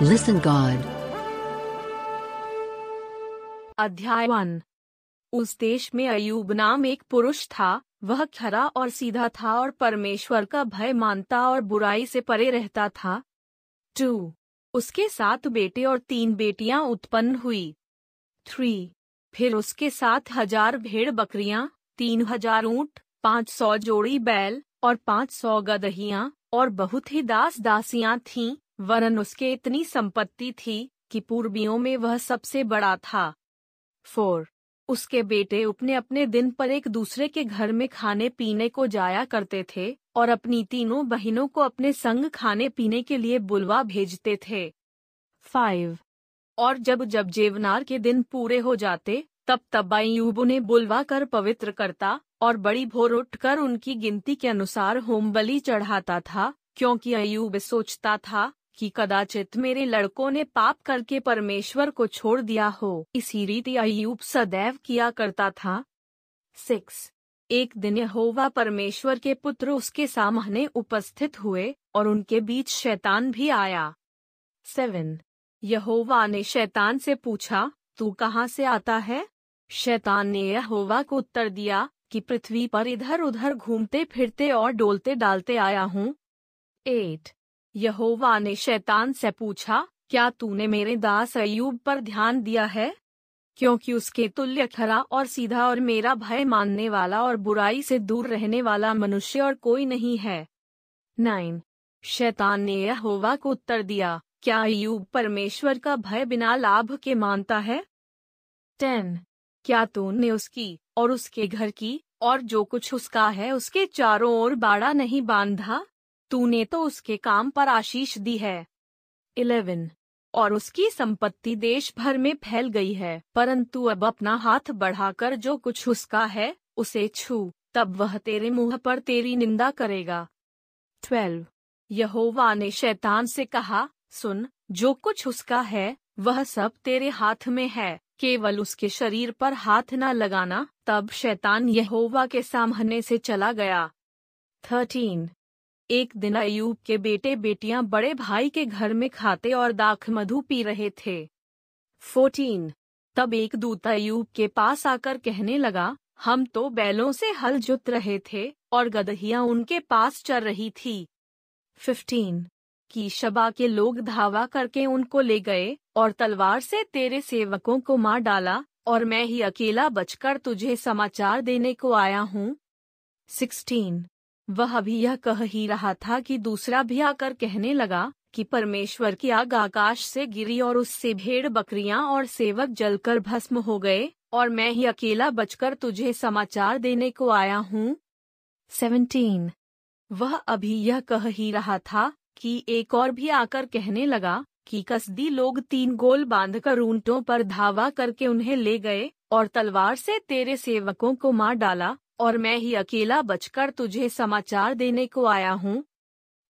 Listen, God. अध्याय one. उस देश में अयूब नाम एक पुरुष था। वह खरा और सीधा था और परमेश्वर का भय मानता और बुराई से परे रहता था। टू। उसके सात बेटे और तीन बेटियाँ उत्पन्न हुई। थ्री। फिर उसके सात हज़ार भेड़ बकरियाँ, तीन हज़ार ऊँट, पाँच सौ जोड़ी बैल और पाँच सौ गदहियाँ और बहुत ही दास दासियाँ थीं। वरन उसके इतनी संपत्ति थी कि पूर्वियों में वह सबसे बड़ा था। फोर, उसके बेटे अपने अपने दिन पर एक दूसरे के घर में खाने पीने को जाया करते थे और अपनी तीनों बहनों को अपने संग खाने पीने के लिए बुलवा भेजते थे। फाइव, और जब जब जेवनार के दिन पूरे हो जाते, तब तब अयूब उन्हें बुलवा कर पवित्र करता और बड़ी भोर उठकर उनकी गिनती के अनुसार होम बलि चढ़ाता था, क्योंकि अयूब सोचता था कि कदाचित मेरे लड़कों ने पाप करके परमेश्वर को छोड़ दिया हो। इसी रीति अयूब सदैव किया करता था। सिक्स। एक दिन यहोवा परमेश्वर के पुत्र उसके सामने उपस्थित हुए और उनके बीच शैतान भी आया। सेवन। यहोवा ने शैतान से पूछा, तू कहाँ से आता है? शैतान ने यहोवा को उत्तर दिया कि पृथ्वी पर इधर उधर घूमते फिरते और डोलते डालते आया हूँ। एट। यहोवा ने शैतान से पूछा, क्या तूने मेरे दास अयूब पर ध्यान दिया है? क्योंकि उसके तुल्य खरा और सीधा और मेरा भय मानने वाला और बुराई से दूर रहने वाला मनुष्य और कोई नहीं है। नाइन। शैतान ने यहोवा को उत्तर दिया, क्या अयूब परमेश्वर का भय बिना लाभ के मानता है? टेन। क्या तूने उसकी और उसके घर की और जो कुछ उसका है उसके चारों ओर बाड़ा नहीं बांधा? तूने तो उसके काम पर आशीष दी है। इलेवन। और उसकी संपत्ति देश भर में फैल गई है, परंतु अब अपना हाथ बढ़ाकर जो कुछ उसका है, उसे छू, तब वह तेरे मुँह पर तेरी निंदा करेगा। ट्वेल्व। यहोवा ने शैतान से कहा, सुन, जो कुछ उसका है, वह सब तेरे हाथ में है, केवल उसके शरीर पर हाथ न लगाना, तब शैतान यहोवा के सामने से चला गया। थर्टीन। एक दिन अयूब के बेटे बेटियाँ बड़े भाई के घर में खाते और दाख मधु पी रहे थे। फोर्टीन। तब एक दूत अयूब के पास आकर कहने लगा, हम तो बैलों से हल जुत रहे थे और गदहियाँ उनके पास चल रही थी। फिफ्टीन। की शबा के लोग धावा करके उनको ले गए और तलवार से तेरे सेवकों को मार डाला और मैं ही अकेला बचकर तुझे समाचार देने को आया हूँ। सिक्सटीन। वह अभी यह कह ही रहा था कि दूसरा भी आकर कहने लगा कि परमेश्वर की आग आकाश से गिरी और उससे भेड़ बकरियाँ और सेवक जलकर भस्म हो गए, और मैं ही अकेला बचकर तुझे समाचार देने को आया हूँ। सेवनटीन। वह अभी यह कह ही रहा था कि एक और भी आकर कहने लगा कि कसदी लोग तीन गोल बांधकर ऊंटों पर धावा करके उन्हें ले गए, और तलवार से तेरे सेवकों को मार डाला और मैं ही अकेला बचकर तुझे समाचार देने को आया हूँ।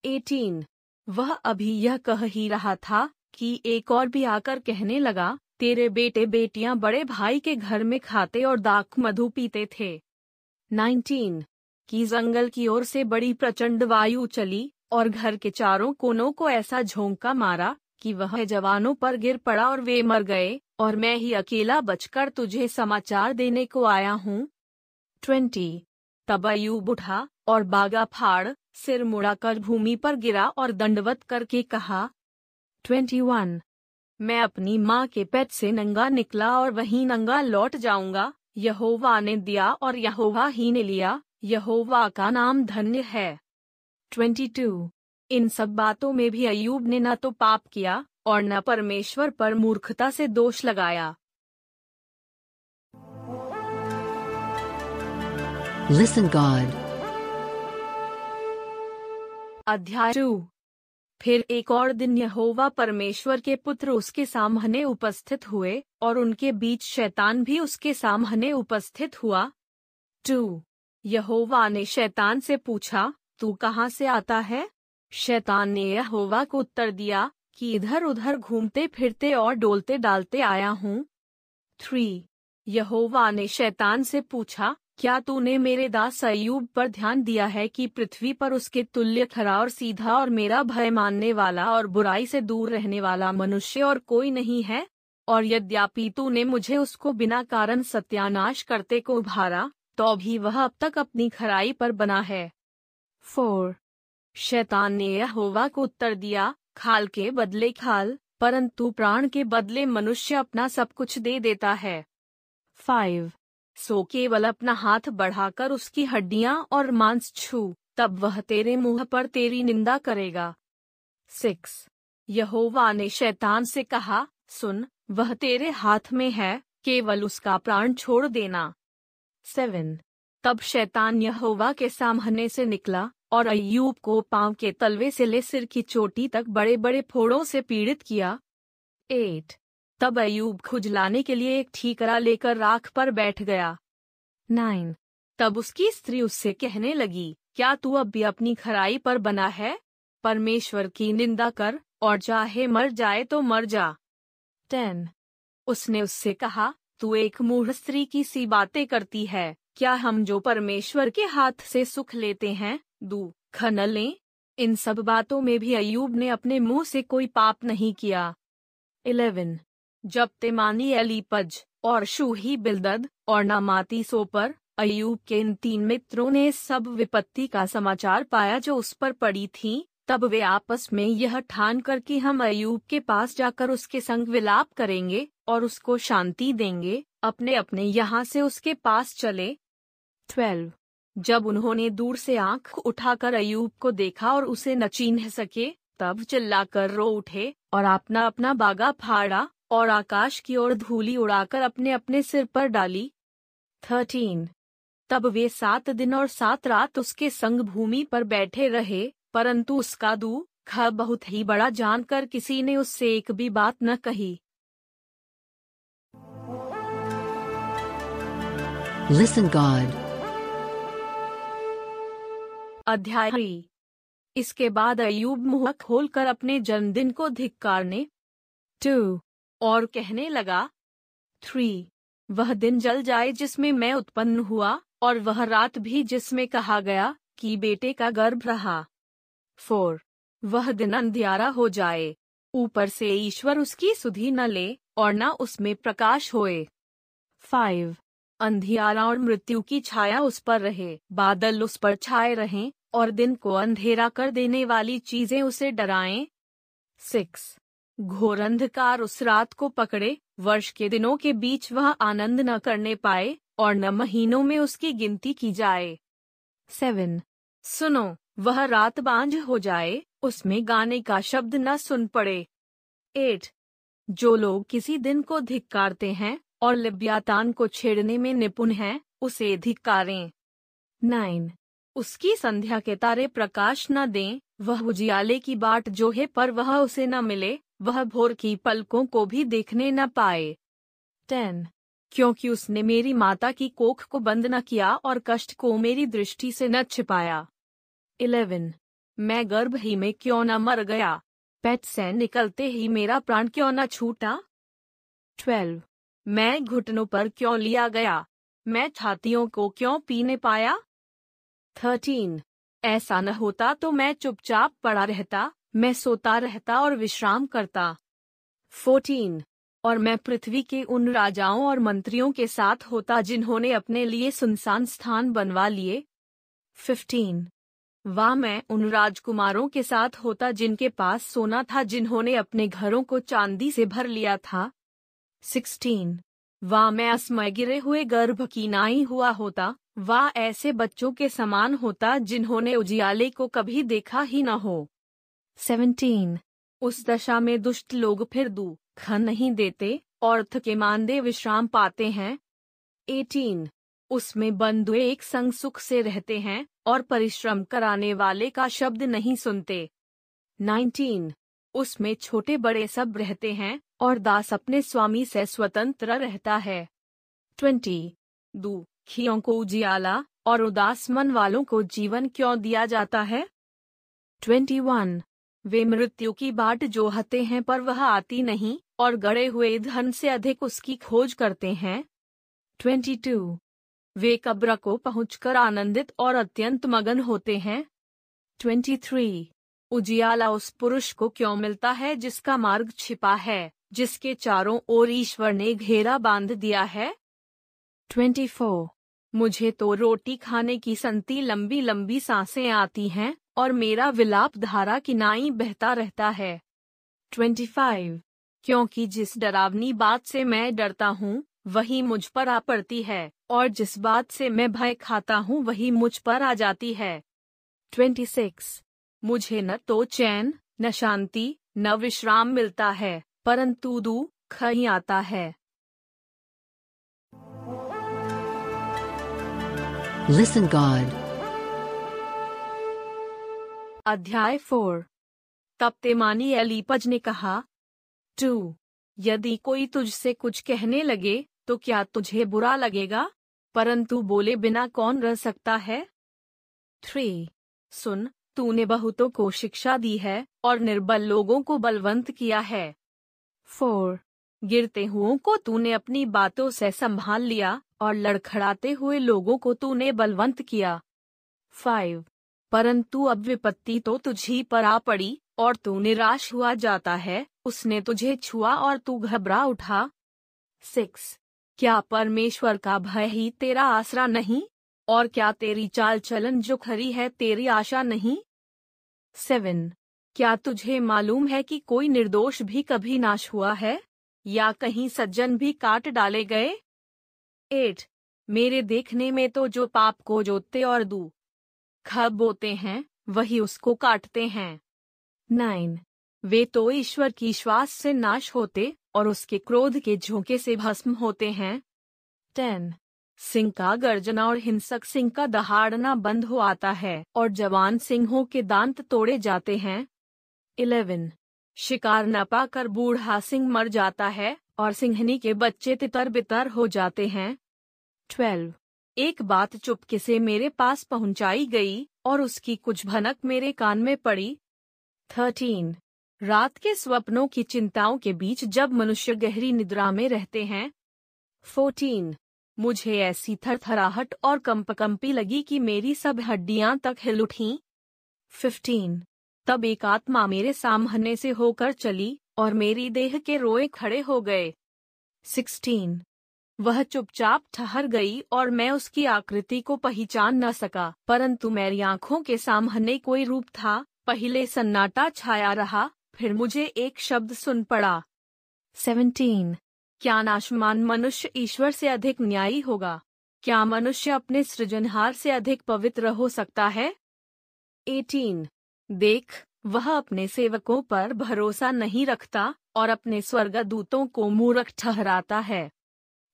एटीन। वह अभी यह कह ही रहा था कि एक और भी आकर कहने लगा, तेरे बेटे बेटियाँ बड़े भाई के घर में खाते और दाक मधु पीते थे। नाइनटीन। की जंगल की ओर से बड़ी प्रचंड वायु चली और घर के चारों कोनों को ऐसा झोंका मारा कि वह जवानों पर गिर पड़ा और वे मर गए, और मैं ही अकेला बचकर तुझे समाचार देने को आया हूँ। ट्वेंटी। तब अयूब उठा और बागा फाड़, सिर मुड़ाकर भूमि पर गिरा और दंडवत करके कहा, ट्वेंटी वन। मैं अपनी माँ के पेट से नंगा निकला और वहीं नंगा लौट जाऊँगा। यहोवा ने दिया और यहोवा ही ने लिया। यहोवा का नाम धन्य है। Twenty to. इन सब बातों में भी अयूब ने न तो पाप किया और न परमेश्वर पर मूर्खता से दोष लगाया। Listen God. अध्याय फिर एक और दिन यहोवा परमेश्वर के पुत्र उसके सामने उपस्थित हुए, और उनके बीच शैतान भी उसके सामने उपस्थित हुआ। टू यहोवा ने शैतान से पूछा, तू कहाँ से आता है? शैतान ने यहोवा को उत्तर दिया, कि इधर उधर घूमते फिरते और डोलते डालते आया हूँ। थ्री यहोवा ने शैतान से पूछा क्या तूने मेरे दास अयूब पर ध्यान दिया है कि पृथ्वी पर उसके तुल्य खरा और सीधा और मेरा भय मानने वाला और बुराई से दूर रहने वाला मनुष्य और कोई नहीं है? और यद्यपि तूने मुझे उसको बिना कारण सत्यानाश करते को उभारा तो भी वह अब तक अपनी खराई पर बना है। फोर। शैतान ने यहोवा को उत्तर दिया, खाल के बदले खाल, परंतु प्राण के बदले मनुष्य अपना सब कुछ दे देता है। फाइव। सो केवल अपना हाथ बढ़ाकर उसकी हड्डियाँ और मांस छू, तब वह तेरे मुँह पर तेरी निंदा करेगा। सिक्स, यहोवा ने शैतान से कहा, सुन, वह तेरे हाथ में है, केवल उसका प्राण छोड़ देना। सेवन, तब शैतान यहोवा के सामने से निकला, और अयूब को पाँव के तलवे से ले सिर की चोटी तक बड़े बड़े फोड़ों से पीड़ित किया। एट तब अयूब खुजलाने के लिए एक ठीकरा लेकर राख पर बैठ गया। नाइन। तब उसकी स्त्री उससे कहने लगी क्या तू अब भी अपनी खराई पर बना है? परमेश्वर की निंदा कर और चाहे मर जाए तो मर जा। टेन। उसने उससे कहा तू एक मूढ़ स्त्री की सी बातें करती है। क्या हम जो परमेश्वर के हाथ से सुख लेते हैं दू खन लें? इन सब बातों में भी अयूब ने अपने मुँह से कोई पाप नहीं किया। इलेवन। जब तेमानी अलीपज और शूही बिलदद और नामाती सोपर अयूब के इन तीन मित्रों ने सब विपत्ति का समाचार पाया जो उस पर पड़ी थी, तब वे आपस में यह ठान कर कि हम अयूब के पास जाकर उसके संग विलाप करेंगे और उसको शांति देंगे, अपने अपने यहाँ से उसके पास चले। ट्वेल्व। जब उन्होंने दूर से आँख उठाकर अयूब को देखा और उसे न सके, तब चिल्लाकर रो उठे और अपना अपना बागा फाड़ा। और आकाश की ओर धूली उड़ाकर अपने अपने सिर पर डाली। थर्टीन। तब वे सात दिन और सात रात उसके संग भूमि पर बैठे रहे परंतु उसका दुख बहुत ही बड़ा जानकर किसी ने उससे एक भी बात न कही। Listen God. अध्याय इसके बाद अयूब मुँह खोलकर अपने जन्मदिन को धिक्कारने। टू। और कहने लगा, थ्री, वह दिन जल जाए जिसमें मैं उत्पन्न हुआ और वह रात भी जिसमें कहा गया कि बेटे का गर्भ रहा। फोर, वह दिन अंधियारा हो जाए। ऊपर से ईश्वर उसकी सुधि न ले और न उसमें प्रकाश होए। फाइव, अंधियारा और मृत्यु की छाया उस पर रहे, बादल उस पर छाए रहें और दिन को अंधेरा कर देने वाली चीज़ें उसे डराएँ। सिक्स घोर अंधकार उस रात को पकड़े, वर्ष के दिनों के बीच वह आनंद न करने पाए, और न महीनों में उसकी गिनती की जाए। सेवन। सुनो, वह रात बांझ हो जाए, उसमें गाने का शब्द न सुन पड़े। एट। जो लोग किसी दिन को धिक्कारते हैं, और लिब्यातान को छेड़ने में निपुण हैं, उसे धिक्कारें। नाइन। उसकी संध्या के तारे प्रकाश न दें, वह उजियाले की बाट जो है पर वह उसे न मिले वह भोर की पलकों को भी देखने न पाए। टेन, क्योंकि उसने मेरी माता की कोख को बंद न किया और कष्ट को मेरी दृष्टि से न छिपाया। इलेवन, मैं गर्भ ही में क्यों न मर गया? पेट से निकलते ही मेरा प्राण क्यों न छूटा? ट्वेल्व, मैं घुटनों पर क्यों लिया गया? मैं छातियों को क्यों पीने पाया? थर्टीन, ऐसा न होता तो मैं चुपचाप पड़ा रहता। मैं सोता रहता और विश्राम करता। फोर्टीन, और मैं पृथ्वी के उन राजाओं और मंत्रियों के साथ होता जिन्होंने अपने लिए सुनसान स्थान बनवा लिए। फिफ्टीन, वाह मैं उन राजकुमारों के साथ होता जिनके पास सोना था जिन्होंने अपने घरों को चांदी से भर लिया था। सिक्सटीन, वाह मैं असमय गिरे हुए गर्भ की नाई हुआ होता, वाह ऐसे बच्चों के समान होता जिन्होंने उजियाले को कभी देखा ही न हो। सेवनटीन उस दशा में दुष्ट लोग फिर दू दुख नहीं देते और थके मानदे विश्राम पाते हैं एटीन उसमें बंधु एक संग सुख से रहते हैं और परिश्रम कराने वाले का शब्द नहीं सुनते 19. उसमें छोटे बड़े सब रहते हैं और दास अपने स्वामी से स्वतंत्र रहता है 20. दुखियों को उजियाला और उदास मन वालों को जीवन क्यों दिया जाता है 21. वे मृत्यु की बाट जो हते हैं पर वह आती नहीं, और गड़े हुए धन से अधिक उसकी खोज करते हैं 22. वे कब्र को पहुंचकर आनंदित और अत्यंत मगन होते हैं 23. उजियाला उस पुरुष को क्यों मिलता है जिसका मार्ग छिपा है, जिसके चारों ओर ईश्वर ने घेरा बाँध दिया है 24. मुझे तो रोटी खाने की संति लंबी लंबी साँसें आती हैं और मेरा विलाप धारा किनाई बहता रहता है 25. क्योंकि जिस डरावनी बात से मैं डरता हूँ, वही मुझ पर आ पड़ती है, और जिस बात से मैं भय खाता हूँ, वही मुझ पर आ जाती है 26. मुझे न तो चैन, न शांति, न विश्राम मिलता है, परंतु दुख ही आता है Listen, God. अध्याय फोर तब तेमानी एलीपज ने कहा टू यदि कोई तुझसे कुछ कहने लगे तो क्या तुझे बुरा लगेगा? परंतु बोले बिना कौन रह सकता है? थ्री सुन, तूने बहुतों को शिक्षा दी है और निर्बल लोगों को बलवंत किया है। फोर गिरते हुओं को तूने अपनी बातों से संभाल लिया और लड़खड़ाते हुए लोगों को तूने बलवंत किया। फाइव परंतु अब विपत्ति तो तुझी पर आ पड़ी और तू निराश हुआ जाता है, उसने तुझे छुआ और तू घबरा उठा। सिक्स, क्या परमेश्वर का भय ही तेरा आसरा नहीं? और क्या तेरी चाल चलन जो खरी है तेरी आशा नहीं? सेवन, क्या तुझे मालूम है कि कोई निर्दोष भी कभी नाश हुआ है? या कहीं सज्जन भी काट डाले गए? एट, मेरे देखने में तो जो पाप को जोतते और दू खब बोते हैं, वही उसको काटते हैं। नाइन, वे तो ईश्वर की श्वास से नाश होते और उसके क्रोध के झोंके से भस्म होते हैं। टेन, सिंह का गर्जना और हिंसक सिंह का दहाड़ना बंद हो आता है और जवान सिंहों के दांत तोड़े जाते हैं। इलेवन, शिकार न पाकर बूढ़ा सिंह मर जाता है और सिंहनी के बच्चे तितर बितर हो जाते हैं। ट्वेल्व एक बात चुपके से मेरे पास पहुंचाई गई और उसकी कुछ भनक मेरे कान में पड़ी। थर्टीन। रात के स्वप्नों की चिंताओं के बीच जब मनुष्य गहरी निद्रा में रहते हैं। फोर्टीन। मुझे ऐसी थरथराहट और कंपकंपी लगी कि मेरी सब हड्डियाँ तक हिल उठी। फिफ्टीन। तब एक आत्मा मेरे सामने से होकर चली और मेरी देह के रोए खड़े हो गए। सिक्सटीन। वह चुपचाप ठहर गई और मैं उसकी आकृति को पहचान न सका, परंतु मेरी आँखों के सामने कोई रूप था। पहले सन्नाटा छाया रहा, फिर मुझे एक शब्द सुन पड़ा। सेवनटीन क्या नाशमान मनुष्य ईश्वर से अधिक न्यायी होगा? क्या मनुष्य अपने सृजनहार से अधिक पवित्र हो सकता है? एटीन देख, वह अपने सेवकों पर भरोसा नहीं रखता और अपने स्वर्गदूतों को मूर्ख ठहराता है।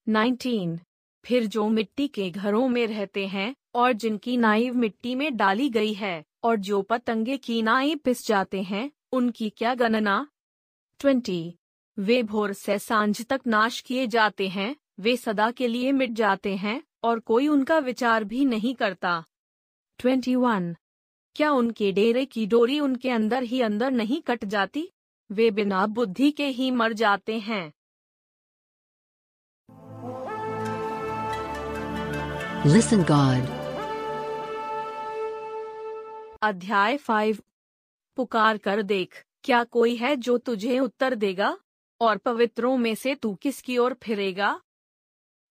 19. फिर जो मिट्टी के घरों में रहते हैं और जिनकी नाइव मिट्टी में डाली गई है और जो पतंगे की नाई पिस जाते हैं, उनकी क्या गणना 20. वे भोर से साँझ तक नाश किए जाते हैं, वे सदा के लिए मिट जाते हैं और कोई उनका विचार भी नहीं करता 21. क्या उनके डेरे की डोरी उनके अंदर ही अंदर नहीं कट जाती वे बिना बुद्धि के ही मर जाते हैं Listen God. अध्याय फाइव पुकार कर देख, क्या कोई है जो तुझे उत्तर देगा? और पवित्रों में से तू किसकी ओर फिरेगा?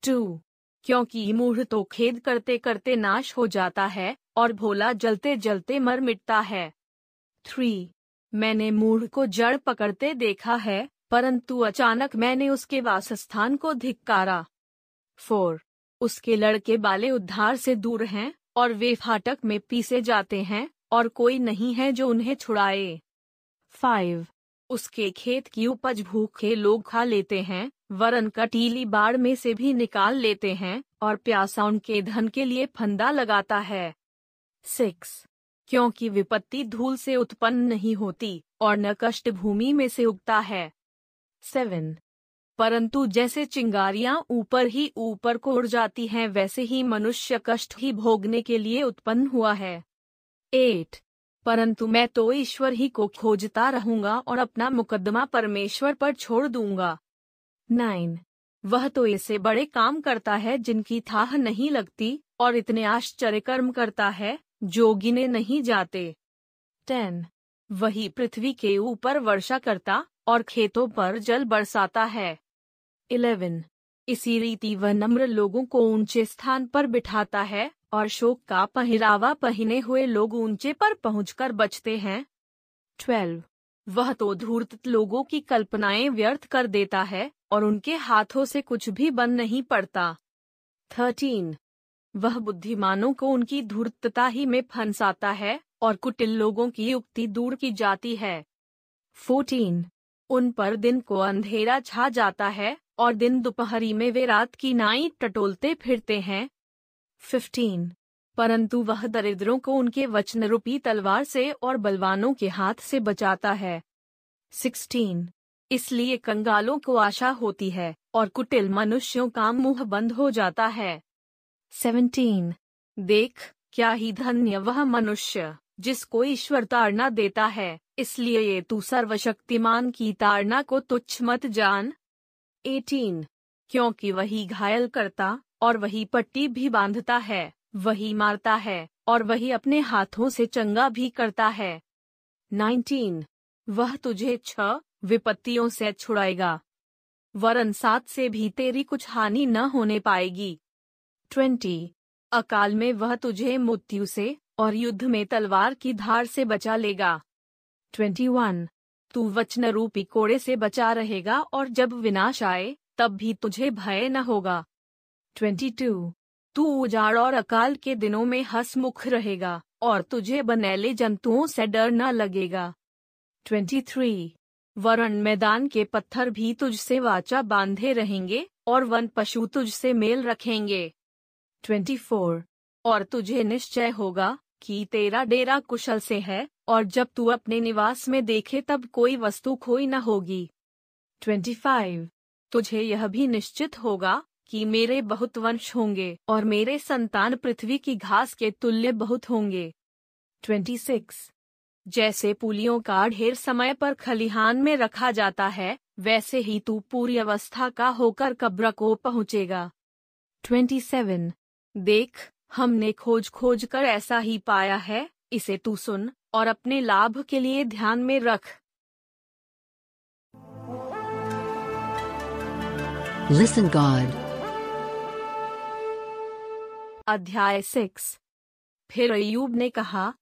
टू क्योंकि मूढ़ तो खेद करते करते नाश हो जाता है, और भोला जलते जलते मर मिटता है। थ्री मैंने मूढ़ को जड़ पकड़ते देखा है, परंतु अचानक मैंने उसके वासस्थान को धिक्कारा। फोर उसके लड़के बाले उद्धार से दूर हैं और वे फाटक में पीसे जाते हैं और कोई नहीं है जो उन्हें छुड़ाए। फाइव उसके खेत की उपज भूखे लोग खा लेते हैं, वरन कटीली बाड़ में से भी निकाल लेते हैं और प्यासा उनके धन के लिए फंदा लगाता है। सिक्स क्योंकि विपत्ति धूल से उत्पन्न नहीं होती और न कष्ट भूमि में से उगता है। सेवन परंतु जैसे चिंगारियाँ ऊपर ही ऊपर को उड़ जाती हैं, वैसे ही मनुष्य कष्ट ही भोगने के लिए उत्पन्न हुआ है। एट परंतु मैं तो ईश्वर ही को खोजता रहूँगा और अपना मुकदमा परमेश्वर पर छोड़ दूँगा। नाइन वह तो ऐसे बड़े काम करता है जिनकी थाह नहीं लगती और इतने आश्चर्य कर्म करता है जोगिने नहीं जाते। टेन। वही पृथ्वी के ऊपर वर्षा करता और खेतों पर जल बरसाता है। इलेवन। इसी रीति वह नम्र लोगों को ऊँचे स्थान पर बिठाता है और शोक का पहरावा पहने हुए लोग ऊँचे पर पहुंचकर बचते हैं। ट्वेल्व। वह तो धूर्त लोगों की कल्पनाएँ व्यर्थ कर देता है और उनके हाथों से कुछ भी बन नहीं पड़ता। थर्टीन। वह बुद्धिमानों को उनकी धूर्तता ही में फंसाता है और कुटिल लोगों की युक्ति दूर की जाती है। फोर्टीन उन पर दिन को अंधेरा छा जाता है और दिन दोपहरी में वे रात की नाई टटोलते फिरते हैं। फिफ्टीन परंतु वह दरिद्रों को उनके वचन रूपी तलवार से और बलवानों के हाथ से बचाता है। सिक्सटीन इसलिए कंगालों को आशा होती है और कुटिल मनुष्यों का मुँह बंद हो जाता है। सेवनटीन देख, क्या ही धन्य वह मनुष्य। जिसको ईश्वर ताड़ना देता है, इसलिए ये तू सर्वशक्तिमान की ताड़ना को तुच्छ मत जान। एटीन, क्योंकि वही घायल करता और वही पट्टी भी बांधता है, वही मारता है और वही अपने हाथों से चंगा भी करता है। नाइनटीन, वह तुझे छ विपत्तियों से छुड़ाएगा, वरन सात से भी तेरी कुछ हानि न होने पाएगी। ट्वेंटी, अकाल में वह तुझे मृत्यु से और युद्ध में तलवार की धार से बचा लेगा। ट्वेंटी वन, तू वचन रूपी कोड़े से बचा रहेगा और जब विनाश आए, तब भी तुझे भय न होगा। ट्वेंटी टू, तू उजाड़ और अकाल के दिनों में हसमुख रहेगा और तुझे बनेले जंतुओं से डर न लगेगा। ट्वेंटी थ्री, वरण मैदान के पत्थर भी तुझसे वाचा बांधे रहेंगे और वन पशु तुझसे मेल रखेंगे। ट्वेंटी फोर और तुझे निश्चय होगा कि तेरा डेरा कुशल से है, और जब तू अपने निवास में देखे तब कोई वस्तु खोई न होगी। Twenty five. तुझे यह भी निश्चित होगा कि मेरे बहुत वंश होंगे, और मेरे संतान पृथ्वी की घास के तुल्य बहुत होंगे। Twenty six. जैसे पुलियों का ढेर समय पर खलिहान में रखा जाता है, वैसे ही तू पूरी अवस्था का होकर कब्र को पहुंचेगा। Twenty seven. देख हमने खोज खोज कर ऐसा ही पाया है इसे तू सुन और अपने लाभ के लिए ध्यान में रख। Listen God. अध्याय सिक्स फिर अयूब ने कहा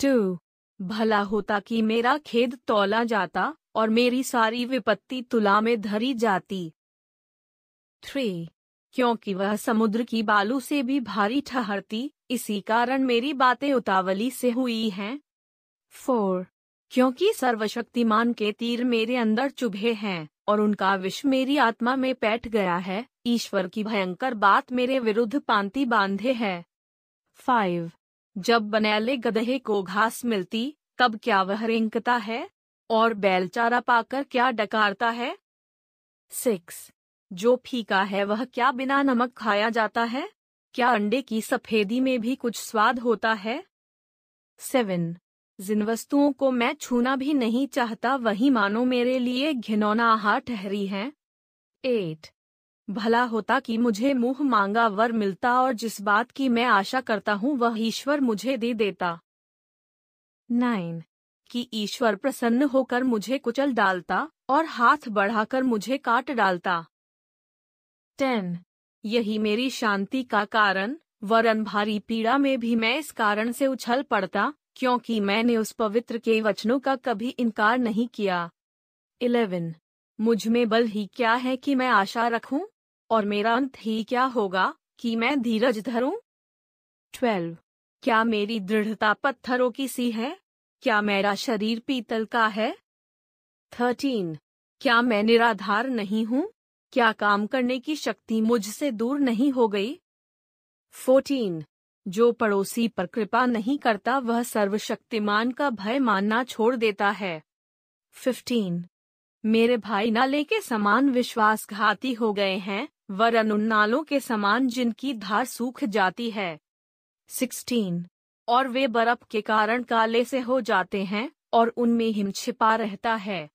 टू भला होता कि मेरा खेद तोला जाता और मेरी सारी विपत्ति तुला में धरी जाती। थ्री क्योंकि वह समुद्र की बालू से भी भारी ठहरती, इसी कारण मेरी बातें उतावली से हुई हैं। फोर, क्योंकि सर्वशक्तिमान के तीर मेरे अंदर चुभे हैं, और उनका विष मेरी आत्मा में बैठ गया है, ईश्वर की भयंकर बात मेरे विरुद्ध पांति बांधे है। फाइव, जब बनैले गधे को घास मिलती, तब क्या वह रेंकता है? और बैलचारा पाकर क्या डकारता है? सिक्स जो फीका है वह क्या बिना नमक खाया जाता है? क्या अंडे की सफेदी में भी कुछ स्वाद होता है? सेवन। जिन वस्तुओं को मैं छूना भी नहीं चाहता, वही मानो मेरे लिए घिनौना आहार ठहरी हैं। एट। भला होता कि मुझे मुँह मांगा वर मिलता और जिस बात की मैं आशा करता हूँ, वह ईश्वर मुझे दे देता। नाइन। कि ईश्वर प्रसन्न होकर मुझे कुचल डालता और हाथ बढ़ाकर मुझे काट डालता। टेन यही मेरी शांति का कारण। वरन भारी पीड़ा में भी मैं इस कारण से उछल पड़ता, क्योंकि मैंने उस पवित्र के वचनों का कभी इनकार नहीं किया। इलेवन। मुझमें बल ही क्या है कि मैं आशा रखूँ? और मेरा अंत ही क्या होगा कि मैं धीरज धरूं? ट्वेल्व। क्या मेरी दृढ़ता पत्थरों की सी है? क्या मेरा शरीर पीतल का है? थर्टीन। क्या मैं निराधार नहीं हूँ? क्या काम करने की शक्ति मुझसे दूर नहीं हो गई? फोर्टीन जो पड़ोसी पर कृपा नहीं करता, वह सर्वशक्तिमान का भय मानना छोड़ देता है। फिफ्टीन मेरे भाई नाले के समान विश्वासघाती हो गए हैं, वरन उन नालों के समान जिनकी धार सूख जाती है। सिक्सटीन और वे बर्फ़ के कारण काले से हो जाते हैं, और उनमें हिम छिपा रहता है।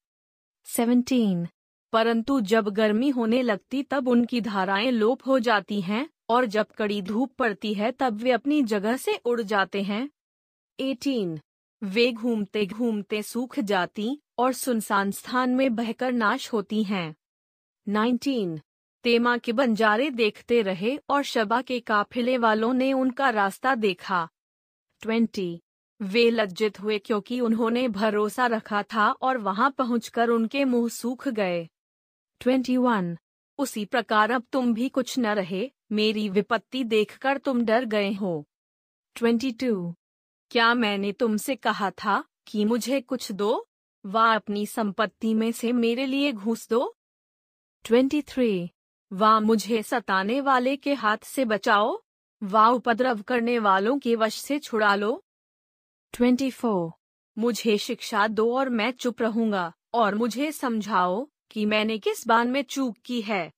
सेवनटीन परंतु जब गर्मी होने लगती तब उनकी धाराएँ लोप हो जाती हैं, और जब कड़ी धूप पड़ती है तब वे अपनी जगह से उड़ जाते हैं 18. वे घूमते घूमते सूख जाती, और सुनसान स्थान में बहकर नाश होती हैं 19. तेमा के बंजारे देखते रहे, और शबा के काफिले वालों ने उनका रास्ता देखा 20. वे लज्जित हुए क्योंकि उन्होंने भरोसा रखा था, और वहाँ पहुंचकर उनके मुँह सूख गए 21. उसी प्रकार अब तुम भी कुछ न रहे, मेरी विपत्ति देखकर तुम डर गए हो 22. क्या मैंने तुमसे कहा था कि मुझे कुछ दो वा अपनी संपत्ति में से मेरे लिए घूस दो 23. वा मुझे सताने वाले के हाथ से बचाओ वा उपद्रव करने वालों के वश से छुड़ा लो 24. मुझे शिक्षा दो और मैं चुप रहूँगा, और मुझे समझाओ कि मैंने किस बान में चूक की है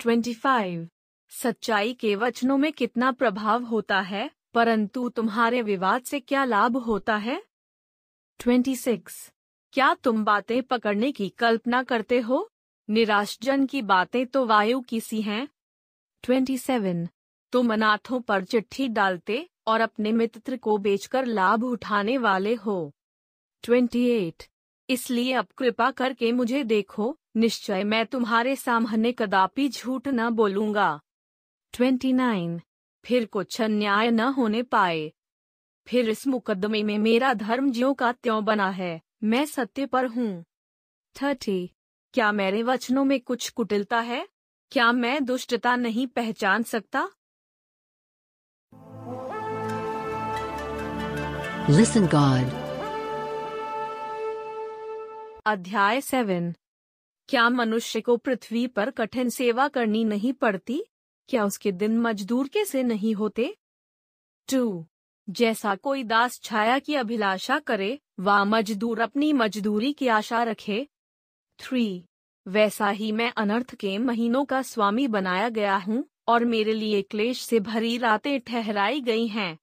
25. सच्चाई के वचनों में कितना प्रभाव होता है, परंतु तुम्हारे विवाद से क्या लाभ होता है 26. क्या तुम बातें पकड़ने की कल्पना करते हो निराशजन की बातें तो वायु की सी हैं 27. तुम अनाथों पर चिट्ठी डालते और अपने मित्र को बेचकर लाभ उठाने वाले हो 28. इसलिए अब कृपा करके मुझे देखो निश्चय मैं तुम्हारे सामने कदापि झूठ न बोलूँगा। 29. फिर कुछ अन्याय न होने पाए। फिर इस मुकदमे में मेरा धर्म ज्यो का त्यों बना है मैं सत्य पर हूँ। थर्टी। क्या मेरे वचनों में कुछ कुटिलता है? क्या मैं दुष्टता नहीं पहचान सकता? Listen God. अध्याय सेवन। क्या मनुष्य को पृथ्वी पर कठिन सेवा करनी नहीं पड़ती? क्या उसके दिन मजदूर के से नहीं होते? टू, जैसा कोई दास छाया की अभिलाषा करे व मजदूर अपनी मजदूरी की आशा रखे। थ्री, वैसा ही मैं अनर्थ के महीनों का स्वामी बनाया गया हूँ, और मेरे लिए क्लेश से भरी रातें ठहराई गई हैं।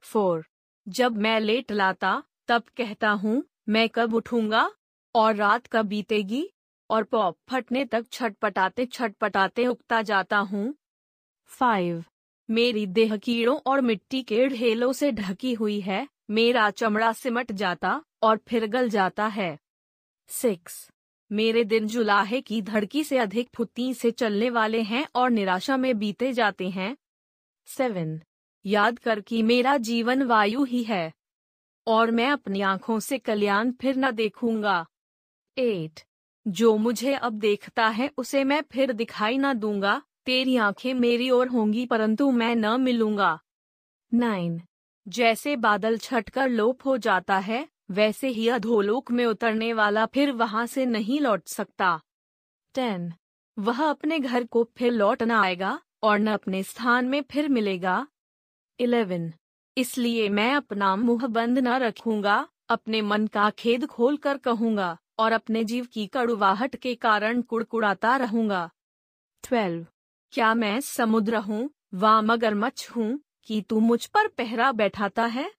फोर, जब मैं लेट लाता, तब कहता हूँ, मैं कब उठूँगा? और रात कब बीतेगी? और पॉप फटने तक छटपटाते छटपटाते उगता जाता हूँ। फाइव। मेरी देह कीड़ों और मिट्टी के ढेलों से ढकी हुई है। मेरा चमड़ा सिमट जाता और फिर गल जाता है। सिक्स। मेरे दिन जुलाहे की धड़की से अधिक फुत्ती से चलने वाले हैं और निराशा में बीते जाते हैं। सेवन। याद कर कि मेरा जीवन वायु ही है। और मैं अपनी आँखों से कल्याण फिर न देखूँगा। एट। जो मुझे अब देखता है, उसे मैं फिर दिखाई न दूँगा। तेरी आँखें मेरी ओर होंगी, परंतु मैं न मिलूँगा। नाइन जैसे बादल छटकर लोप हो जाता है, वैसे ही अधोलोक में उतरने वाला फिर वहाँ से नहीं लौट सकता। टेन। वह अपने घर को फिर लौट न आएगा, और न अपने स्थान में फिर मिलेगा। इलेवन। इसलिए मैं अपना मुँह बंद न रखूँगा, अपने मन का खेद खोल कर कहूँगा। और अपने जीव की कड़ुवाहट के कारण कुड़कुड़ाता रहूँगा। ट्वेल्व क्या मैं समुद्र हूँ व मगरमच्छ हूँ कि तू मुझ पर पहरा बैठाता है?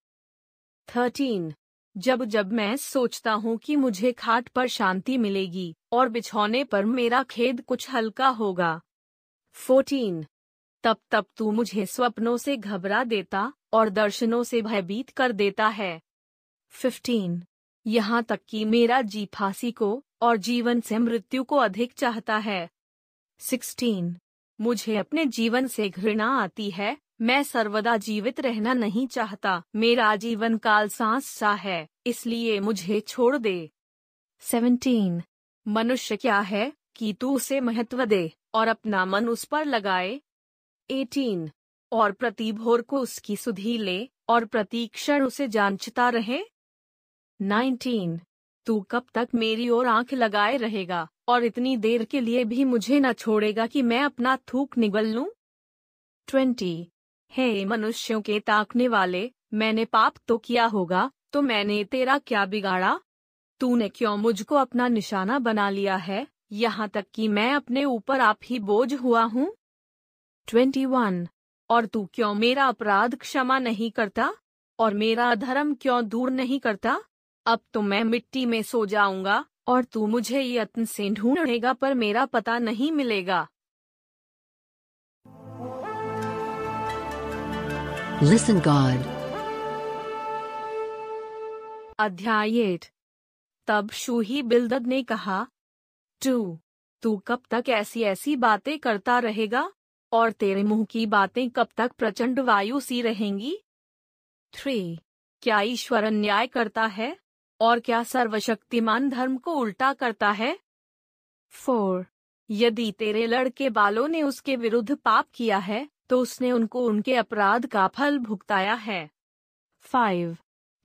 थर्टीन जब जब मैं सोचता हूँ कि मुझे खाट पर शांति मिलेगी और बिछौने पर मेरा खेद कुछ हल्का होगा। फोर्टीन तब तब तू मुझे स्वप्नों से घबरा देता और दर्शनों से भयभीत कर देता है। फिफ्टीन यहाँ तक कि मेरा जी फांसी को और जीवन से मृत्यु को अधिक चाहता है। सिक्सटीन, मुझे अपने जीवन से घृणा आती है, मैं सर्वदा जीवित रहना नहीं चाहता, मेरा जीवन काल सांस सा है, इसलिए मुझे छोड़ दे। सेवनटीन, मनुष्य क्या है कि तू उसे महत्व दे और अपना मन उस पर लगाए? एटीन, और प्रति भोर को उसकी सुधी ले और प्रति क्षण उसे जांचता रहे? नाइनटीन। तू कब तक मेरी ओर आँख लगाए रहेगा और इतनी देर के लिए भी मुझे न छोड़ेगा कि मैं अपना थूक निगल लूँ? ट्वेंटी। हे मनुष्यों के ताकने वाले, मैंने पाप तो किया होगा तो मैंने तेरा क्या बिगाड़ा? तूने क्यों मुझको अपना निशाना बना लिया है, यहाँ तक कि मैं अपने ऊपर आप ही बोझ हुआ हूँ? Twenty one. और तू क्यों मेरा अपराध क्षमा नहीं करता? और मेरा अधर्म क्यों दूर नहीं करता? अब तो मैं मिट्टी में सो जाऊँगा और तू मुझे यत्न से ढूंढेगा पर मेरा पता नहीं मिलेगा। Listen God. अध्याय एट तब शूही बिल्दद ने कहा टू तू कब तक ऐसी ऐसी बातें करता रहेगा और तेरे मुँह की बातें कब तक प्रचंड वायु सी रहेंगी? थ्री क्या ईश्वर अन्याय करता है? और क्या सर्वशक्तिमान धर्म को उल्टा करता है? फोर, यदि तेरे लड़के बालों ने उसके विरुद्ध पाप किया है तो उसने उनको उनके अपराध का फल भुगताया है। फाइव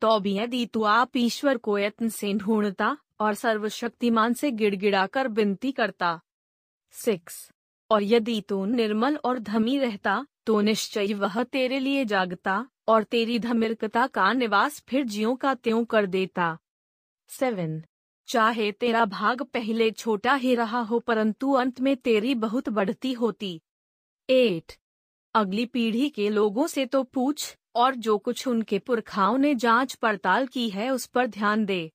तो भी यदि तू आप ईश्वर को यत्न से ढूंढता और सर्वशक्तिमान से गिड़गिड़ाकर विनती करता। सिक्स, और यदि तू निर्मल और धमी रहता तो निश्चय वह तेरे लिए जागता और तेरी धमिरकता का निवास फिर जियो का त्यों कर देता। सेवन चाहे तेरा भाग पहले छोटा ही रहा हो, परंतु अंत में तेरी बहुत बढ़ती होती। एट अगली पीढ़ी के लोगों से तो पूछ, और जो कुछ उनके पुरखाओं ने जाँच पड़ताल की है, उस पर ध्यान दे।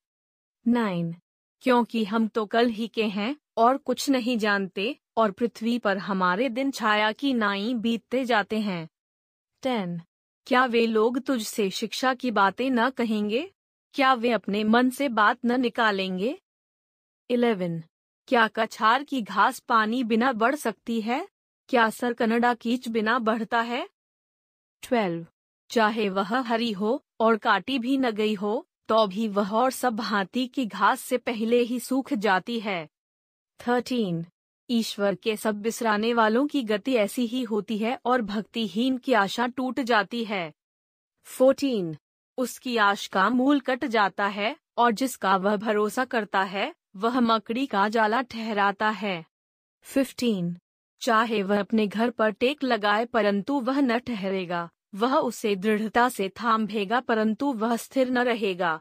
नाइन क्योंकि हम तो कल ही के हैं, और कुछ नहीं जानते, और पृथ्वी पर हमारे दिन छाया की नाई बीतते जाते हैं। टेन क्या वे लोग तुझसे शिक्षा की बातें न कहेंगे? क्या वे अपने मन से बात न निकालेंगे? इलेवन, क्या कछार की घास पानी बिना बढ़ सकती है? क्या सर कनाडा कीच बिना बढ़ता है? ट्वेल्व, चाहे वह हरी हो और काटी भी न गई हो तो भी वह और सब भांति की घास से पहले ही सूख जाती है। थर्टीन, ईश्वर के सब बिसराने वालों की गति ऐसी ही होती है और भक्तिहीन की आशा टूट जाती है। फोर्टीन उसकी आश का मूल कट जाता है और जिसका वह भरोसा करता है, वह मकड़ी का जाला ठहराता है। फिफ्टीन चाहे वह अपने घर पर टेक लगाए परंतु वह न ठहरेगा, वह उसे दृढ़ता से थामेगा परंतु वह स्थिर न रहेगा।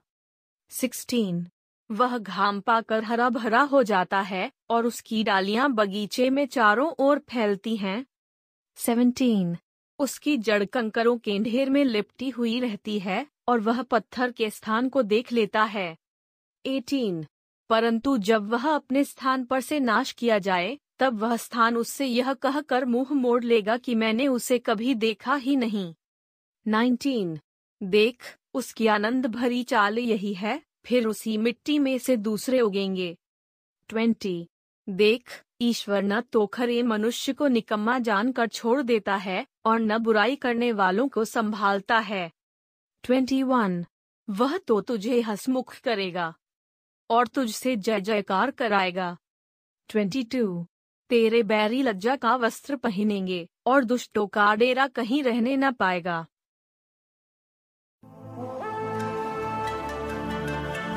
सिक्सटीन वह घाम पाकर हरा भरा हो जाता है और उसकी डालियाँ बगीचे में चारों ओर फैलती हैं। सेवनटीन उसकी जड़ कंकरों के ढेर में लिपटी हुई रहती है और वह पत्थर के स्थान को देख लेता है। एटीन। परंतु जब वह अपने स्थान पर से नाश किया जाए, तब वह स्थान उससे यह कहकर मुँह मोड़ लेगा कि मैंने उसे कभी देखा ही नहीं। नाइनटीन। देख, उसकी आनंद भरी चाल यही है, फिर उसी मिट्टी में से दूसरे उगेंगे। ट्वेंटी। देख, ईश्वर न तो खरे मनुष्य को निकम्मा जानकर छोड़ देता है, और न बुराई करने वालों को संभालता है। Twenty one. वह तो तुझे हसमुख करेगा और तुझसे जय जयकार कराएगा। Twenty two. तेरे बैरी लज्जा का वस्त्र पहनेंगे और दुष्टों का डेरा कहीं रहने न पाएगा।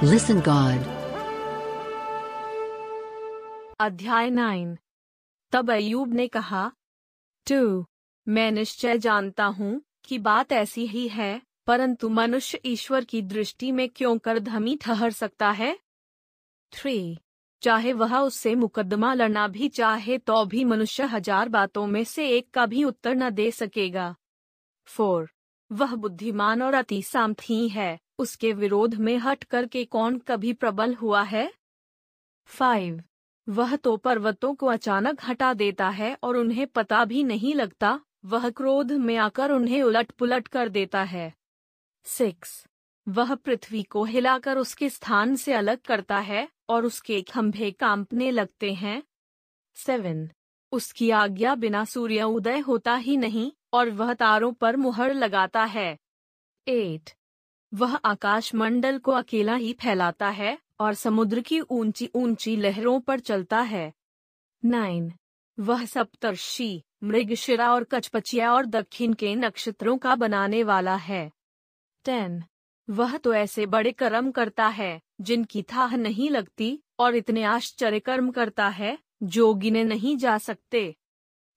Listen God. अध्याय नाइन तब अयूब ने कहा टू मैं निश्चय जानता हूँ कि बात ऐसी ही है। परंतु मनुष्य ईश्वर की दृष्टि में क्यों कर धमी ठहर सकता है? थ्री चाहे वह उससे मुकदमा लड़ना भी चाहे तो भी मनुष्य हज़ार बातों में से एक का भी उत्तर न दे सकेगा। फोर वह बुद्धिमान और अति सामथी है। उसके विरोध में हट करके कौन कभी प्रबल हुआ है? फाइव वह तो पर्वतों को अचानक हटा देता है और उन्हें पता भी नहीं लगता, वह क्रोध में आकर उन्हें उलट पुलट कर देता है। सिक्स। वह पृथ्वी को हिलाकर उसके स्थान से अलग करता है और उसके खंभे कांपने लगते हैं। सेवन। उसकी आज्ञा बिना सूर्य उदय होता ही नहीं और वह तारों पर मुहर लगाता है। एट। वह आकाश मंडल को अकेला ही फैलाता है और समुद्र की ऊँची ऊँची लहरों पर चलता है। नाइन। वह सप्तर्षि, मृगशिरा और कचपचिया और दक्षिण के नक्षत्रों का बनाने वाला है। टेन। वह तो ऐसे बड़े कर्म करता है, जिनकी थाह नहीं लगती, और इतने आश्चर्य कर्म करता है, जो गिने नहीं जा सकते।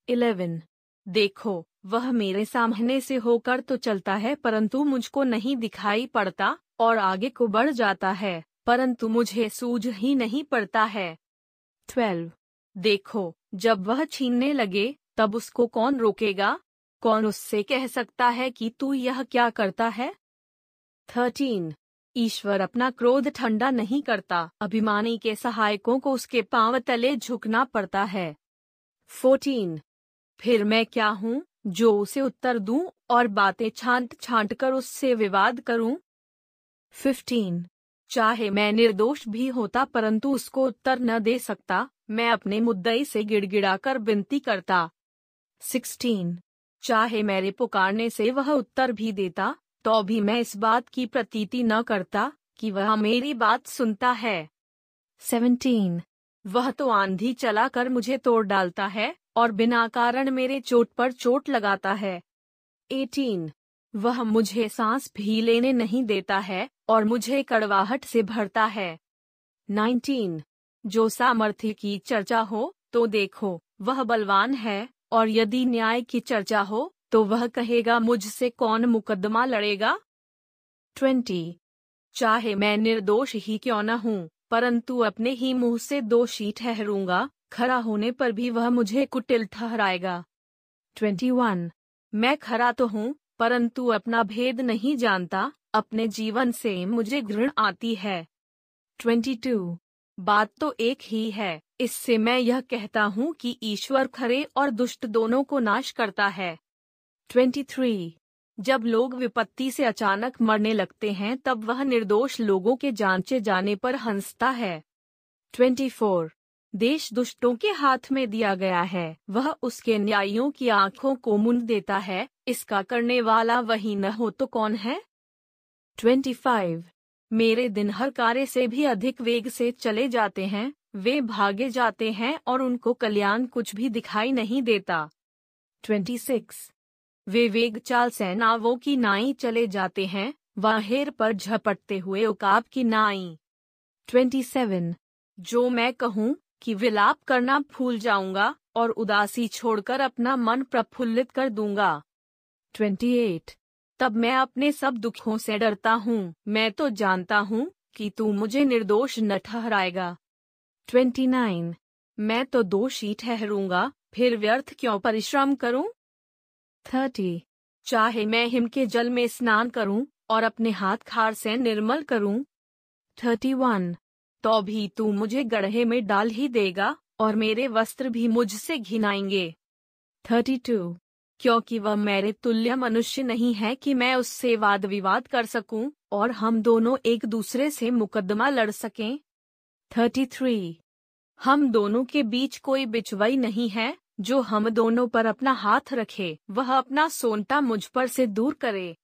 इलेवन। देखो, वह मेरे सामने से होकर तो चलता है, परंतु मुझको नहीं दिखाई पड़ता, और आगे को बढ़ जाता है, परंतु मुझे सूझ ही नहीं पड़ता है। ट्वेल्व। देखो, जब वह छीनने लगे, तब उसको कौन रोकेगा? कौन उससे कह सकता है कि तू यह क्या करता है? थर्टीन ईश्वर अपना क्रोध ठंडा नहीं करता, अभिमानी के सहायकों को उसके पाँव तले झुकना पड़ता है 14. फिर मैं क्या हूँ, जो उसे उत्तर दूँ और बातें छांट छांट कर उससे विवाद करूँ 15. चाहे मैं निर्दोष भी होता परंतु उसको उत्तर न दे सकता, मैं अपने मुद्दई से गिड़गिड़ाकर विनती करता 16. चाहे मेरे पुकारने से वह उत्तर भी देता तो भी मैं इस बात की प्रतीति न करता कि वह मेरी बात सुनता है 17. वह तो आंधी चला कर मुझे तोड़ डालता है और बिना कारण मेरे चोट पर चोट लगाता है 18. वह मुझे सांस भी लेने नहीं देता है और मुझे कड़वाहट से भरता है 19. जो सामर्थ्य की चर्चा हो तो देखो वह बलवान है और यदि न्याय की चर्चा हो तो वह कहेगा, मुझसे कौन मुकदमा लड़ेगा? ट्वेंटी। चाहे मैं निर्दोष ही क्यों न हूँ, परंतु अपने ही मुँह से दोषी ठहरूँगा, खरा होने पर भी वह मुझे कुटिल ठहराएगा। Twenty one. मैं खरा तो हूँ, परंतु अपना भेद नहीं जानता, अपने जीवन से मुझे घृण आती है। Twenty two. बात तो एक ही है, इससे मैं यह कहता हूँ कि ईश्वर खरे और दुष्ट दोनों को नाश करता है। 23. जब लोग विपत्ति से अचानक मरने लगते हैं, तब वह निर्दोष लोगों के जांचे जाने पर हंसता है 24. देश दुष्टों के हाथ में दिया गया है वह उसके न्यायियों की आँखों को मुंड देता है इसका करने वाला वही न हो तो कौन है 25. मेरे दिन हर कार्य से भी अधिक वेग से चले जाते हैं वे भागे जाते हैं और उनको कल्याण कुछ भी दिखाई नहीं देता 26. वे वेग चाल से नावों की नाई चले जाते हैं, वाहेर पर झपटते हुए उकाब की नाई 27. जो मैं कहूँ कि विलाप करना भूल जाऊँगा और उदासी छोड़कर अपना मन प्रफुल्लित कर दूँगा 28. तब मैं अपने सब दुखों से डरता हूँ मैं तो जानता हूँ कि तू मुझे निर्दोष न ठहराएगा 29. मैं तो दोषी ठहरूँगा, फिर व्यर्थ क्यों परिश्रम करूँ थर्टी। चाहे मैं हिम के जल में स्नान करूँ और अपने हाथ खार से निर्मल करूँ। Thirty one. तो भी तू मुझे गढ़े में डाल ही देगा और मेरे वस्त्र भी मुझसे घिनाएँगे। Thirty two. क्योंकि वह मेरे तुल्य मनुष्य नहीं है कि मैं उससे वाद विवाद कर सकूँ और हम दोनों एक दूसरे से मुकदमा लड़ सकें। Thirty three. हम दोनों के बीच कोई बिचवई नहीं है जो हम दोनों पर अपना हाथ रखे वह अपना सोनटा मुझ पर से दूर करे।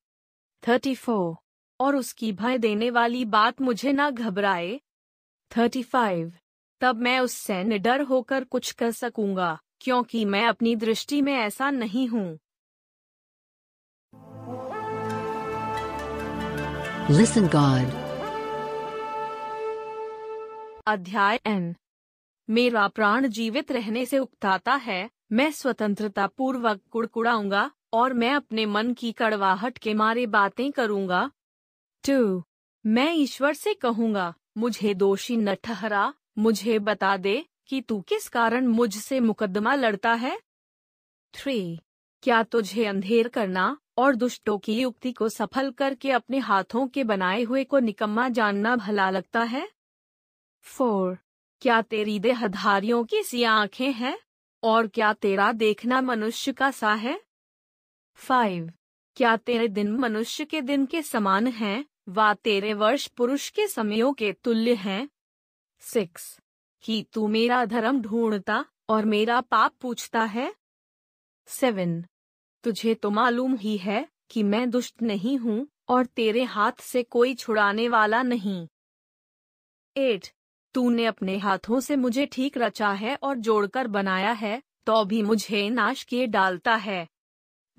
Thirty four. और उसकी भय देने वाली बात मुझे ना घबराए। Thirty five. तब मैं उससे निडर होकर कुछ कर सकूँगा क्योंकि मैं अपनी दृष्टि में ऐसा नहीं हूँ। Listen God. अध्याय एन। मेरा प्राण जीवित रहने से उकताता है, मैं स्वतंत्रता पूर्वक कुड़कुड़ाऊँगा, और मैं अपने मन की कड़वाहट के मारे बातें करूँगा। टू, मैं ईश्वर से कहूँगा, मुझे दोषी न ठहरा, मुझे बता दे कि तू किस कारण मुझसे मुकदमा लड़ता है। थ्री, क्या तुझे अंधेर करना और दुष्टों की युक्ति को सफल करके अपने हाथों के बनाए हुए को निकम्मा जानना भला लगता है। फोर क्या तेरी देहधारियों की सी आँखें हैं? और क्या तेरा देखना मनुष्य का सा है? फाइव क्या तेरे दिन मनुष्य के दिन के समान हैं? वा तेरे वर्ष पुरुष के समयों के तुल्य हैं? सिक्स कि तू मेरा धर्म ढूंढता और मेरा पाप पूछता है? सेवन तुझे तो मालूम ही है कि मैं दुष्ट नहीं हूँ और तेरे हाथ से कोई छुड़ाने वाला नहीं। एट तूने अपने हाथों से मुझे ठीक रचा है और जोड़कर बनाया है तो भी मुझे नाश किए डालता है।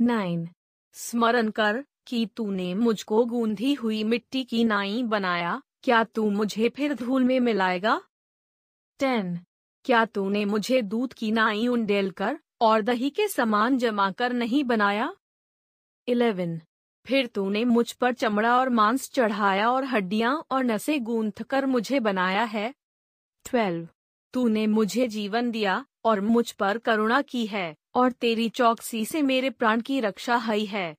नाइन। स्मरण कर कि तूने मुझको गूंधी हुई मिट्टी की नाई बनाया, क्या तू मुझे फिर धूल में मिलाएगा? टेन। क्या तूने मुझे दूध की नाई उंडेल कर और दही के समान जमा कर नहीं बनाया? इलेवन। फिर तूने मुझ पर चमड़ा और मांस चढ़ाया और हड्डियाँ और नसें गूंथ कर मुझे बनाया है ट्वेल्व तूने मुझे जीवन दिया और मुझ पर करुणा की है और तेरी चौकसी से मेरे प्राण की रक्षा हई है।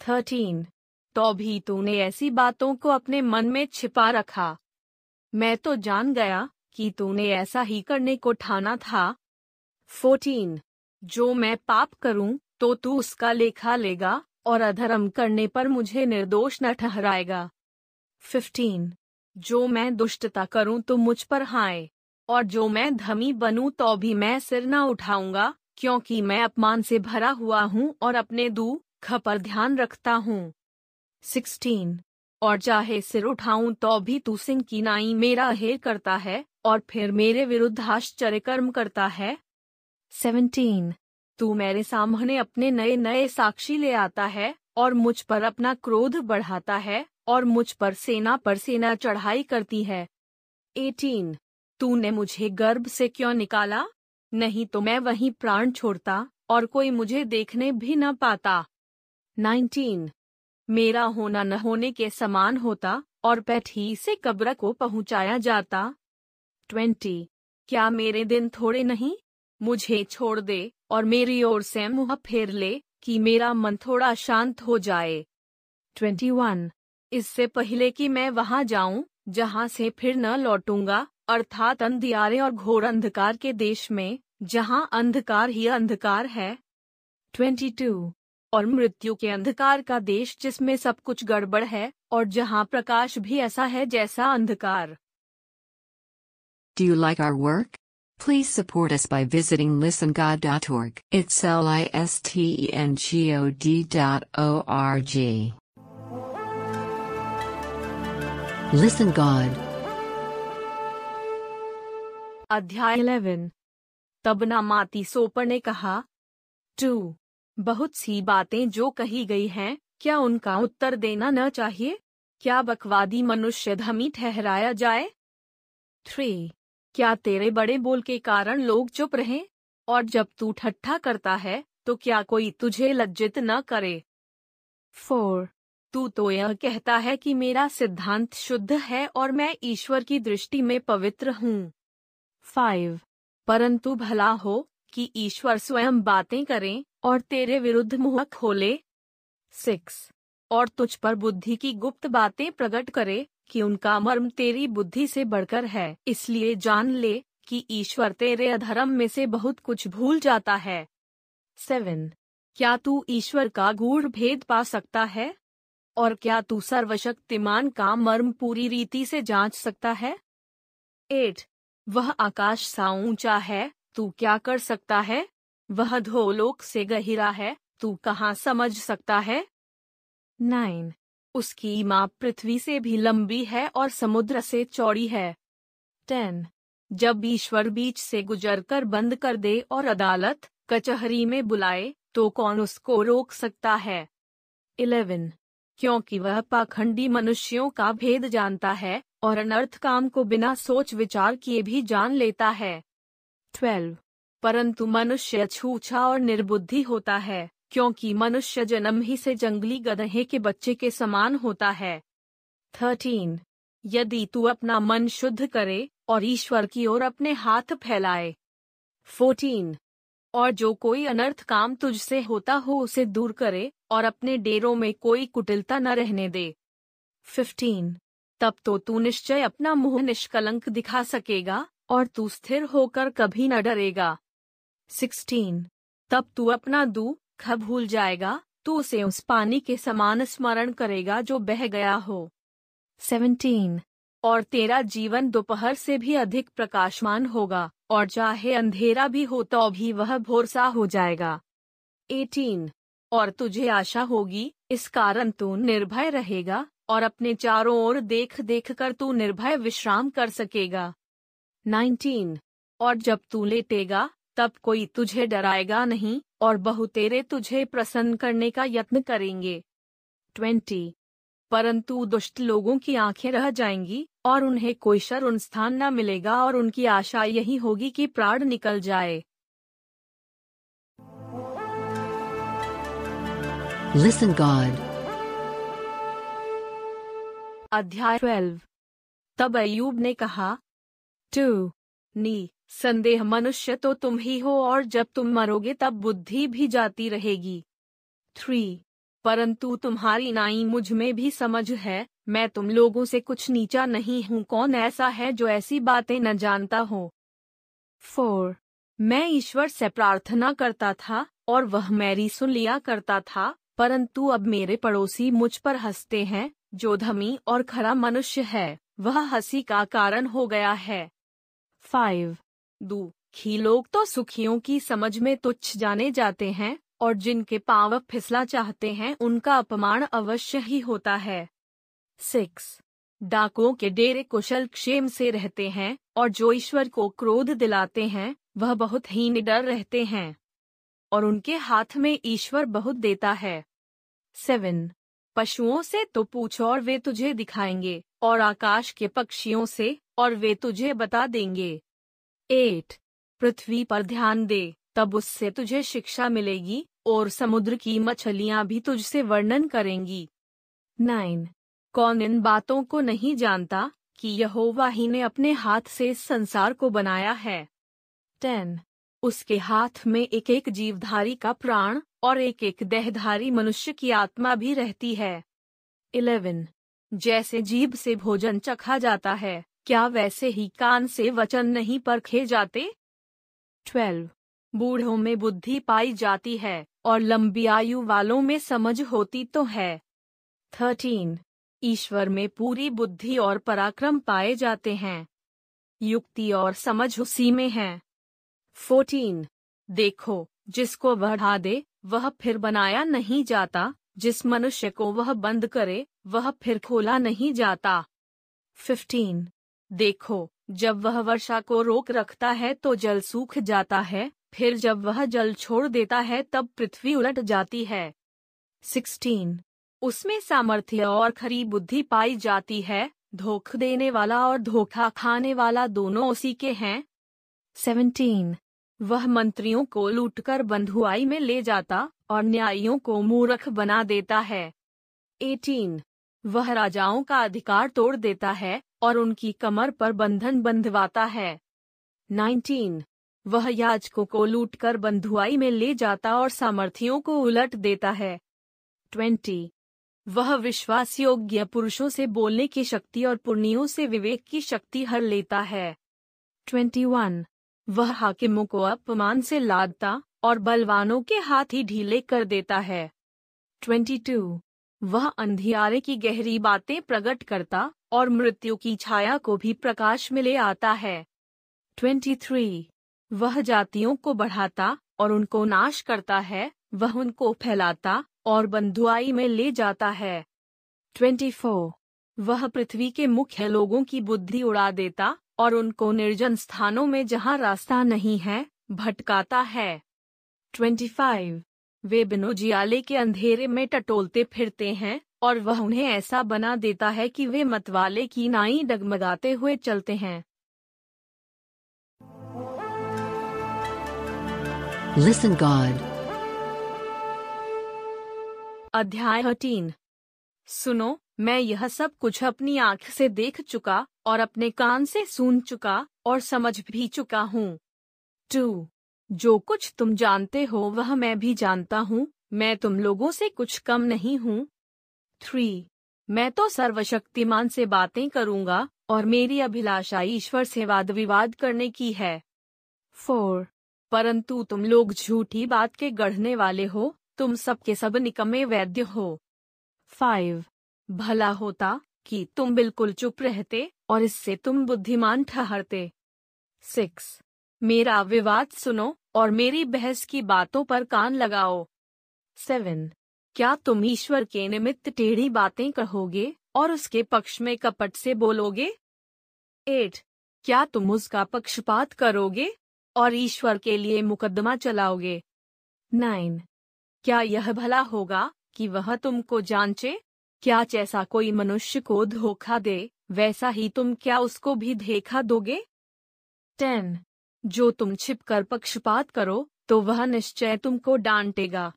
थर्टीन तो भी तूने ऐसी बातों को अपने मन में छिपा रखा। मैं तो जान गया कि तूने ऐसा ही करने को ठाना था। फोर्टीन जो मैं पाप करूँ तो तू उसका लेखा लेगा और अधर्म करने पर मुझे निर्दोष न ठहराएगा। फिफ्टीन जो मैं दुष्टता करूँ तो मुझ पर हाय, और जो मैं धमी बनूं तो भी मैं सिर न उठाऊँगा, क्योंकि मैं अपमान से भरा हुआ हूँ और अपने दुख पर ध्यान रखता हूँ। सिक्सटीन, और चाहे सिर उठाऊं तो भी तू सिंह की नाई मेरा हेर करता है, और फिर मेरे विरुद्ध आश्चर्य कर्म करता है। सेवनटीन, तू मेरे सामने अपने नए नए साक्षी ले आता है, और मुझ पर अपना क्रोध बढ़ाता है और मुझ पर सेना पर सेना चढ़ाई करती है। एटीन, तूने मुझे गर्भ से क्यों निकाला? नहीं तो मैं वहीं प्राण छोड़ता और कोई मुझे देखने भी न पाता। नाइनटीन, मेरा होना न होने के समान होता और पैठी से कब्र को पहुँचाया जाता। ट्वेंटी, क्या मेरे दिन थोड़े नहीं? मुझे छोड़ दे और मेरी ओर से मुँह फेर ले कि मेरा मन थोड़ा शांत हो जाए। ट्वेंटी वन इससे पहले कि मैं वहाँ जाऊँ, जहाँ से फिर न लौटूँगा, अर्थात अंधियारे और घोर अंधकार के देश में, जहाँ अंधकार ही अंधकार है 22 और मृत्यु के अंधकार का देश जिसमें सब कुछ गड़बड़ है, और जहाँ प्रकाश भी ऐसा है जैसा अंधकार Do you like our work? Please support us by visiting listengod.org. It's L I S T E N G O D dot O Listen, God. अध्याय 11 तब नामाती सोपर ने कहा टू बहुत सी बातें जो कही गई हैं, क्या उनका उत्तर देना न चाहिए? क्या बकवादी मनुष्य धमी ठहराया जाए? थ्री क्या तेरे बड़े बोल के कारण लोग चुप रहे? और जब तू ठट्ठा करता है तो क्या कोई तुझे लज्जित न करे? फोर तू तो यह कहता है कि मेरा सिद्धांत शुद्ध है और मैं ईश्वर की दृष्टि में पवित्र हूँ। फाइव परंतु भला हो कि ईश्वर स्वयं बातें करें और तेरे विरुद्ध मुँह खोले। सिक्स और तुझ पर बुद्धि की गुप्त बातें प्रकट करे कि उनका मर्म तेरी बुद्धि से बढ़कर है। इसलिए जान ले कि ईश्वर तेरे अधर्म में से बहुत कुछ भूल जाता है। सेवन क्या तू ईश्वर का गूढ़ भेद पा सकता है? और क्या तू सर्वशक्तिमान का मर्म पूरी रीति से जाँच सकता है? एट, वह आकाश सा ऊँचा है, तू क्या कर सकता है? वह धोलोक से गहिरा है, तू कहाँ समझ सकता है? नाइन, उसकी माप पृथ्वी से भी लंबी है और समुद्र से चौड़ी है। टेन, जब ईश्वर बीच से गुजरकर बंद कर दे और अदालत कचहरी में बुलाए तो कौन उसको रोक सकता है? इलेवन क्योंकि वह पाखंडी मनुष्यों का भेद जानता है और अनर्थ काम को बिना सोच विचार किए भी जान लेता है। ट्वेल्व। परंतु मनुष्य छूछा और निर्बुद्धि होता है, क्योंकि मनुष्य जन्म ही से जंगली गधे के बच्चे के समान होता है। थर्टीन। यदि तू अपना मन शुद्ध करे और ईश्वर की ओर अपने हाथ फैलाए। फोर्टीन। और जो कोई अनर्थ काम तुझसे होता हो उसे दूर करे और अपने डेरों में कोई कुटिलता न रहने दे। फिफ्टीन तब तो तू निश्चय अपना मुँह निष्कलंक दिखा सकेगा, और तू स्थिर होकर कभी न डरेगा। सिक्सटीन तब तू अपना दुख भूल जाएगा, तू उसे उस पानी के समान स्मरण करेगा जो बह गया हो। सेवनटीन और तेरा जीवन दोपहर से भी अधिक प्रकाशमान होगा, और चाहे अंधेरा भी हो तो भी वह भोरसा हो जाएगा। एटीन और तुझे आशा होगी, इस कारण तू निर्भय रहेगा, और अपने चारों ओर देख देख कर तू निर्भय विश्राम कर सकेगा 19. और जब तू लेटेगा, तब कोई तुझे डराएगा नहीं, और बहुतेरे तुझे प्रसन्न करने का यत्न करेंगे 20. परंतु दुष्ट लोगों की आँखें रह जाएँगी, और उन्हें कोई शरण स्थान न मिलेगा, और उनकी आशा यही होगी कि प्राण निकल जाए Listen, God. अध्याय 12 तब अयूब ने कहा टू नी, संदेह मनुष्य तो तुम ही हो और जब तुम मरोगे तब बुद्धि भी जाती रहेगी। थ्री, परंतु तुम्हारी नाई मुझमें भी समझ है, मैं तुम लोगों से कुछ नीचा नहीं हूँ, कौन ऐसा है जो ऐसी बातें न जानता हो? फोर, मैं ईश्वर से प्रार्थना करता था और वह मेरी सुन लिया करता था परंतु अब मेरे पड़ोसी मुझ पर हँसते हैं, जो धमी और खरा मनुष्य है, वह हँसी का कारण हो गया है। फाइव। दुखी लोग तो सुखियों की समझ में तुच्छ जाने जाते हैं, और जिनके पाव फिसला चाहते हैं, उनका अपमान अवश्य ही होता है। सिक्स। डाकुओं के डेरे कुशल क्षेम से रहते हैं, और जो ईश्वर को क्रोध दिलाते हैं, वह बहुत ही निडर रहते हैं। और उनके हाथ में ईश्वर बहुत देता है। सेवन, पशुओं से तो पूछ और वे तुझे दिखाएँगे, और आकाश के पक्षियों से, और वे तुझे बता देंगे। एट, पृथ्वी पर ध्यान दे, तब उससे तुझे शिक्षा मिलेगी, और समुद्र की मछलियाँ भी तुझसे वर्णन करेंगी। नाइन, कौन इन बातों को नहीं जानता, कि यहोवा ही ने अपने हाथ से इस संसार को बनाया है? टेन उसके हाथ में एक एक जीवधारी का प्राण और एक एक देहधारी मनुष्य की आत्मा भी रहती है। इलेवन, जैसे जीभ से भोजन चखा जाता है, क्या वैसे ही कान से वचन नहीं परखे जाते? ट्वेल्व, बूढ़ों में बुद्धि पाई जाती है और लंबी आयु वालों में समझ होती तो है। थर्टीन, ईश्वर में पूरी बुद्धि और पराक्रम पाए जाते हैं। युक्ति और समझ उसी में है। फोर्टीन देखो, जिसको बढ़ा दे, वह फिर बनाया नहीं जाता। जिस मनुष्य को वह बंद करे, वह फिर खोला नहीं जाता। फिफ्टीन देखो, जब वह वर्षा को रोक रखता है तो जल सूख जाता है, फिर जब वह जल छोड़ देता है तब पृथ्वी उलट जाती है। सिक्सटीन उसमें सामर्थ्य और खरी बुद्धि पाई जाती है, धोख देने वाला और धोखा खाने वाला दोनों उसी के हैं। सेवनटीन वह मंत्रियों को लूटकर बंधुआई में ले जाता और न्यायियों को मूर्ख बना देता है। एटीन, वह राजाओं का अधिकार तोड़ देता है और उनकी कमर पर बंधन बंधवाता है। नाइनटीन, वह याजकों को लूटकर बंधुआई में ले जाता और सामर्थियों को उलट देता है। ट्वेंटी, वह विश्वास योग्य पुरुषों से बोलने की शक्ति और पुण्यों से विवेक की शक्ति हर लेता है। ट्वेंटी वन वह हाकिमों को अपमान से लादता और बलवानों के हाथ ही ढीले कर देता है। Twenty two. वह अंधियारे की गहरी बातें प्रकट करता और मृत्यु की छाया को भी प्रकाश में ले आता है। Twenty three. वह जातियों को बढ़ाता और उनको नाश करता है, वह उनको फैलाता और बंधुआई में ले जाता है। Twenty four. वह पृथ्वी के मुख्य लोगों की बुद्धि उड़ा देता और उनको निर्जन स्थानों में जहाँ रास्ता नहीं है भटकाता है। Twenty five. वे बिनोजियाले के अंधेरे में टटोलते फिरते हैं और वह उन्हें ऐसा बना देता है कि वे मतवाले की नाई डगमगाते हुए चलते हैं। Listen God. अध्याय थर्टीन सुनो मैं यह सब कुछ अपनी आँख से देख चुका और अपने कान से सुन चुका और समझ भी चुका हूँ। टू। जो कुछ तुम जानते हो वह मैं भी जानता हूँ। मैं तुम लोगों से कुछ कम नहीं हूँ। थ्री। मैं तो सर्वशक्तिमान से बातें करूँगा और मेरी अभिलाषा ईश्वर से वाद विवाद करने की है। फोर। परंतु तुम लोग झूठी बात के गढ़ने वाले हो। तुम सबके सब निकमे वैद्य हो। फाइव। भला होता कि तुम बिल्कुल चुप रहते और इससे तुम बुद्धिमान ठहरते। सिक्स, मेरा विवाद सुनो और मेरी बहस की बातों पर कान लगाओ। सेवन, क्या तुम ईश्वर के निमित्त टेढ़ी बातें कहोगे और उसके पक्ष में कपट से बोलोगे? एट, क्या तुम उसका पक्षपात करोगे और ईश्वर के लिए मुकदमा चलाओगे? नाइन, क्या यह भला होगा कि वह तुमको जांचे क्या जैसा कोई मनुष्य को धोखा दे, वैसा ही तुम क्या उसको भी देखा दोगे? टेन, जो तुम छिपकर पक्षपात करो तो वह निश्चय तुमको डांटेगा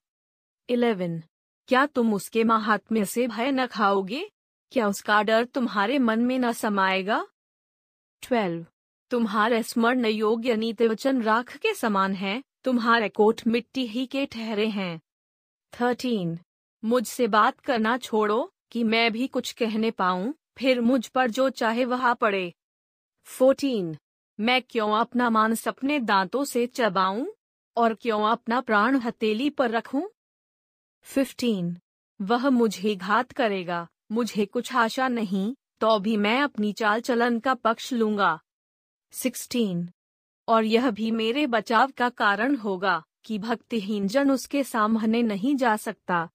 इलेवन, क्या तुम उसके महात्म्य से भय न खाओगे? क्या उसका डर तुम्हारे मन में न समाएगा? ट्वेल्व, तुम्हारे स्मरण योग्य नीति वचन राख के समान है, तुम्हारे कोट मिट्टी ही के ठहरे हैं। थर्टीन, मुझसे बात करना छोड़ो कि मैं भी कुछ कहने पाऊँ, फिर मुझ पर जो चाहे वहा पड़े 14. मैं क्यों अपना मांस अपने दांतों से चबाऊं, और क्यों अपना प्राण हथेली पर रखूँ 15. वह मुझे घात करेगा, मुझे कुछ आशा नहीं तो भी मैं अपनी चाल चलन का पक्ष लूँगा 16. और यह भी मेरे बचाव का कारण होगा, कि भक्तिहीन जन उसके सामने नहीं जा सकता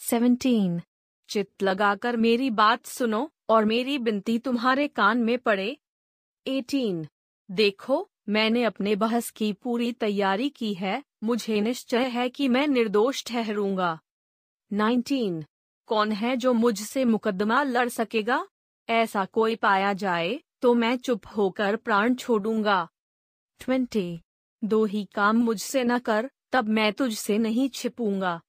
17. चित लगाकर मेरी बात सुनो और मेरी बिनती तुम्हारे कान में पड़े 18. देखो, मैंने अपने बहस की पूरी तैयारी की है, मुझे निश्चय है कि मैं निर्दोष ठहरूँगा 19. कौन है जो मुझसे मुकदमा लड़ सकेगा ऐसा कोई पाया जाए तो मैं चुप होकर प्राण छोड़ूँगा 20. दो ही काम मुझसे न कर, तब मैं तुझसे नहीं छिपूँगा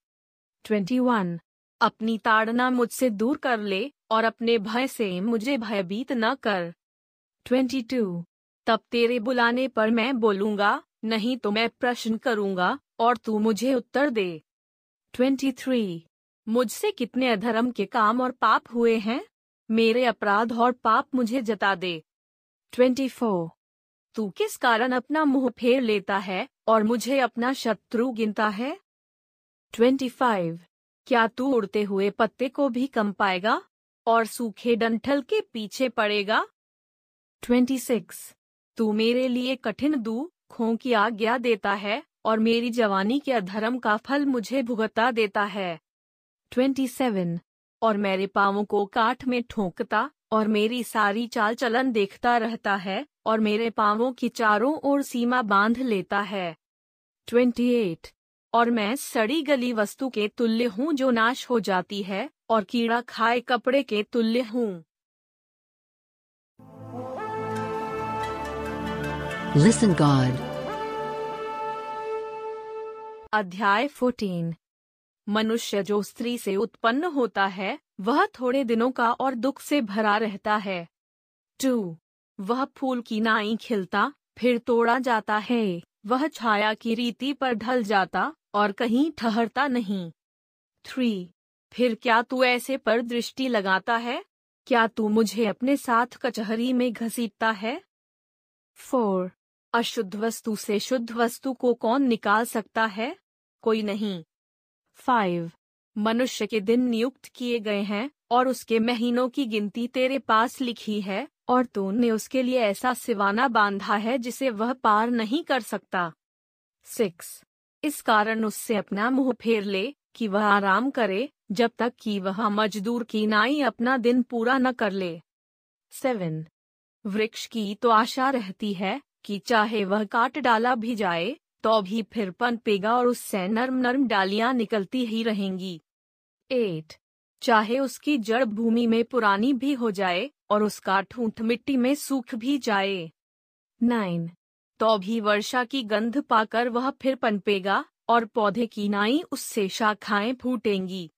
21. अपनी ताड़ना मुझसे दूर कर ले और अपने भय से मुझे भयभीत न कर 22. तब तेरे बुलाने पर मैं बोलूँगा, नहीं तो मैं प्रश्न करूँगा और तू मुझे उत्तर दे 23. मुझसे कितने अधर्म के काम और पाप हुए हैं मेरे अपराध और पाप मुझे जता दे 24. तू किस कारण अपना मुँह फेर लेता है और मुझे अपना शत्रु गिनता है 25. क्या तू उड़ते हुए पत्ते को भी कम पाएगा और सूखे डंठल के पीछे पड़ेगा 26. तू मेरे लिए कठिन दुखों की आज्ञा देता है और मेरी जवानी के अधर्म का फल मुझे भुगता देता है 27. और मेरे पावों को काठ में ठोंकता और मेरी सारी चाल चलन देखता रहता है और मेरे पावों की चारों ओर सीमा बाँध लेता है 28. और मैं सड़ी गली वस्तु के तुल्य हूँ जो नाश हो जाती है और कीड़ा खाए कपड़े के तुल्य हूँ। Listen God. अध्याय 14 मनुष्य जो स्त्री से उत्पन्न होता है वह थोड़े दिनों का और दुख से भरा रहता है। टू वह फूल की नाई खिलता फिर तोड़ा जाता है। वह छाया की रीति पर ढल जाता और कहीं ठहरता नहीं। थ्री, फिर क्या तू ऐसे पर दृष्टि लगाता है? क्या तू मुझे अपने साथ कचहरी में घसीटता है? फोर, अशुद्ध वस्तु से शुद्ध वस्तु को कौन निकाल सकता है? कोई नहीं। फाइव, मनुष्य के दिन नियुक्त किए गए हैं, और उसके महीनों की गिनती तेरे पास लिखी है, और तूने उसके लिए ऐसा सिवाना बांधा है जिसे वह पार नहीं कर सकता। सिक्स इस कारण उससे अपना मुँह फेर ले कि वह आराम करे, जब तक कि वह मजदूर की नाई अपना दिन पूरा न कर ले। सेवन। वृक्ष की तो आशा रहती है कि चाहे वह काट डाला भी जाए तो भी फिर पनपेगा और उससे नर्म नर्म डालियाँ निकलती ही रहेंगी। एट। चाहे उसकी जड़ भूमि में पुरानी भी हो जाए और उसका ठूंठ मिट्टी में सूख भी जाए। नाइन। तो भी वर्षा की गंध पाकर वह फिर पनपेगा और पौधे की नाई उससे शाखाएँ फूटेंगी।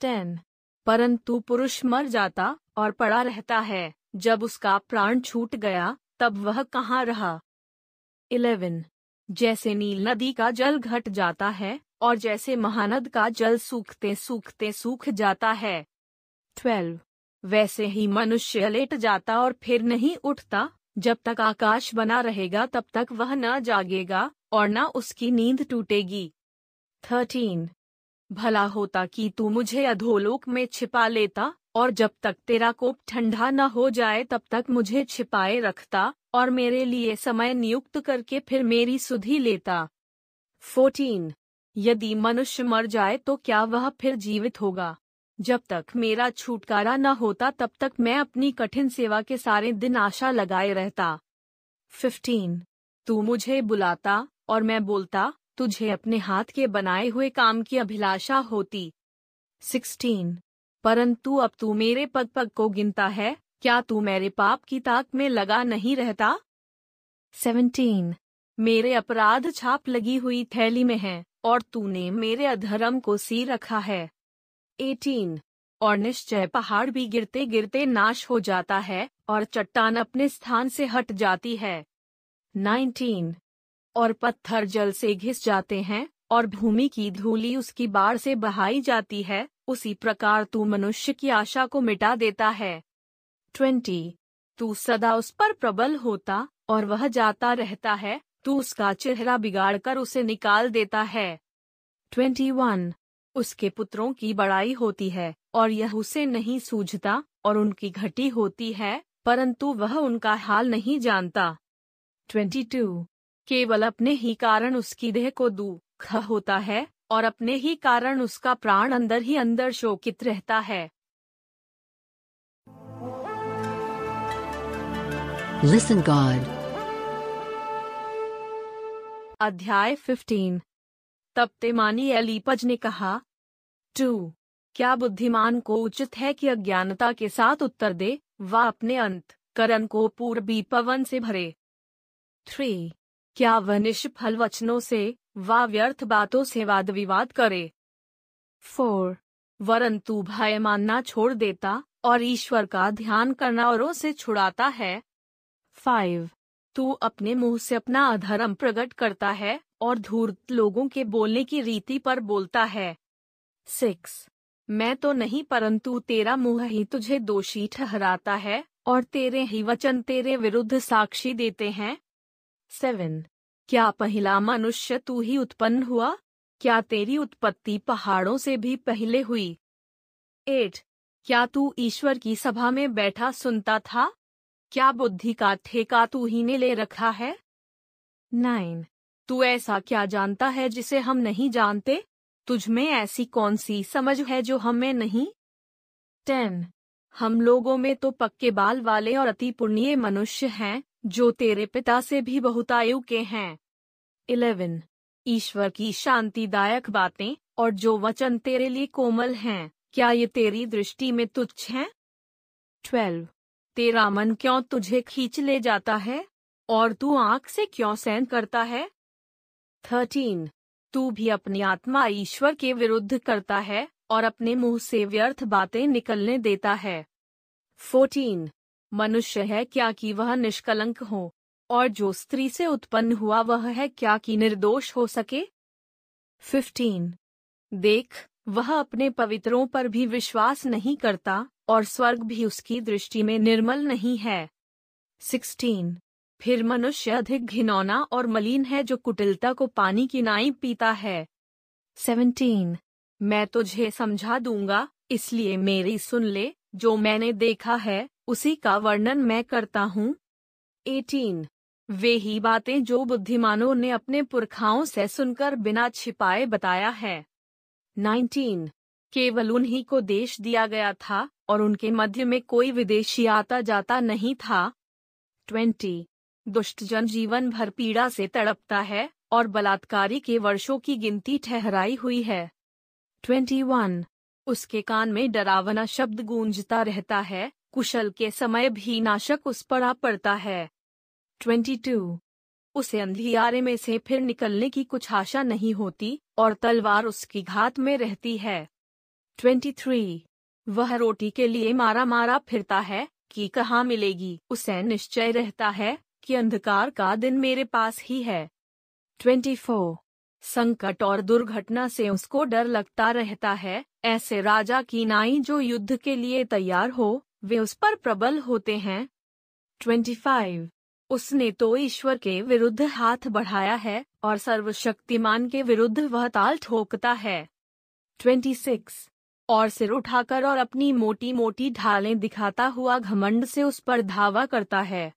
टेन। परंतु पुरुष मर जाता और पड़ा रहता है। जब उसका प्राण छूट गया, तब वह कहाँ रहा? इलेवन। जैसे नील नदी का जल घट जाता है और जैसे महानद का जल सूखते सूखते सूख जाता है। ट्वेल्व। वैसे ही मनुष्य लेट जाता और फिर नहीं उठता जब तक आकाश बना रहेगा तब तक वह न जागेगा और न उसकी नींद टूटेगी। थर्टीन। भला होता कि तू मुझे अधोलोक में छिपा लेता और जब तक तेरा कोप ठंडा न हो जाए तब तक मुझे छिपाए रखता और मेरे लिए समय नियुक्त करके फिर मेरी सुधि लेता। फोर्टीन। यदि मनुष्य मर जाए तो क्या वह फिर जीवित होगा? जब तक मेरा छुटकारा न होता तब तक मैं अपनी कठिन सेवा के सारे दिन आशा लगाए रहता। फिफ्टीन तू मुझे बुलाता और मैं बोलता, तुझे अपने हाथ के बनाए हुए काम की अभिलाषा होती। सिक्सटीन परंतु अब तू मेरे पग पग को गिनता है, क्या तू मेरे पाप की ताक में लगा नहीं रहता? सेवनटीन मेरे अपराध छाप लगी हुई थैली में है और तूने मेरे अधर्म को सी रखा है। एटीन। और निश्चय पहाड़ भी गिरते गिरते नाश हो जाता है और चट्टान अपने स्थान से हट जाती है। नाइनटीन। और पत्थर जल से घिस जाते हैं और भूमि की धूली उसकी बाढ़ से बहाई जाती है, उसी प्रकार तू मनुष्य की आशा को मिटा देता है। ट्वेंटी। तू सदा उस पर प्रबल होता और वह जाता रहता है, तू उसका चेहरा बिगाड़कर उसे निकाल देता है। Twenty one. उसके पुत्रों की बड़ाई होती है और यह उसे नहीं सूझता और उनकी घटी होती है परंतु वह उनका हाल नहीं जानता। Twenty two. केवल अपने ही कारण उसकी देह को दुख होता है और अपने ही कारण उसका प्राण अंदर ही अंदर शोकित रहता है। Listen God. अध्याय 15 तब तेमानी एलीपज ने कहा टू क्या बुद्धिमान को उचित है कि अज्ञानता के साथ उत्तर दे व अपने अंत, करण को पूर्वी पवन से भरे। थ्री। क्या वह निष्फल वचनों से व व्यर्थ बातों से वाद विवाद करे। फोर। वरन तू भय मानना छोड़ देता, और ईश्वर का ध्यान करना औरों से छुड़ाता है। फाइव। तू अपने मुँह से अपना अधर्म प्रकट करता है, और धूर्त लोगों के बोलने की रीति पर बोलता है। सिक्स। मैं तो नहीं, परंतु तेरा मुँह ही तुझे दोषी ठहराता है, और तेरे ही वचन तेरे विरुद्ध साक्षी देते हैं। सेवन। क्या पहला मनुष्य तू ही उत्पन्न हुआ? क्या तेरी उत्पत्ति पहाड़ों से भी पहले हुई? एट। क्या तू ईश्वर की सभा में बैठा सुनता था? क्या बुद्धि का ठेका तू ही ने ले रखा है? नाइन। तू ऐसा क्या जानता है जिसे हम नहीं जानते? तुझ में ऐसी कौन सी समझ है जो हमें नहीं? टेन, हम लोगों में तो पक्के बाल वाले और अति पुण्य मनुष्य हैं, जो तेरे पिता से भी बहुत आयु के हैं। इलेवन, ईश्वर की शांतिदायक बातें और जो वचन तेरे लिए कोमल हैं, क्या ये तेरी दृष्टि में तुच्छ हैं? ट्वेल्व, तेरा मन क्यों तुझे खींच ले जाता है? और तू आँख से क्यों सहन करता है? थर्टीन तू भी अपनी आत्मा ईश्वर के विरुद्ध करता है और अपने मुँह से व्यर्थ बातें निकलने देता है। फोर्टीन, मनुष्य है क्या कि वह निष्कलंक हो, और जो स्त्री से उत्पन्न हुआ वह है क्या कि निर्दोष हो सके? फिफ्टीन, देख, वह अपने पवित्रों पर भी विश्वास नहीं करता और स्वर्ग भी उसकी दृष्टि में निर्मल नहीं है। सिक्सटीन फिर मनुष्य अधिक घिनौना और मलिन है जो कुटिलता को पानी की नाई पीता है। सेवनटीन मैं तुझे समझा दूँगा, इसलिए मेरी सुन ले, जो मैंने देखा है, उसी का वर्णन मैं करता हूँ। एटीन वे ही बातें जो बुद्धिमानों ने अपने पुरखाओं से सुनकर बिना छिपाए बताया है। नाइनटीन केवल उन्हीं को देश दिया गया था, और उनके मध्य में कोई विदेशी आता जाता नहीं था। ट्वेंटी दुष्ट जन जीवन भर पीड़ा से तड़पता है और बलात्कारी के वर्षों की गिनती ठहराई हुई है। Twenty one. उसके कान में डरावना शब्द गूंजता रहता है, कुशल के समय भी नाशक उस पर आ पड़ता है। Twenty two. उसे अंधियारे में से फिर निकलने की कुछ आशा नहीं होती और तलवार उसकी घात में रहती है। Twenty three. वह रोटी के लिए मारा मारा फिरता है कि कहाँ मिलेगी, उसे निश्चय रहता है कि अंधकार का दिन मेरे पास ही है। Twenty four. संकट और दुर्घटना से उसको डर लगता रहता है। ऐसे राजा की नाई जो युद्ध के लिए तैयार हो, वे उस पर प्रबल होते हैं। Twenty five. उसने तो ईश्वर के विरुद्ध हाथ बढ़ाया है और सर्वशक्तिमान के विरुद्ध वह ताल ठोकता है। Twenty six. और सिर उठाकर और अपनी मोटी मोटी ढालें दिखाता हुआ घमंड से उस पर धावा करता है।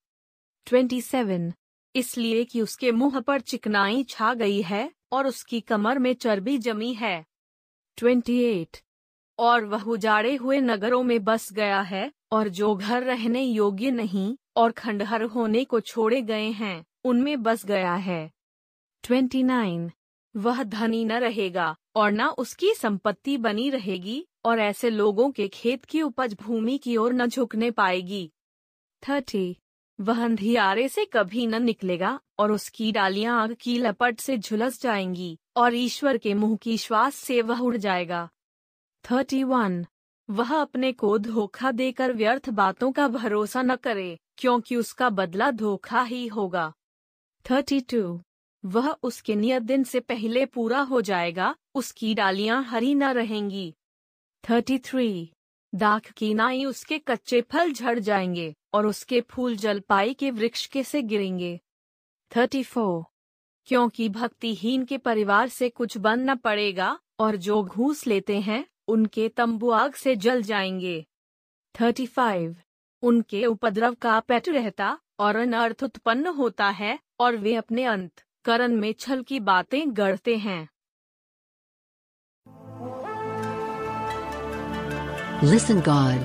ट्वेंटी सेवन इसलिए कि उसके मुँह पर चिकनाई छा गई है और उसकी कमर में चर्बी जमी है। ट्वेंटी एट और वह उजाड़े हुए नगरों में बस गया है और जो घर रहने योग्य नहीं और खंडहर होने को छोड़े गए हैं, उनमें बस गया है। ट्वेंटी नाइन वह धनी न रहेगा और न उसकी संपत्ति बनी रहेगी और ऐसे लोगों के खेत की उपज भूमि की ओर न झुकने पाएगी। थर्टी वह अंधियारे से कभी न निकलेगा और उसकी डालियाँ आग की लपट से झुलस जाएँगी और ईश्वर के मुँह की श्वास से वह उड़ जाएगा। Thirty one. वह अपने को धोखा देकर व्यर्थ बातों का भरोसा न करे, क्योंकि उसका बदला धोखा ही होगा। Thirty two. वह उसके नियत दिन से पहले पूरा हो जाएगा उसकी डालियाँ हरी न रहेंगी। Thirty three. दाख की नाई उसके कच्चे फल झड़ जाएँगे और उसके फूल जलपाई के वृक्ष के से गिरेंगे। Thirty four. क्योंकि भक्तिहीन के परिवार से कुछ बन न पड़ेगा और जो घूस लेते हैं, उनके तंबू आग से जल जाएँगे। Thirty five. उनके उपद्रव का पेट रहता और अनर्थ उत्पन्न होता है और वे अपने अंत करण में छल की बातें गढ़ते हैं। Listen God.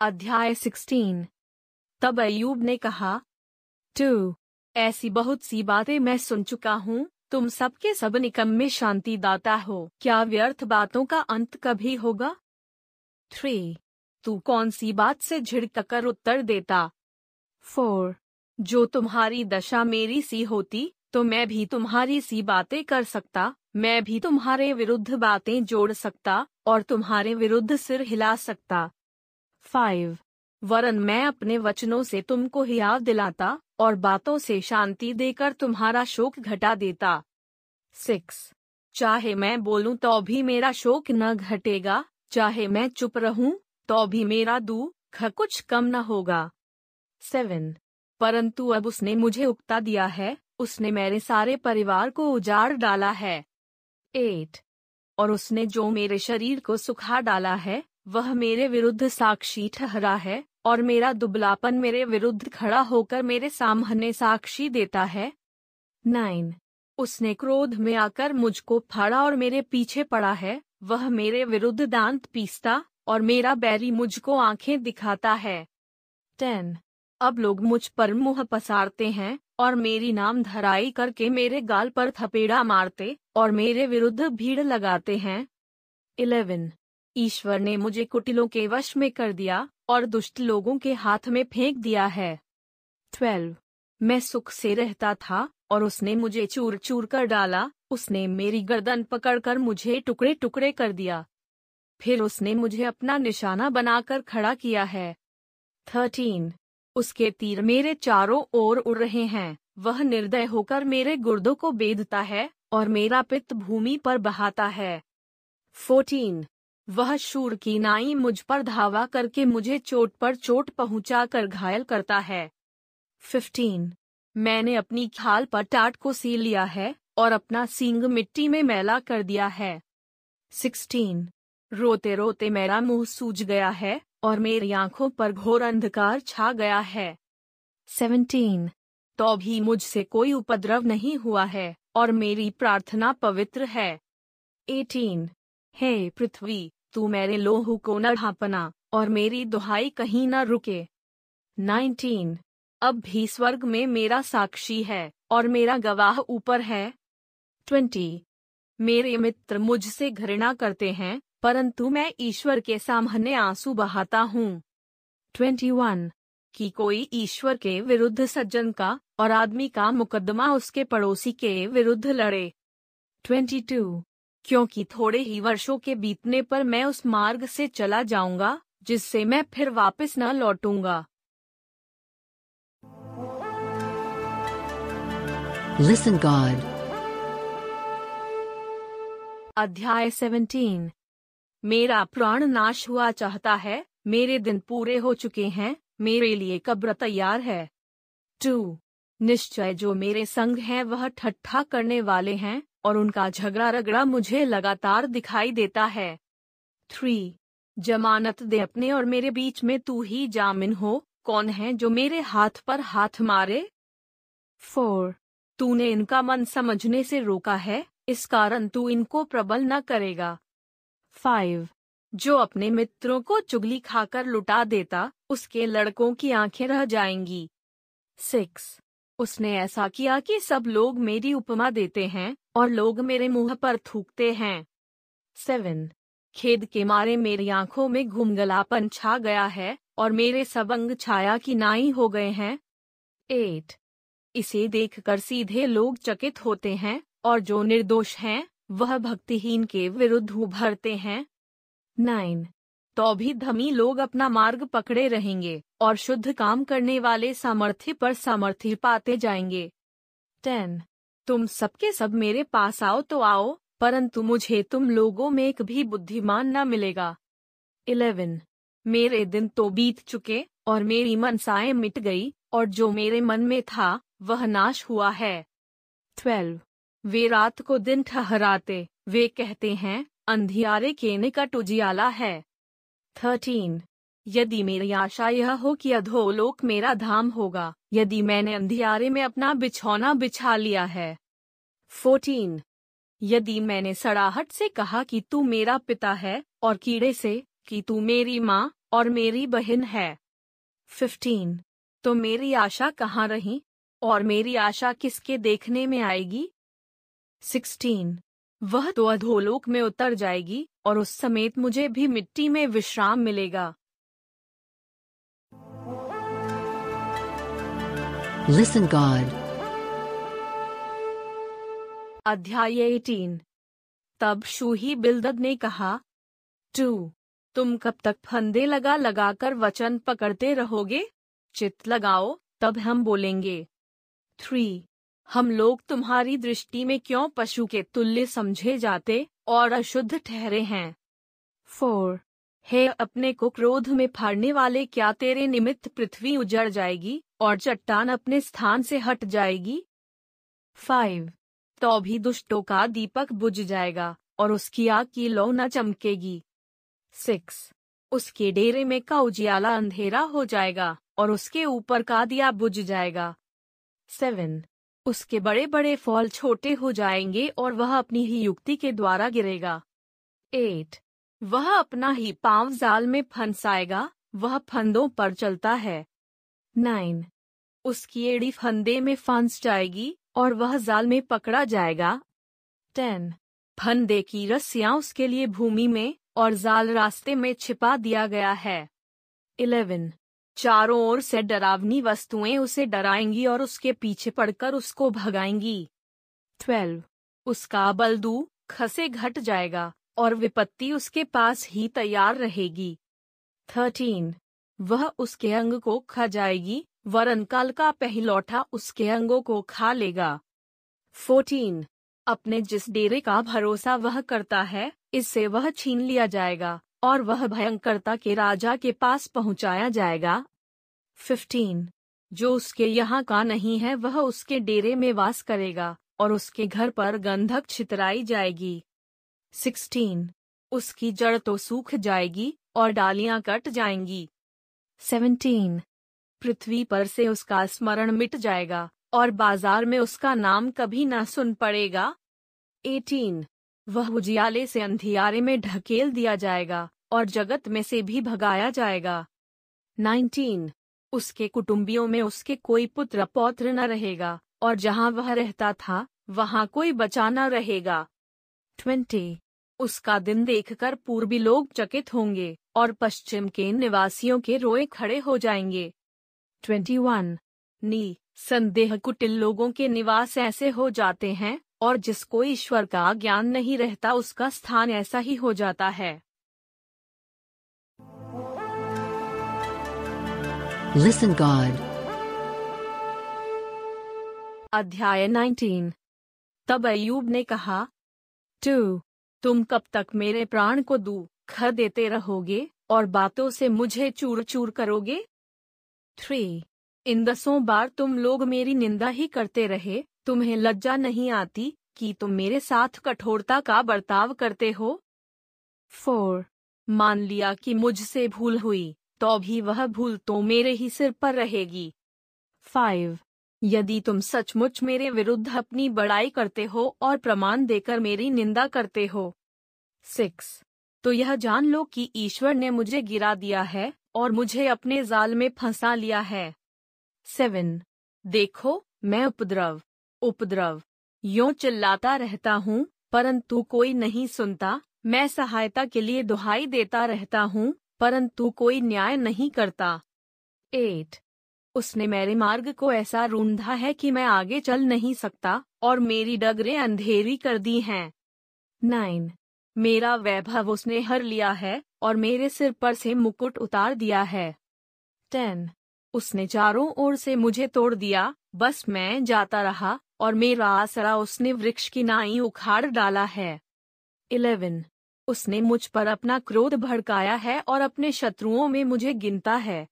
अध्याय 16 तब अयूब ने कहा टू ऐसी बहुत सी बातें मैं सुन चुका हूँ। तुम सबके सब निकम में शांति दाता हो। क्या व्यर्थ बातों का अंत कभी होगा? थ्री तू कौन सी बात से झिड़क कर उत्तर देता? फोर जो तुम्हारी दशा मेरी सी होती तो मैं भी तुम्हारी सी बातें कर सकता। मैं भी तुम्हारे विरुद्ध बातें जोड़ सकता और तुम्हारे विरुद्ध सिर हिला सकता। फाइव, वरन मैं अपने वचनों से तुमको याद दिलाता और बातों से शांति देकर तुम्हारा शोक घटा देता। सिक्स, चाहे मैं बोलूँ तो भी मेरा शोक न घटेगा, चाहे मैं चुप रहूँ तो भी मेरा दुख कुछ कम न होगा। सेवन, परंतु अब उसने मुझे उकता दिया है, उसने मेरे सारे परिवार को उजाड़ डाला है। एट। और उसने जो मेरे शरीर को सुखा डाला है, वह मेरे विरुद्ध साक्षी ठहरा है, और मेरा दुबलापन मेरे विरुद्ध खड़ा होकर मेरे सामने साक्षी देता है। नाइन। उसने क्रोध में आकर मुझको फाड़ा और मेरे पीछे पड़ा है, वह मेरे विरुद्ध दांत पीसता, और मेरा बैरी मुझको आँखें दिखाता है। टेन। अब लोग मुझ पर मुँह पसारते हैं, और मेरी नाम धराई करके मेरे गाल पर थपेड़ा मारते और मेरे विरुद्ध भीड़ लगाते हैं। इलेवन, ईश्वर ने मुझे कुटिलों के वश में कर दिया और दुष्ट लोगों के हाथ में फेंक दिया है। ट्वेल्व, मैं सुख से रहता था और उसने मुझे चूर चूर कर डाला। उसने मेरी गर्दन पकड़कर मुझे टुकड़े टुकड़े कर दिया। फिर उसने मुझे अपना निशाना बनाकर खड़ा किया है। थर्टीन, उसके तीर मेरे चारों ओर उड़ रहे हैं। वह निर्दय होकर मेरे गुर्दों को बेदता है। और मेरा पित्त भूमि पर बहाता है। फोर्टीन वह शूर की नाई मुझ पर धावा करके मुझे चोट पर चोट पहुँचा कर घायल करता है। फिफ्टीन मैंने अपनी खाल पर टाट को सी लिया है और अपना सींग मिट्टी में मैला कर दिया है। सिक्सटीन रोते रोते मेरा मुँह सूज गया है और मेरी आँखों पर घोर अंधकार छा गया है। सेवनटीन तो भी मुझसे कोई उपद्रव नहीं हुआ है। और मेरी प्रार्थना पवित्र है। एटीन, हे पृथ्वी, तू मेरे लोहू को न ढापना और मेरी दुहाई कहीं न रुके। नाइनटीन, अब भी स्वर्ग में मेरा साक्षी है और मेरा गवाह ऊपर है। ट्वेंटी, मेरे मित्र मुझसे घृणा करते हैं, परंतु मैं ईश्वर के सामने आँसू बहाता हूँ। ट्वेंटी वन कि कोई ईश्वर के विरुद्ध सज्जन का और आदमी का मुकदमा उसके पड़ोसी के विरुद्ध लड़े। Twenty two. क्योंकि थोड़े ही वर्षों के बीतने पर मैं उस मार्ग से चला जाऊँगा जिससे मैं फिर वापस न लौटूँगा। Listen God. अध्याय 17 मेरा प्राण नाश हुआ चाहता है मेरे दिन पूरे हो चुके हैं मेरे लिए कब्र तैयार है। टू, निश्चय जो मेरे संग हैं वह ठट्ठा करने वाले हैं और उनका झगड़ा रगड़ा मुझे लगातार दिखाई देता है। थ्री, जमानत दे अपने और मेरे बीच में तू ही जामिन हो। कौन है जो मेरे हाथ पर हाथ मारे? फोर, तूने इनका मन समझने से रोका है, इस कारण तू इनको प्रबल न करेगा। फाइव, जो अपने मित्रों को चुगली खाकर लुटा देता उसके लड़कों की आँखें रह जाएँगी। सिक्स। उसने ऐसा किया कि सब लोग मेरी उपमा देते हैं और लोग मेरे मुँह पर थूकते हैं। सेवन। खेद के मारे मेरी आँखों में घुमगलापन छा गया है और मेरे सबंग छाया की नाई हो गए हैं। एट। इसे देखकर सीधे लोग चकित होते हैं और जो निर्दोष हैं, वह भक्तिहीन के विरुद्ध उभरते हैं। नाइन। तो भी धमी लोग अपना मार्ग पकड़े रहेंगे और शुद्ध काम करने वाले सामर्थ्य पर सामर्थ्य पाते जाएँगे। टेन, तुम सबके सब मेरे पास आओ तो आओ, परंतु मुझे तुम लोगों में एक भी बुद्धिमान न मिलेगा। इलेवन, मेरे दिन तो बीत चुके और मेरी मनसाएँ मिट गई और जो मेरे मन में था, वह नाश हुआ है। ट्वेल्व, वे रात को दिन ठहराते, वे कहते हैं, अंधियारे के निकट उजियाला है। थर्टीन यदि मेरी आशा यह हो कि अधोलोक मेरा धाम होगा, यदि मैंने अंधियारे में अपना बिछौना बिछा लिया है। फोर्टीन यदि मैंने सड़ाहट से कहा कि तू मेरा पिता है, और कीड़े से, कि तू मेरी माँ, और मेरी बहन है। फिफ्टीन तो मेरी आशा कहाँ रही, और मेरी आशा किसके देखने में आएगी? सिक्सटीन वह तो अधोलोक में उतर जाएगी और उस समेत मुझे भी मिट्टी में विश्राम मिलेगा। Listen God. अध्याय 18 तब शूही बिल्दद ने कहा टू तुम कब तक फंदे लगा लगा कर वचन पकड़ते रहोगे? चित लगाओ तब हम बोलेंगे। थ्री हम लोग तुम्हारी दृष्टि में क्यों पशु के तुल्य समझे जाते और अशुद्ध ठहरे हैं? फोर, हे अपने को क्रोध में फाड़ने वाले, क्या तेरे निमित्त पृथ्वी उजड़ जाएगी और चट्टान अपने स्थान से हट जाएगी? फाइव तो भी दुष्टों का दीपक बुझ जाएगा और उसकी आग की लौ न चमकेगी। सिक्स, उसके डेरे में का उजियाला अंधेरा हो जाएगा और उसके ऊपर का दिया बुझ जाएगा। सेवन उसके बड़े बड़े फॉल छोटे हो जाएँगे और वह अपनी ही युक्ति के द्वारा गिरेगा। एट, वह अपना ही पाँव जाल में फंसाएगा, वह फंदों पर चलता है। नाइन, उसकी एड़ी फंदे में फंस जाएगी और वह जाल में पकड़ा जाएगा। टेन, फंदे की रस्सियाँ उसके लिए भूमि में और जाल रास्ते में छिपा दिया गया है। इलेवन चारों ओर से डरावनी वस्तुएँ उसे डराएँगी और उसके पीछे पड़कर उसको भगाएँगी। ट्वेल्व। उसका बलदू खसे घट जाएगा और विपत्ति उसके पास ही तैयार रहेगी। थर्टीन। वह उसके अंग को खा जाएगी, वरन काल का पहलौठा उसके अंगों को खा लेगा। फोर्टीन। अपने जिस डेरे का भरोसा वह करता है, इससे वह छीन लिया जाएगा। और वह भयंकरता के राजा के पास पहुँचाया जाएगा। फिफ्टीन जो उसके यहाँ का नहीं है, वह उसके डेरे में वास करेगा और उसके घर पर गंधक छितराई जाएगी। सिक्सटीन उसकी जड़ तो सूख जाएगी और डालियाँ कट जाएँगी। सेवनटीन पृथ्वी पर से उसका स्मरण मिट जाएगा और बाज़ार में उसका नाम कभी न सुन पड़ेगा। एटीन वह उजियाले से अंधियारे में ढकेल दिया जाएगा और जगत में से भी भगाया जाएगा। नाइनटीन, उसके कुटुंबियों में उसके कोई पुत्र पौत्र न रहेगा और जहाँ वह रहता था, वहाँ कोई बचा न रहेगा। ट्वेंटी, उसका दिन देखकर पूर्वी लोग चकित होंगे और पश्चिम के निवासियों के रोए खड़े हो जाएँगे। ट्वेंटी वन, नी, संदेह कुटिल लोगों के निवास ऐसे हो जाते हैं और जिसको ईश्वर का ज्ञान नहीं रहता उसका स्थान ऐसा ही हो जाता है। Listen God. अध्याय 19 तब अयूब ने कहा टू तुम कब तक मेरे प्राण को दुख देते रहोगे और बातों से मुझे चूर चूर करोगे? थ्री इन दसों बार तुम लोग मेरी निंदा ही करते रहे तुम्हें लज्जा नहीं आती कि तुम मेरे साथ कठोरता का बर्ताव करते हो? फोर। मान लिया कि मुझसे भूल हुई तो भी वह भूल तो मेरे ही सिर पर रहेगी। फाइव। यदि तुम सचमुच मेरे विरुद्ध अपनी बड़ाई करते हो और प्रमाण देकर मेरी निंदा करते हो। सिक्स। तो यह जान लो कि ईश्वर ने मुझे गिरा दिया है और मुझे अपने जाल में फंसा लिया है। सेवन। देखो, मैं उपद्रव। उपद्रव। यो चिल्लाता रहता हूँ, परंतु कोई नहीं सुनता। मैं सहायता के लिए दुहाई देता रहता हूँ, परंतु कोई न्याय नहीं करता। एट। उसने मेरे मार्ग को ऐसा रूंधा है कि मैं आगे चल नहीं सकता, और मेरी डगरें अंधेरी कर दी हैं। नाइन। मेरा वैभव उसने हर लिया है, और मेरे सिर पर से मुकुट उतार दिया है। टेन। उसने चारों ओर से मुझे तोड़ दिया, बस मैं जाता रहा और मेरा आसरा उसने वृक्ष की नाई उखाड़ डाला है। इलेवन। उसने मुझ पर अपना क्रोध भड़काया है और अपने शत्रुओं में मुझे गिनता है।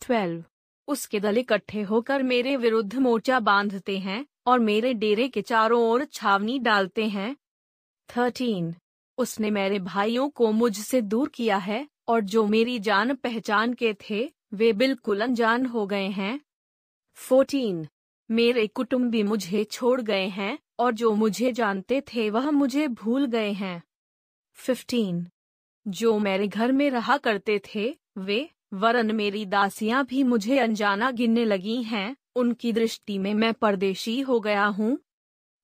ट्वेल्व। उसके दल इकट्ठे होकर मेरे विरुद्ध मोर्चा बांधते हैं और मेरे डेरे के चारों ओर छावनी डालते हैं। थर्टीन। उसने मेरे भाइयों को मुझसे दूर किया है और जो मेरी जान पहचान के थे, वे बिल्कुल अनजान हो गए हैं। फोर्टीन। मेरे कुटुंबी मुझे छोड़ गए हैं, और जो मुझे जानते थे वह मुझे भूल गए हैं। फिफ्टीन जो मेरे घर में रहा करते थे, वे, वरन मेरी दासियाँ भी मुझे अनजाना गिनने लगी हैं, उनकी दृष्टि में मैं परदेशी हो गया हूँ।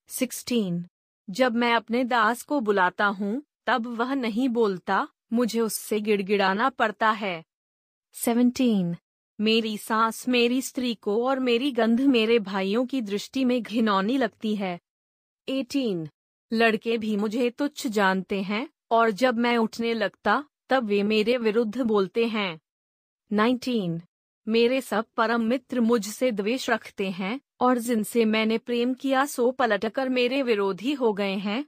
सिक्सटीन जब मैं अपने दास को बुलाता हूँ, तब वह नहीं बोलता, मुझे उससे गिड़गिड़ाना पड़ता है। सेवनटीन मेरी सांस मेरी स्त्री को और मेरी गंध मेरे भाइयों की दृष्टि में घिनौनी लगती है। एटीन। लड़के भी मुझे तुच्छ जानते हैं, और जब मैं उठने लगता, तब वे मेरे विरुद्ध बोलते हैं। नाइनटीन। मेरे सब परम मित्र मुझसे द्वेष रखते हैं, और जिनसे मैंने प्रेम किया सो पलटकर मेरे विरोधी हो गए हैं।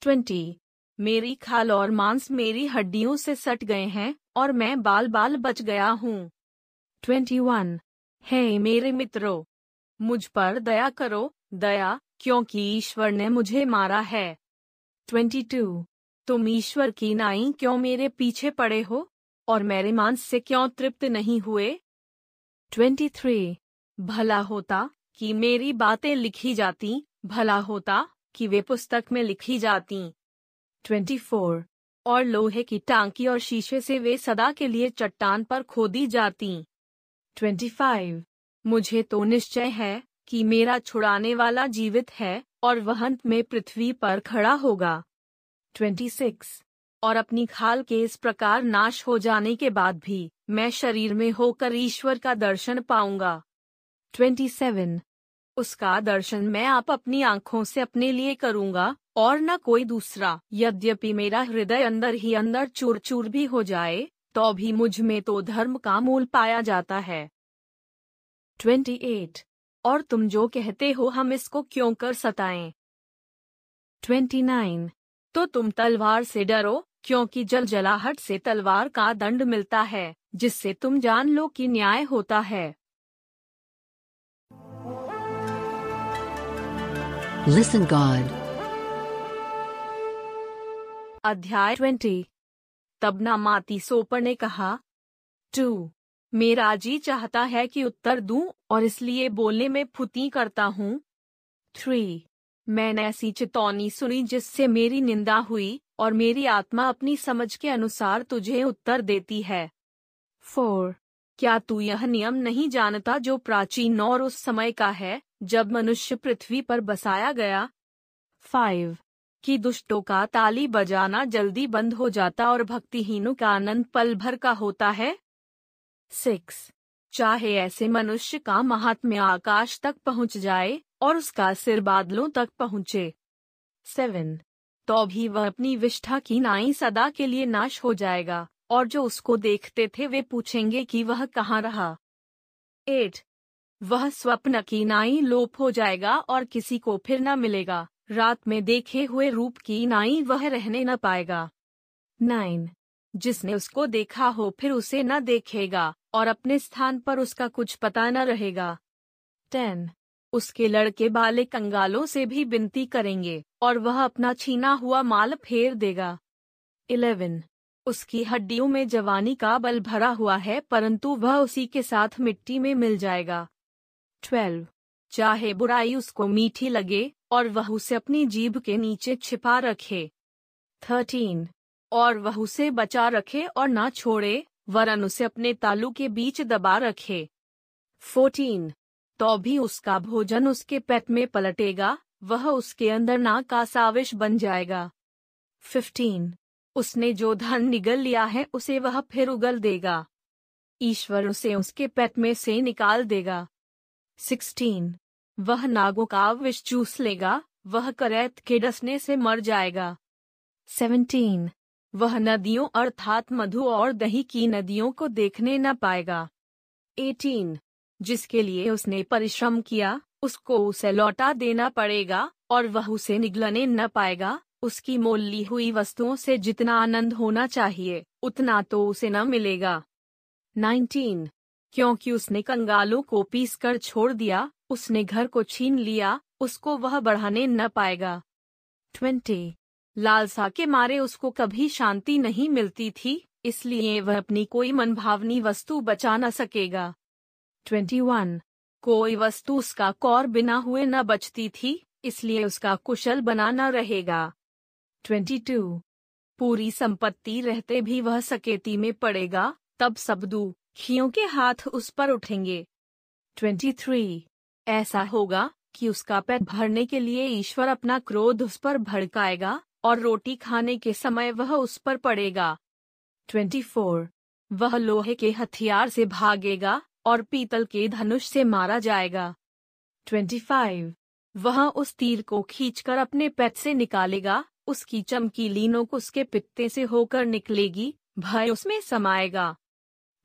ट्वेंटी। मेरी खाल और मांस मेरी हड्डियों से सट गए हैं, और मैं बाल बाल बच गया हूँ। Twenty one. है मेरे मित्रों, मुझ पर दया करो, दया, क्योंकि ईश्वर ने मुझे मारा है। Twenty two. तुम ईश्वर की नाई क्यों मेरे पीछे पड़े हो, और मेरे मांस से क्यों तृप्त नहीं हुए? Twenty three. भला होता कि मेरी बातें लिखी जाती, भला होता कि वे पुस्तक में लिखी जाती। Twenty four. और लोहे की टांकी और शीशे से वे सदा के लिए चट्टान पर खोदी जाती। ट्वेंटी फाइव मुझे तो निश्चय है कि मेरा छुड़ाने वाला जीवित है और वह अंत में पृथ्वी पर खड़ा होगा। ट्वेंटी सिक्स और अपनी खाल के इस प्रकार नाश हो जाने के बाद भी मैं शरीर में होकर ईश्वर का दर्शन पाऊँगा। ट्वेंटी सेवन उसका दर्शन मैं आप अपनी आँखों से अपने लिए करूँगा और न कोई दूसरा। यद्यपि मेरा हृदय अंदर ही अंदर चूर चूर भी हो जाए तो भी मुझमें तो धर्म का मूल पाया जाता है 28. और तुम जो कहते हो हम इसको क्यों कर सताएँ? 29. तो तुम तलवार से डरो क्योंकि जल जलाहट से तलवार का दंड मिलता है जिससे तुम जान लो कि न्याय होता है Listen God. अध्याय 20 तब माती सोपर ने कहा टू मेरा जी चाहता है कि उत्तर दूँ और इसलिए बोलने में फुती करता हूँ। थ्री मैंने ऐसी चेतौनी सुनी जिससे मेरी निंदा हुई और मेरी आत्मा अपनी समझ के अनुसार तुझे उत्तर देती है। फोर क्या तू यह नियम नहीं जानता जो प्राचीन और उस समय का है जब मनुष्य पृथ्वी पर बसाया गया? फाइव कि दुष्टों का ताली बजाना जल्दी बंद हो जाता और भक्तिहीनों का आनंद पल भर का होता है। सिक्स। चाहे ऐसे मनुष्य का महात्म्य आकाश तक पहुँच जाए और उसका सिर बादलों तक पहुँचे। सेवन। तो भी वह अपनी विष्ठा की नाई सदा के लिए नाश हो जाएगा, और जो उसको देखते थे वे पूछेंगे कि वह कहाँ रहा। एट। वह स्वप्न की नाई लोप हो जाएगा और किसी को फिर न मिलेगा। रात में देखे हुए रूप की नाई वह रहने न पाएगा। नाइन। जिसने उसको देखा हो, फिर उसे न देखेगा, और अपने स्थान पर उसका कुछ पता न रहेगा। टेन। उसके लड़के बाले कंगालों से भी विनती करेंगे, और वह अपना छीना हुआ माल फेर देगा। इलेवन। उसकी हड्डियों में जवानी का बल भरा हुआ है, परंतु वह उसी के साथ मिट्टी में मिल जाएगा। ट्वेल्व। चाहे बुराई उसको मीठी लगे और वह उसे अपनी जीभ के नीचे छिपा रखे। थर्टीन। और वह उसे बचा रखे और ना छोड़े, वरन उसे अपने तालू के बीच दबा रखे। फोर्टीन। तो भी उसका भोजन उसके पेट में पलटेगा, वह उसके अंदर ना का साविश बन जाएगा। फिफ्टीन। उसने जो धन निगल लिया है, उसे वह फिर उगल देगा। ईश्वर उसे उसके पेट में से निकाल देगा। सिक्सटीन। वह नागों का विष चूस लेगा, वह करैत के डसने से मर जाएगा। सेवनटीन, वह नदियों अर्थात मधु और दही की नदियों को देखने न पाएगा। 18 जिसके लिए उसने परिश्रम किया, उसको उसे लौटा देना पड़ेगा, और वह उसे निगलने न पाएगा, उसकी मोल ली हुई वस्तुओं से जितना आनंद होना चाहिए, उतना तो उसे न मिलेगा। 19 क्योंकि उसने कंगालों को पीस कर छोड़ दिया उसने घर को छीन लिया, उसको वह बढ़ाने न पाएगा। 20 लालसा के मारे उसको कभी शांति नहीं मिलती थी, इसलिए वह अपनी कोई मनभावनी वस्तु बचा न सकेगा। 21 कोई वस्तु उसका कौर बिना हुए न बचती थी, इसलिए उसका कुशल बनाना रहेगा। 22 पूरी संपत्ति रहते भी वह सकेती में पड़ेगा, तब सब खियों के हाथ उस पर उठेंगे। 23 ऐसा होगा कि उसका पेट भरने के लिए ईश्वर अपना क्रोध उस पर भड़काएगा और रोटी खाने के समय वह उस पर पड़ेगा। 24 वह लोहे के हथियार से भागेगा और पीतल के धनुष से मारा जाएगा। 25 वह उस तीर को खींचकर अपने पेट से निकालेगा, उसकी चमकीली नोक उसके पित्ते से होकर निकलेगी, भय उसमें समाएगा।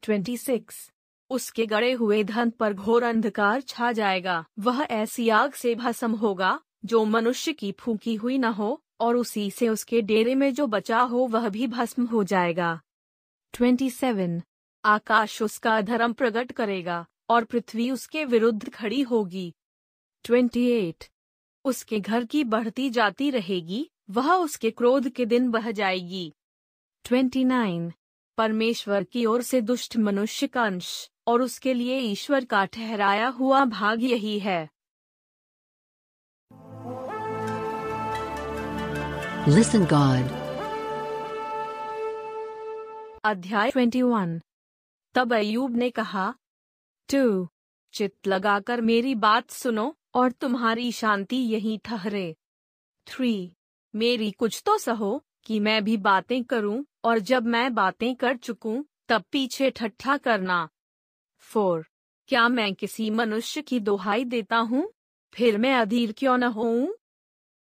26 उसके गड़े हुए धन पर घोर अंधकार छा जाएगा। वह ऐसी आग से भस्म होगा, जो मनुष्य की फूकी हुई न हो, और उसी से उसके डेरे में जो बचा हो वह भी भस्म हो जाएगा। 27 आकाश उसका धर्म प्रकट करेगा, और पृथ्वी उसके विरुद्ध खड़ी होगी। 28 उसके घर की बढ़ती जाती रहेगी, वह उसके क्रोध के दिन बह जाएगी। 29 परमेश्वर की ओर से दुष्ट मनुष्य का अंश। और उसके लिए ईश्वर का ठहराया हुआ भाग यही है। Listen God. अध्याय 21 तब अयूब ने कहा टू चित लगाकर मेरी बात सुनो और तुम्हारी शांति यही ठहरे। थ्री मेरी कुछ तो सहो कि मैं भी बातें करूँ और जब मैं बातें कर चुकूं तब पीछे ठट्ठा करना। फोर। क्या मैं किसी मनुष्य की दोहाई देता हूँ? फिर मैं अधीर क्यों न होऊं?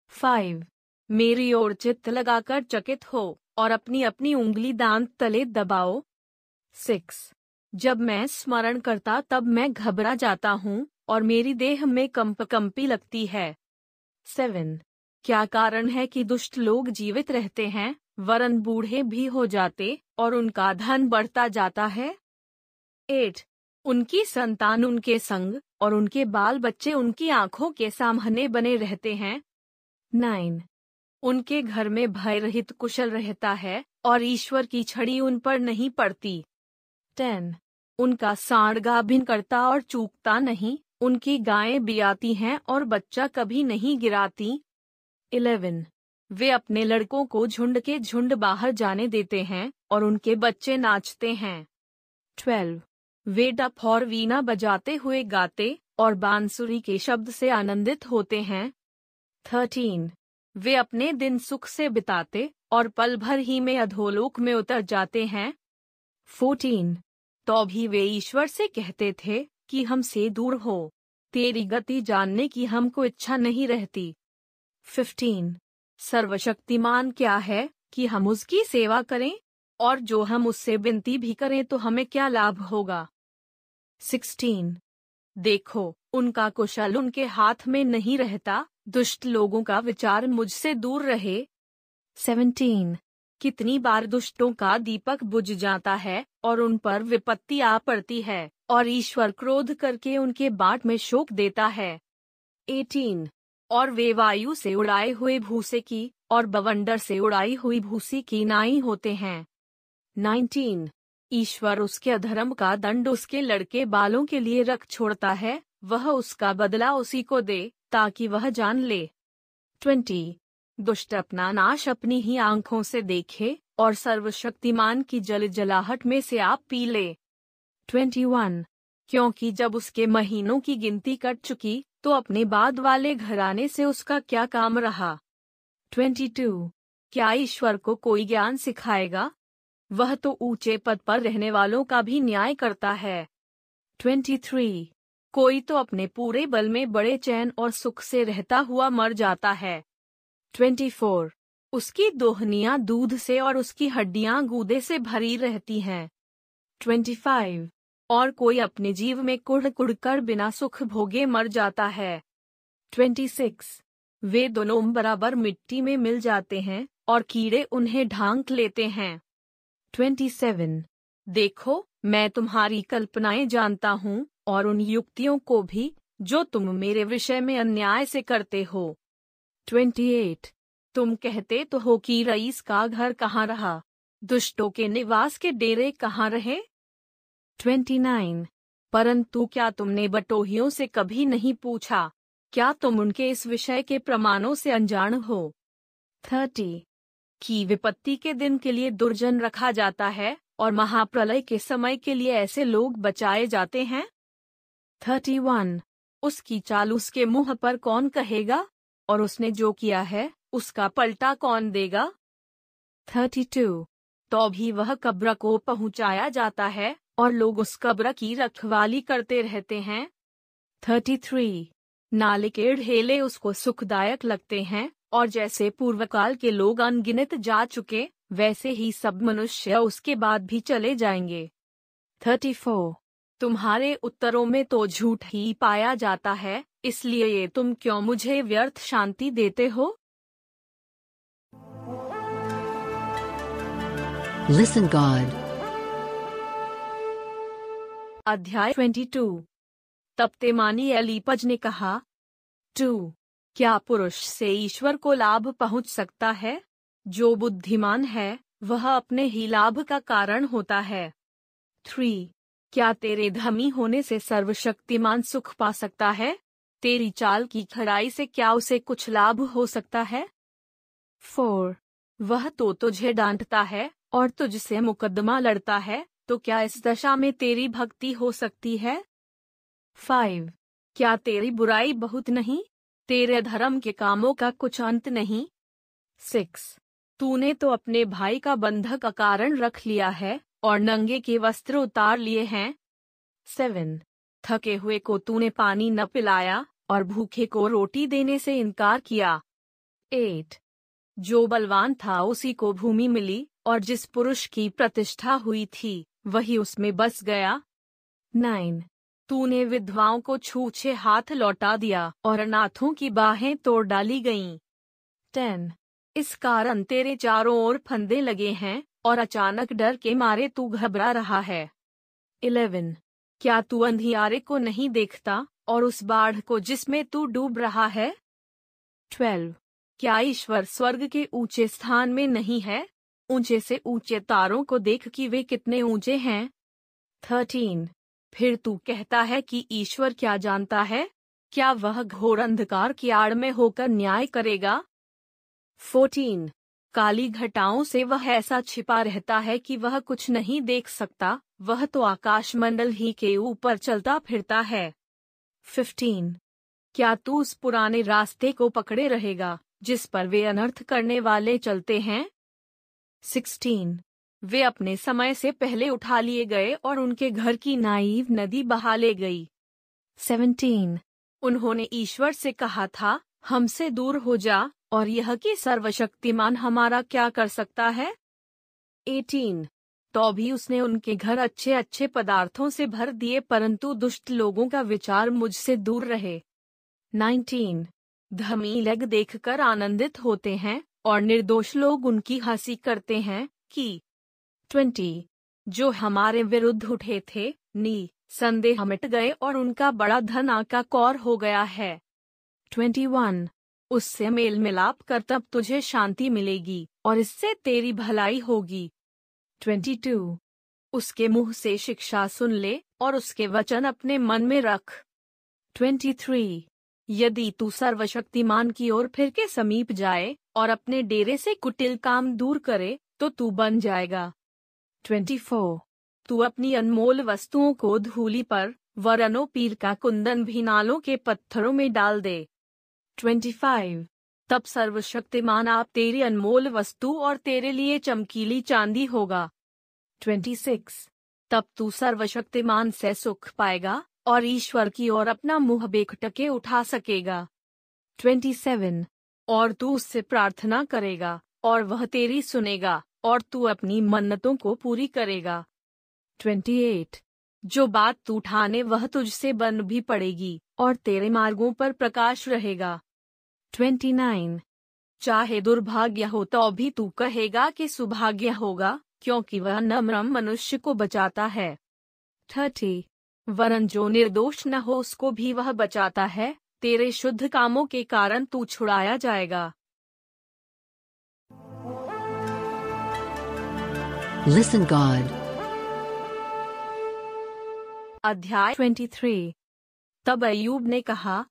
फाइव। मेरी ओर चित्त लगाकर चकित हो और अपनी अपनी उंगली दांत तले दबाओ। सिक्स। जब मैं स्मरण करता तब मैं घबरा जाता हूँ और मेरी देह में कंप कंपी लगती है। सेवन। क्या कारण है कि दुष्ट लोग जीवित रहते हैं, वरन बूढ़े भी हो जाते और उनका धन बढ़ता जाता है? एट। उनकी संतान उनके संग और उनके बाल बच्चे उनकी आँखों के सामने बने रहते हैं। नाइन। उनके घर में भय रहित कुशल रहता है और ईश्वर की छड़ी उन पर नहीं पड़ती। टेन। उनका सांड गाभिन करता और चूकता नहीं, उनकी गायें बियाती हैं और बच्चा कभी नहीं गिराती। इलेवन। वे अपने लड़कों को झुंड के झुंड बाहर जाने देते हैं और उनके बच्चे नाचते हैं। ट्वेल्व। वे डप और वीणा बजाते हुए गाते और बांसुरी के शब्द से आनंदित होते हैं। थर्टीन। वे अपने दिन सुख से बिताते और पल भर ही में अधोलोक में उतर जाते हैं। फोर्टीन। तो भी वे ईश्वर से कहते थे कि हमसे दूर हो। तेरी गति जानने की हमको इच्छा नहीं रहती। फिफ्टीन। सर्वशक्तिमान क्या है कि हम उसकी सेवा करें? और जो हम उससे विनती भी करें तो हमें क्या लाभ होगा? सिक्सटीन। देखो, उनका कुशल उनके हाथ में नहीं रहता, दुष्ट लोगों का विचार मुझसे दूर रहे। सेवनटीन। कितनी बार दुष्टों का दीपक बुझ जाता है और उन पर विपत्ति आ पड़ती है और ईश्वर क्रोध करके उनके बाट में शोक देता है। एटीन। और वे वायु से उड़ाए हुए भूसे की और बवंडर से उड़ाई हुई भूसी की नाई होते हैं। 19. ईश्वर उसके अधर्म का दंड उसके लड़के बालों के लिए रख छोड़ता है, वह उसका बदला उसी को दे, ताकि वह जान ले 20. दुष्ट अपना नाश अपनी ही आँखों से देखे, और सर्वशक्तिमान की जल जलाहट में से आप पी ले 21. क्योंकि जब उसके महीनों की गिनती कट चुकी तो अपने बाद वाले घराने से उसका क्या काम रहा 22. क्या ईश्वर को कोई ज्ञान सिखाएगा वह तो ऊँचे पद पर रहने वालों का भी न्याय करता है 23. कोई तो अपने पूरे बल में बड़े चैन और सुख से रहता हुआ मर जाता है 24. उसकी दोहनियाँ दूध से और उसकी हड्डियाँ गूदे से भरी रहती हैं 25. और कोई अपने जीव में कुड़ कुड़ कर बिना सुख भोगे मर जाता है 26. वे दोनों बराबर मिट्टी में मिल जाते हैं और कीड़े उन्हें ढांक लेते हैं 27. देखो, मैं तुम्हारी कल्पनाएँ जानता हूँ और उन युक्तियों को भी जो तुम मेरे विषय में अन्याय से करते हो 28. तुम कहते तो हो कि रईस का घर कहाँ रहा दुष्टों के निवास के डेरे कहाँ रहे 29. परंतु क्या तुमने बटोहियों से कभी नहीं पूछा क्या तुम उनके इस विषय के प्रमाणों से अनजान हो 30. की विपत्ति के दिन के लिए दुर्जन रखा जाता है और महाप्रलय के समय के लिए ऐसे लोग बचाए जाते हैं 31. उसकी चाल उसके मुँह पर कौन कहेगा और उसने जो किया है, उसका पलटा कौन देगा 32. तो भी वह कब्र को पहुँचाया जाता है और लोग उस कब्र की रखवाली करते रहते हैं 33. नाले के ढेले उसको सुखदायक लगते हैं और जैसे पूर्वकाल के लोग अनगिनत जा चुके वैसे ही सब मनुष्य उसके बाद भी चले जाएँगे 34. तुम्हारे उत्तरों में तो झूठ ही पाया जाता है इसलिए ये तुम क्यों मुझे व्यर्थ शांति देते हो Listen God. अध्याय 22 तब तेमानी एलीपज ने कहा टू क्या पुरुष से ईश्वर को लाभ पहुँच सकता है? जो बुद्धिमान है, वह अपने ही लाभ का कारण होता है। थ्री, क्या तेरे धमी होने से सर्वशक्तिमान सुख पा सकता है? तेरी चाल की खड़ाई से क्या उसे कुछ लाभ हो सकता है? फोर, वह तो तुझे डांटता है और तुझसे मुकदमा लड़ता है तो क्या इस दशा में तेरी भक्ति हो सकती है? फाइव, क्या तेरी बुराई बहुत नहीं? तेरे धर्म के कामों का कुछ अंत नहीं? सिक्स, तूने तो अपने भाई का बंधक का कारण रख लिया है और नंगे के वस्त्र उतार लिए हैं। सेवन, थके हुए को तूने पानी न पिलाया और भूखे को रोटी देने से इनकार किया। एट, जो बलवान था उसी को भूमि मिली और जिस पुरुष की प्रतिष्ठा हुई थी, वही उसमें बस गया। नाइन तूने विधवाओं को छूछे हाथ लौटा दिया और अनाथों की बाहें तोड़ डाली गईं। टेन। इस कारण तेरे चारों ओर फंदे लगे हैं और अचानक डर के मारे तू घबरा रहा है। इलेवन। क्या तू अंधियारे को नहीं देखता और उस बाढ़ को जिसमें तू डूब रहा है? ट्वेल्व। क्या ईश्वर स्वर्ग के ऊँचे स्थान में नहीं है? ऊँचे से ऊँचे तारों को देख कि वे कितने ऊँचे हैं। थर्टीन। फिर तू कहता है कि ईश्वर क्या जानता है? क्या वह घोर अंधकार की आड़ में होकर न्याय करेगा? फोर्टीन, काली घटाओं से वह ऐसा छिपा रहता है कि वह कुछ नहीं देख सकता, वह तो आकाशमंडल ही के ऊपर चलता फिरता है। फिफ्टीन, क्या तू उस पुराने रास्ते को पकड़े रहेगा, जिस पर वे अनर्थ करने वाले चलते हैं? सिक्सटीन वे अपने समय से पहले उठा लिए गए और उनके घर की नाइव नदी बहा ले गई। सेवनटीन उन्होंने ईश्वर से कहा था हमसे दूर हो जा और यह कि सर्वशक्तिमान हमारा क्या कर सकता है? एटीन तो भी उसने उनके घर अच्छे अच्छे पदार्थों से भर दिए परंतु दुष्ट लोगों का विचार मुझसे दूर रहे। नाइनटीन धमी लग देखकर आनंदित होते हैं और निर्दोष लोग उनकी हँसी करते हैं कि ट्वेंटी, जो हमारे विरुद्ध उठे थे, नी, संदेह मिट गए और उनका बड़ा धन आका कौर हो गया है। ट्वेंटी वन, उससे मेल मिलाप कर तब तुझे शांति मिलेगी, और इससे तेरी भलाई होगी। ट्वेंटी टू, उसके मुँह से शिक्षा सुन ले, और उसके वचन अपने मन में रख। ट्वेंटी थ्री, यदि तू सर्वशक्तिमान की ओर फिर के समीप जाए, और अपने डेरे से कुटिल काम दूर करे तो तू बन जाएगा। ट्वेंटी फोर तू अपनी अनमोल वस्तुओं को धूली पर वरनो पीर का कुंदन भी नालों के पत्थरों में डाल दे। ट्वेंटी फाइव तब सर्वशक्तिमान आप तेरी अनमोल वस्तु और तेरे लिए चमकीली चांदी होगा। ट्वेंटी सिक्स तब तू सर्वशक्तिमान से सुख पाएगा और ईश्वर की ओर अपना मुँह बेखटके उठा सकेगा। ट्वेंटी सेवन और तू उससे प्रार्थना करेगा और वह तेरी सुनेगा। और तू अपनी मन्नतों को पूरी करेगा। Twenty eight. जो बात तू ठाने, वह तुझसे बन भी पड़ेगी और तेरे मार्गों पर प्रकाश रहेगा। 29. चाहे दुर्भाग्य हो तो भी तू कहेगा कि सुभाग्य होगा, क्योंकि वह नम्रम मनुष्य को बचाता है। 30. वरन जो निर्दोष न हो, उसको भी वह बचाता है। तेरे शुद्ध कामों के कारण तू छुड़ाया जाएगा। Listen, God. अध्याय 23 तब अयूब ने कहा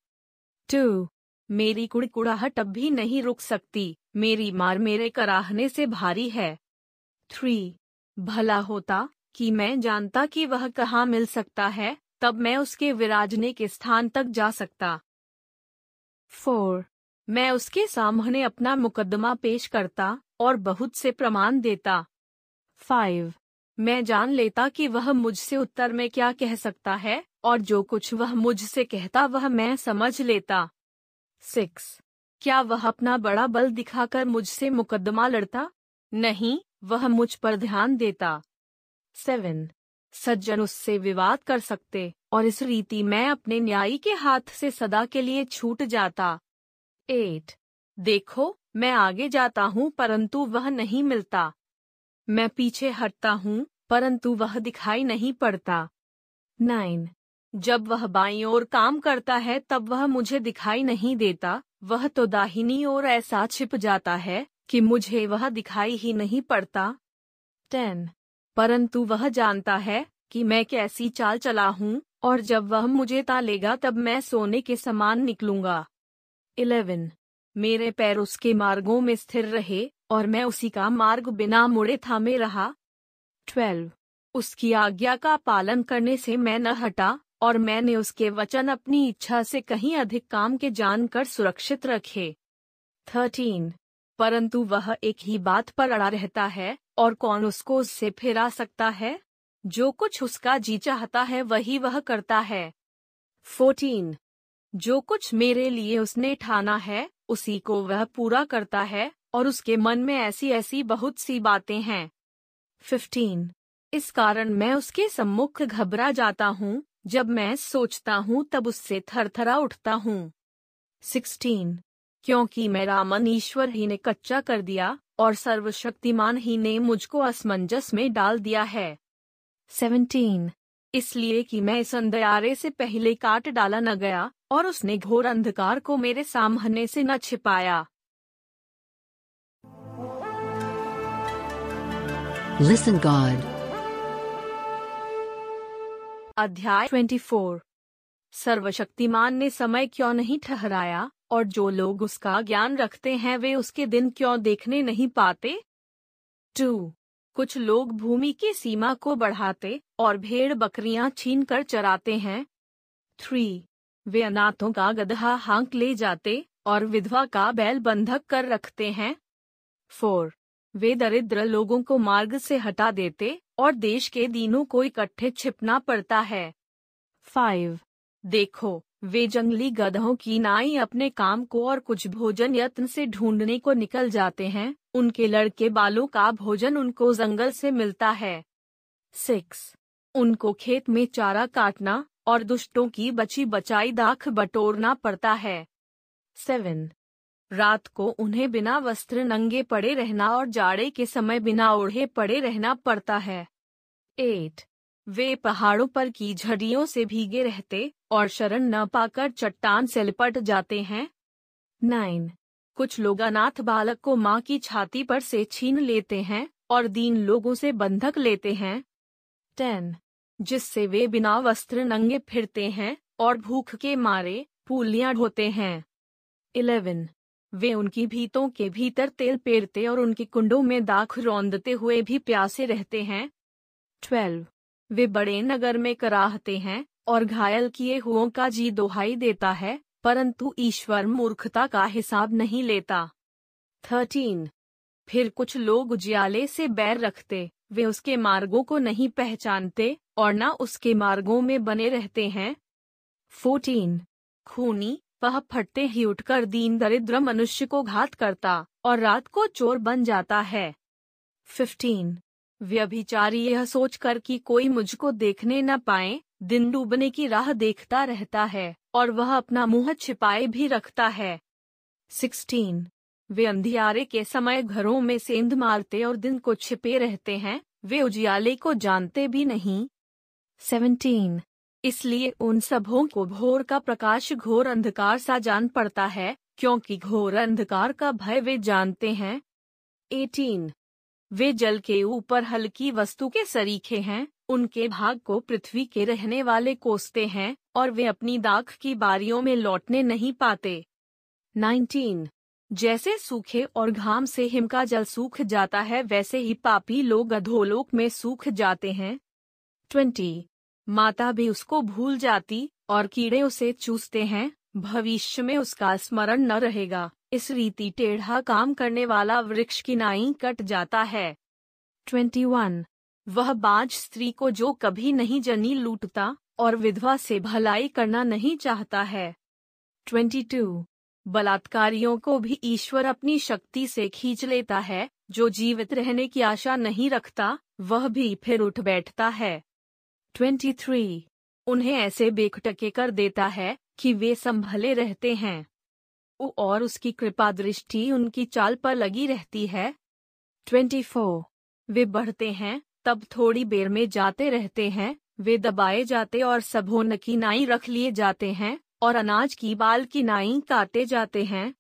टू मेरी कुड़कुड़ाहट अब भी नहीं रुक सकती। मेरी मार मेरे कराहने से भारी है। थ्री भला होता कि मैं जानता कि वह कहाँ मिल सकता है, तब मैं उसके विराजने के स्थान तक जा सकता। फोर मैं उसके सामने अपना मुकदमा पेश करता और बहुत से प्रमाण देता। फाइव मैं जान लेता कि वह मुझसे उत्तर में क्या कह सकता है, और जो कुछ वह मुझसे कहता वह मैं समझ लेता। सिक्स क्या वह अपना बड़ा बल दिखाकर मुझसे मुकदमा लड़ता? नहीं, वह मुझ पर ध्यान देता। सेवन सज्जन उससे विवाद कर सकते, और इस रीति मैं अपने न्यायी के हाथ से सदा के लिए छूट जाता। एट देखो, मैं आगे जाता हूँ, परंतु वह नहीं मिलता। मैं पीछे हटता हूँ, परंतु वह दिखाई नहीं पड़ता। नाइन। जब वह बाई ओर काम करता है, तब वह मुझे दिखाई नहीं देता। वह तो दाहिनी ओर ऐसा छिप जाता है कि मुझे वह दिखाई ही नहीं पड़ता। टेन। परंतु वह जानता है कि मैं कैसी चाल चला हूँ, और जब वह मुझे तालेगा, तब मैं सोने के समान निकलूँगा। इलेवन। मेरे पैर उसके मार्गों में स्थिर रहे और मैं उसी का मार्ग बिना मुड़े थामे रहा। ट्वेल्व। उसकी आज्ञा का पालन करने से मैं न हटा और मैंने उसके वचन अपनी इच्छा से कहीं अधिक काम के जानकर सुरक्षित रखे। थर्टीन। परंतु वह एक ही बात पर अड़ा रहता है और कौन उसको उससे फिरा सकता है? जो कुछ उसका जी चाहता है वही वह करता है। फोर्टीन। जो कुछ मेरे लिए उसने ठाना है उसी को वह पूरा करता है और उसके मन में ऐसी ऐसी बहुत सी बातें हैं। फिफ्टीन इस कारण मैं उसके सम्मुख घबरा जाता हूँ। जब मैं सोचता हूँ, तब उससे थरथरा उठता हूँ। सिक्सटीन क्योंकि मेरा मन ईश्वर ही ने कच्चा कर दिया और सर्वशक्तिमान ही ने मुझको असमंजस में डाल दिया है। सेवनटीन इसलिए कि मैं इस अंधयारे से पहले काट डाला न गया और उसने घोर अंधकार को मेरे सामने से न छिपाया। Listen God. अध्याय 24 सर्वशक्तिमान ने समय क्यों नहीं ठहराया, और जो लोग उसका ज्ञान रखते हैं, वे उसके दिन क्यों देखने नहीं पाते? टू कुछ लोग भूमि की सीमा को बढ़ाते और भेड़ बकरियाँ छीन कर चराते हैं। थ्री वे अनाथों का गधा हांक ले जाते और विधवा का बैल बंधक कर रखते हैं। फोर वे दरिद्र लोगों को मार्ग से हटा देते और देश के दीनों को इकट्ठे छिपना पड़ता है। फाइव। देखो, वे जंगली गधों की नाई अपने काम को और कुछ भोजन यत्न से ढूँढने को निकल जाते हैं। उनके लड़के बालों का भोजन उनको जंगल से मिलता है। सिक्स। उनको खेत में चारा काटना और दुष्टों की बची बचाई दाख बटोरना पड़ता है। सेवन। रात को उन्हें बिना वस्त्र नंगे पड़े रहना और जाड़े के समय बिना ओढ़े पड़े रहना पड़ता है। एट, वे पहाड़ों पर की झड़ियों से भीगे रहते और शरण न पाकर चट्टान से लिपट जाते हैं। नाइन, कुछ लोग अनाथ बालक को माँ की छाती पर से छीन लेते हैं और दीन लोगों से बंधक लेते हैं। टेन, जिससे वे बिना वस्त्र नंगे फिरते हैं और भूख के मारे पूलियाँ ढोते हैं। इलेवन वे उनकी भीतों के भीतर तेल पेरते और उनके कुंडों में दाख रौंदते हुए भी प्यासे रहते हैं। ट्वेल्व। वे बड़े नगर में कराहते हैं और घायल किए हुओं का जी दोहाई देता है, परंतु ईश्वर मूर्खता का हिसाब नहीं लेता। थर्टीन। फिर कुछ लोग उजियाले से बैर रखते, वे उसके मार्गों को नहीं पहचानते और न उसके मार्गों में बने रहते हैं। फोर्टीन। खूनी वह फटते ही उठकर दीन दरिद्र मनुष्य को घात करता और रात को चोर बन जाता है। फिफ्टीन। व्यभिचारी यह सोचकर कि कोई मुझको देखने न पाए, दिन डूबने की राह देखता रहता है और वह अपना मुँह छिपाए भी रखता है। सिक्सटीन। वे अंधियारे के समय घरों में सेंध मारते और दिन को छिपे रहते हैं, वे उजियाले को जानते भी नहीं। सेवनटीन। इसलिए उन सबों को भोर का प्रकाश घोर अंधकार सा जान पड़ता है, क्योंकि घोर अंधकार का भय वे जानते हैं एटीन, वे जल के ऊपर हल्की वस्तु के सरीखे हैं, उनके भाग को पृथ्वी के रहने वाले कोसते हैं, और वे अपनी दाख की बारियों में लौटने नहीं पाते 19. जैसे सूखे और घाम से हिम का जल सूख जाता है, वैसे ही पापी लोग अधोलोक में सूख जाते हैं 20. माता भी उसको भूल जाती और कीड़े उसे चूसते हैं, भविष्य में उसका स्मरण न रहेगा इस रीति टेढ़ा काम करने वाला वृक्ष की नाई कट जाता है 21. वह बाज स्त्री को जो कभी नहीं जनी लूटता और विधवा से भलाई करना नहीं चाहता है 22. बलात्कारियों को भी ईश्वर अपनी शक्ति से खींच लेता है, जो जीवित रहने की आशा नहीं रखता, वह भी फिर उठ बैठता है 23. उन्हें ऐसे बेखटके कर देता है कि वे संभले रहते हैं। वो और उसकी कृपा दृष्टि उनकी चाल पर लगी रहती है। 24. वे बढ़ते हैं, तब थोड़ी बेर में जाते रहते हैं। वे दबाए जाते और सबोन की नाई रख लिए जाते हैं और अनाज की बाल की नाई काटे जाते हैं।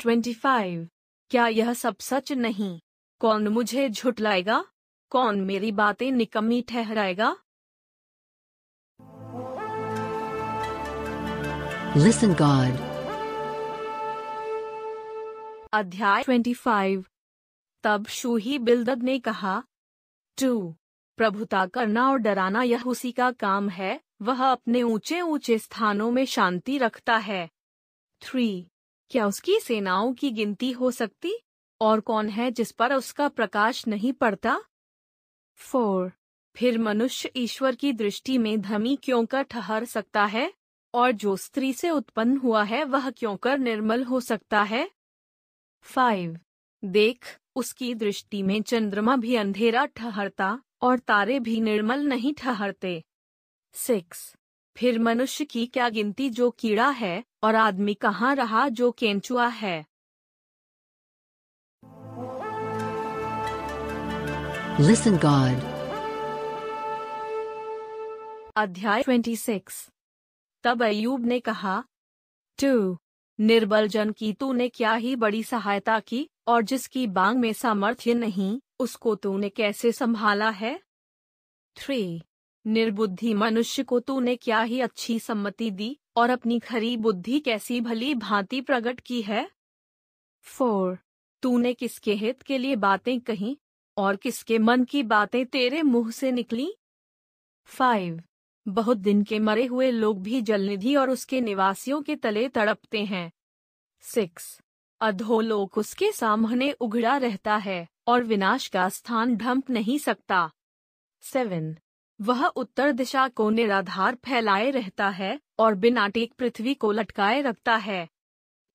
25. क्या यह सब सच नहीं? कौन मुझे झुटलाएगा? कौन मेरी बातें निकम्मी ठहराएगा? Listen, God. अध्याय 25 तब शूही बिल्दद ने कहा, टू, प्रभुता करना और डराना यह उसी का काम है, वह अपने ऊँचे ऊँचे स्थानों में शांति रखता है। थ्री क्या उसकी सेनाओं की गिनती हो सकती? और कौन है जिस पर उसका प्रकाश नहीं पड़ता? फोर फिर मनुष्य ईश्वर की दृष्टि में धमी क्यों कर ठहर सकता है? और जो स्त्री से उत्पन्न हुआ है वह क्यों कर निर्मल हो सकता है? फाइव देख उसकी दृष्टि में चंद्रमा भी अंधेरा ठहरता और तारे भी निर्मल नहीं ठहरते। सिक्स फिर मनुष्य की क्या गिनती जो कीड़ा है और आदमी कहाँ रहा जो केंचुआ है? Listen God. अध्याय 26 तब अयूब ने कहा टू निर्बल जन की तूने क्या ही बड़ी सहायता की और जिसकी बांग में सामर्थ्य नहीं, उसको तूने कैसे संभाला है? थ्री निर्बुद्धि मनुष्य को तूने क्या ही अच्छी सम्मति दी और अपनी खरी बुद्धि कैसी भली भांति प्रकट की है? फोर तूने किसके हित के लिए बातें कही और किसके मन की बातें तेरे मुँह से निकली? फाइव बहुत दिन के मरे हुए लोग भी जलनिधि और उसके निवासियों के तले तड़पते हैं। सिक्स। अधोलोक उसके सामने उघड़ा रहता है और विनाश का स्थान ढंप नहीं सकता। सेवन। वह उत्तर दिशा को निराधार फैलाए रहता है और बिना टेक पृथ्वी को लटकाए रखता है।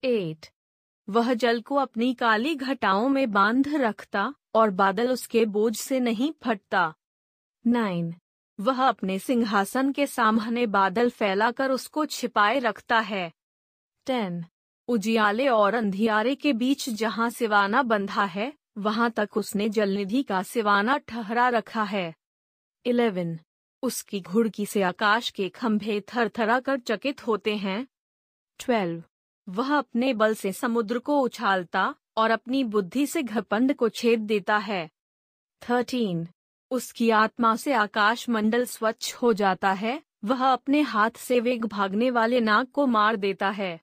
एट। वह जल को अपनी काली घटाओं में बाँध रखता और बादल उसके बोझ से नहीं फटता। नाइन। वह अपने सिंहासन के सामने बादल फैलाकर उसको छिपाए रखता है। टेन, उजियाले और अंधियारे के बीच जहाँ सिवाना बंधा है, वहाँ तक उसने जलनिधि का सिवाना ठहरा रखा है। इलेवन, उसकी घुड़की से आकाश के खंभे थरथरा कर चकित होते हैं। ट्वेल्व, वह अपने बल से समुद्र को उछालता और अपनी बुद्धि से घपंड को छेद देता है। थर्टीन उसकी आत्मा से आकाश मंडल स्वच्छ हो जाता है वह अपने हाथ से वेग भागने वाले नाग को मार देता है।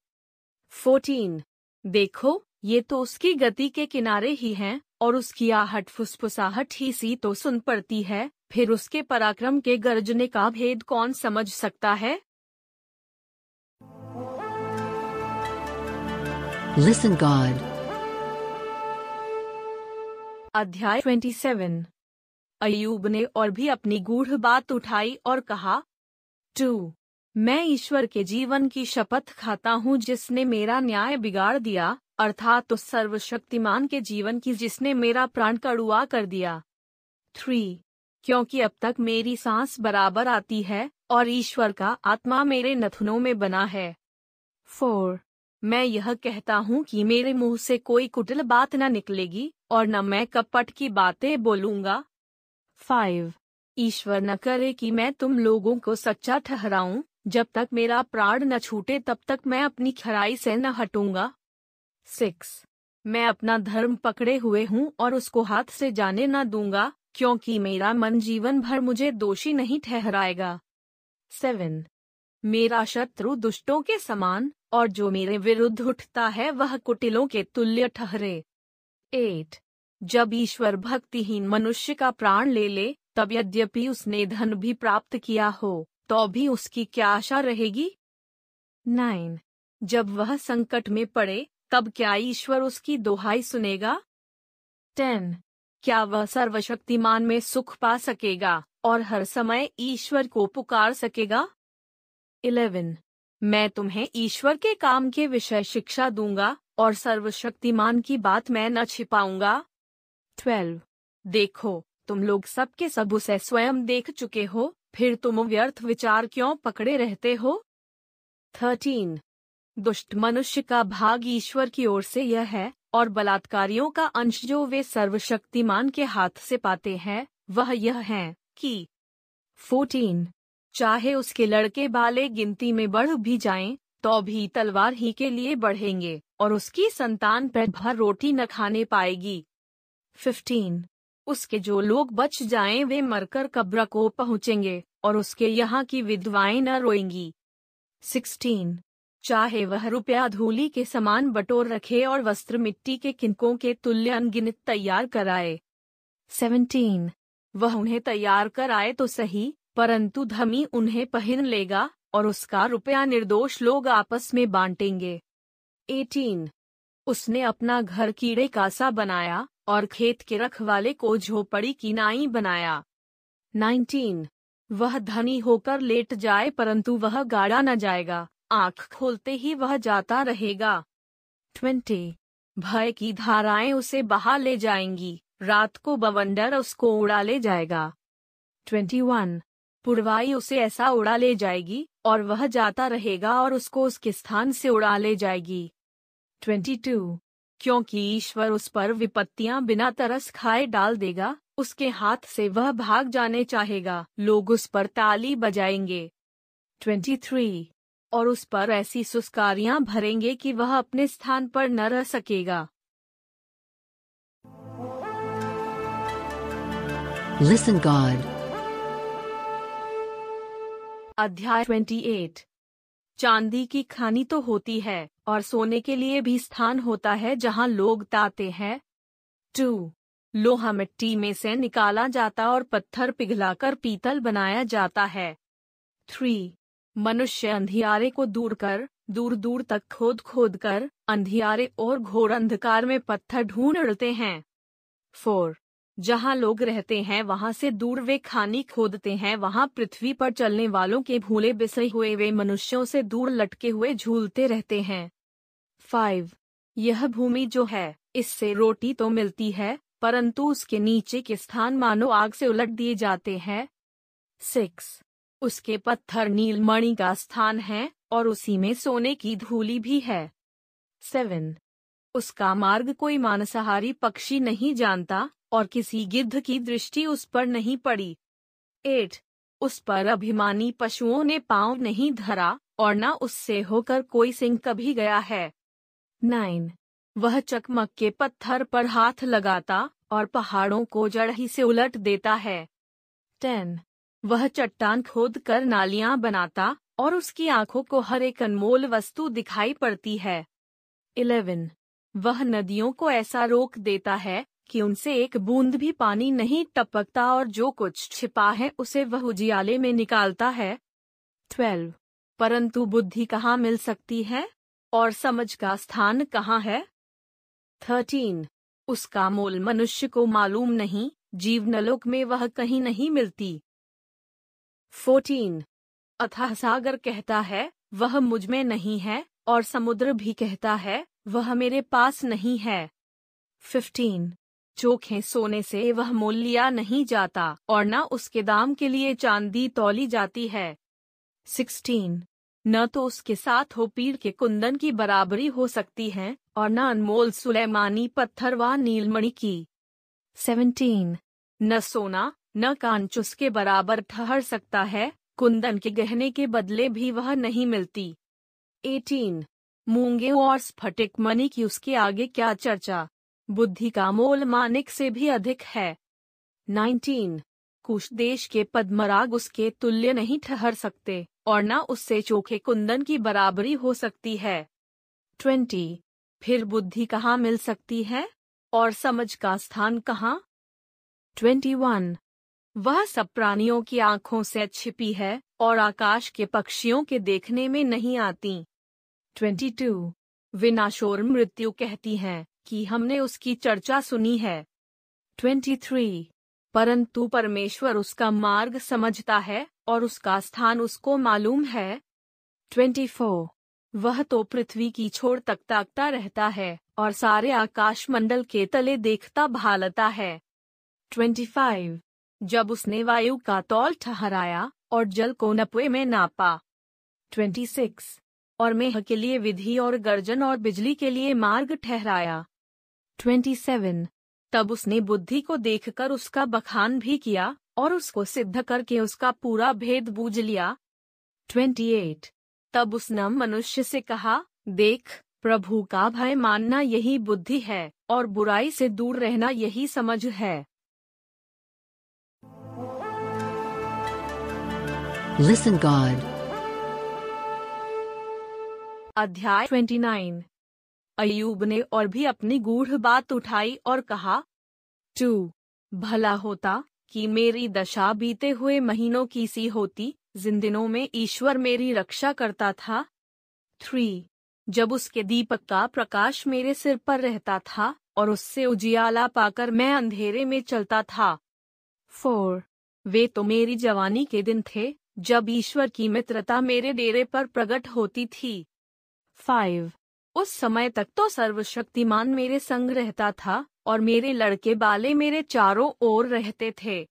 फोर्टीन देखो ये तो उसकी गति के किनारे ही हैं और उसकी आहट फुसफुसाहट ही सी तो सुन पड़ती है फिर उसके पराक्रम के गर्जने का भेद कौन समझ सकता है? Listen God. अध्याय 27 अयूब ने और भी अपनी गूढ़ बात उठाई और कहा, टू, मैं ईश्वर के जीवन की शपथ खाता हूँ जिसने मेरा न्याय बिगाड़ दिया, अर्थात उस सर्वशक्तिमान के जीवन की जिसने मेरा प्राण कड़ुआ कर दिया। थ्री, क्योंकि अब तक मेरी सांस बराबर आती है और ईश्वर का आत्मा मेरे नथुनों में बना है। फोर, मैं यह कहता हूँ कि मेरे मुँह से कोई कुटिल बात न निकलेगी और न मैं कपट की बातें बोलूँगा। फाइव ईश्वर न करे कि मैं तुम लोगों को सच्चा ठहराऊं, जब तक मेरा प्राण न छूटे तब तक मैं अपनी खराई से न हटूँगा। सिक्स मैं अपना धर्म पकड़े हुए हूँ और उसको हाथ से जाने न दूँगा, क्योंकि मेरा मन जीवन भर मुझे दोषी नहीं ठहराएगा। सेवन मेरा शत्रु दुष्टों के समान, और जो मेरे विरुद्ध उठता है वह कुटिलों के तुल्य ठहरे। एट जब ईश्वर भक्तिहीन मनुष्य का प्राण ले ले, तब यद्यपि उसने धन भी प्राप्त किया हो तो भी उसकी क्या आशा रहेगी? नाइन। जब वह संकट में पड़े, तब क्या ईश्वर उसकी दोहाई सुनेगा? टेन। क्या वह सर्वशक्तिमान में सुख पा सकेगा, और हर समय ईश्वर को पुकार सकेगा? इलेवन। मैं तुम्हें ईश्वर के काम के विषय शिक्षा दूँगा, और सर्वशक्तिमान की बात मैं न छिपाऊँगा। ट्वेल्व देखो तुम लोग सबके सब उसे स्वयं देख चुके हो फिर तुम व्यर्थ विचार क्यों पकड़े रहते हो? थर्टीन दुष्ट मनुष्य का भाग ईश्वर की ओर से यह है और बलात्कारियों का अंश जो वे सर्वशक्तिमान के हाथ से पाते हैं वह यह है कि फोर्टीन चाहे उसके लड़के बाले गिनती में बढ़ भी जाएँ, तो भी तलवार ही के लिए बढ़ेंगे और उसकी संतान पेट भर रोटी न खाने पाएगी। फिफ्टीन उसके जो लोग बच जाएँ, वे मरकर कब्र को पहुँचेंगे, और उसके यहाँ की विधवाएँ न रोएँगी। सिक्सटीन चाहे वह रुपया धूली के समान बटोर रखे और वस्त्र मिट्टी के किनकों के तुल्य अनगिनत तैयार कराए। सेवनटीन वह उन्हें तैयार कराए तो सही, परंतु धमी उन्हें पहन लेगा, और उसका रुपया निर्दोष लोग आपस में बांटेंगे। एटीन उसने अपना घर कीड़े का सा बनाया और खेत के रखवाले को झोपड़ी की नाई बनाया। नाइनटीन। वह धनी होकर लेट जाए, परंतु वह गाड़ा न जाएगा। आँख खोलते ही वह जाता रहेगा। ट्वेंटी। भय की धाराएँ उसे बहा ले जाएँगी। रात को बवंडर उसको उड़ा ले जाएगा। Twenty one. पुरवाई उसे ऐसा उड़ा ले जाएगी, और वह जाता रहेगा और उसको उसके स्थान से उड़ा ले जाएगी। Twenty two. क्योंकि ईश्वर उस पर विपत्तियाँ बिना तरस खाए डाल देगा उसके हाथ से वह भाग जाने चाहेगा लोग उस पर ताली बजाएँगे ट्वेंटी थ्री और उस पर ऐसी सुस्कारियाँ भरेंगे कि वह अपने स्थान पर न रह सकेगा Listen God. अध्याय 28 चांदी की खानी तो होती है और सोने के लिए भी स्थान होता है जहाँ लोग ताते हैं। टू। लोहा मिट्टी में से निकाला जाता और पत्थर पिघलाकर पीतल बनाया जाता है। थ्री। मनुष्य अंधियारे को दूर कर, दूर दूर तक खोद खोद कर, अंधियारे और घोर अंधकार में पत्थर ढूंढते हैं। फोर। जहाँ लोग रहते हैं, वहाँ से दूर वे खानी खोदते हैं, वहाँ पृथ्वी पर चलने वालों के भूले बिसरे हुए वे मनुष्यों से दूर लटके हुए झूलते रहते हैं। फाइव, यह भूमि जो है, इससे रोटी तो मिलती है, परंतु उसके नीचे के स्थान मानो आग से उलट दिए जाते हैं। सिक्स, उसके पत्थर नीलमणि का स्थान है, और उसी में सोने की धूली भी है। सेवन, उसका मार्ग कोई मांसाहारी पक्षी नहीं जानता और किसी गिद्ध की दृष्टि उस पर नहीं पड़ी। एट, उस पर अभिमानी पशुओं ने पाँव नहीं धरा, और न उससे होकर कोई सिंह कभी गया है। नाइन, वह चकमक के पत्थर पर हाथ लगाता और पहाड़ों को जड़ ही से उलट देता है। टेन, वह चट्टान खोद कर नालियाँ बनाता और उसकी आँखों को हर एक अनमोल वस्तु दिखाई पड़ती है। इलेवन, वह नदियों को ऐसा रोक देता है कि उनसे एक बूंद भी पानी नहीं टपकता और जो कुछ छिपा है उसे वह उजियाले में निकालता है। ट्वेल्व। परंतु बुद्धि कहाँ मिल सकती है? और समझ का स्थान कहाँ है? थर्टीन। उसका मोल मनुष्य को मालूम नहीं, जीवनलोक में वह कहीं नहीं मिलती। फोर्टीन। अथाह सागर कहता है, वह मुझमें नहीं है, और समुद्र भी कहता है, वह मेरे पास नहीं है। फिफ्टीन। चोखे सोने से वह मोल लिया नहीं जाता और न उसके दाम के लिए चांदी तौली जाती है 16. न तो उसके साथ हो पीर के कुंदन की बराबरी हो सकती है और न अनमोल सुलेमानी पत्थर व नीलमणि की 17. न सोना, न कांचुस के बराबर ठहर सकता है, कुंदन के गहने के बदले भी वह नहीं मिलती 18. मूँगे और स्फटिक मनी की उसके आगे क्या चर्चा बुद्धि का मोल मानिक से भी अधिक है 19. कुश देश के पद्मराग उसके तुल्य नहीं ठहर सकते, और न उससे चोखे कुंदन की बराबरी हो सकती है 20. फिर बुद्धि कहाँ मिल सकती है, और समझ का स्थान कहाँ 21. वह सब प्राणियों की आँखों से छिपी है, और आकाश के पक्षियों के देखने में नहीं आती 22. विनाशोर मृत्यु कहती है कि हमने उसकी चर्चा सुनी है 23. परंतु परमेश्वर उसका मार्ग समझता है और उसका स्थान उसको मालूम है 24. वह तो पृथ्वी की छोर तक ताकता रहता है और सारे आकाश मंडल के तले देखता भालता है 25. जब उसने वायु का तौल ठहराया और जल को नपवे में नापा 26. और मेह के लिए विधि और गर्जन और बिजली के लिए मार्ग ठहराया 27. तब उसने बुद्धि को देखकर उसका बखान भी किया और उसको सिद्ध करके उसका पूरा भेद बूझ लिया 28. तब उसने मनुष्य से कहा देख प्रभु का भय मानना यही बुद्धि है और बुराई से दूर रहना यही समझ है Listen God. अध्याय 29 अयूब ने और भी अपनी गूढ़ बात उठाई और कहा टू भला होता कि मेरी दशा बीते हुए महीनों की सी होती, जिन दिनों में ईश्वर मेरी रक्षा करता था। थ्री, जब उसके दीपक का प्रकाश मेरे सिर पर रहता था और उससे उजियाला पाकर मैं अंधेरे में चलता था। फोर, वे तो मेरी जवानी के दिन थे, जब ईश्वर की मित्रता मेरे डेरे पर प्रकट होती थी। फाइव उस समय तक तो सर्वशक्तिमान मेरे संग रहता था और मेरे लड़के बाले मेरे चारों ओर रहते थे।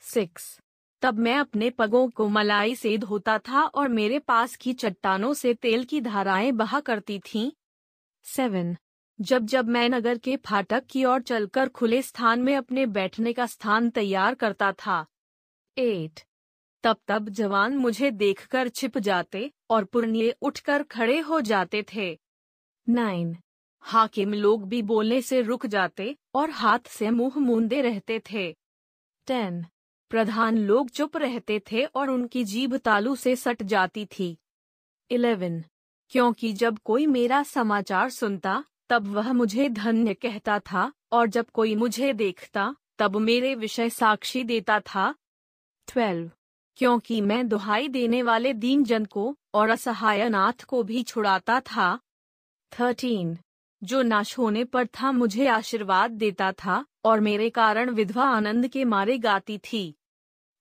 सिक्स। तब मैं अपने पगों को मलाई से धोता था और मेरे पास की चट्टानों से तेल की धाराएँ बहा करती थीं। सेवन। जब जब मैं नगर के फाटक की ओर चलकर खुले स्थान में अपने बैठने का स्थान तैयार करता था। एट। तब तब जवान मुझे देखकर छिप जाते और पुरनिये उठकर खड़े हो जाते थे। नाइन। हाकिम लोग भी बोलने से रुक जाते और हाथ से मुँह मूंदे रहते थे। टेन। प्रधान लोग चुप रहते थे और उनकी जीभ तालू से सट जाती थी। इलेवन। क्योंकि जब कोई मेरा समाचार सुनता, तब वह मुझे धन्य कहता था, और जब कोई मुझे देखता, तब मेरे विषय साक्षी देता था। ट्वेल्व। क्योंकि मैं दुहाई देने वाले दीन जन को और असहाय नाथ को भी छुड़ाता था थर्टीन जो नाश होने पर था, मुझे आशीर्वाद देता था और मेरे कारण विधवा आनंद के मारे गाती थी।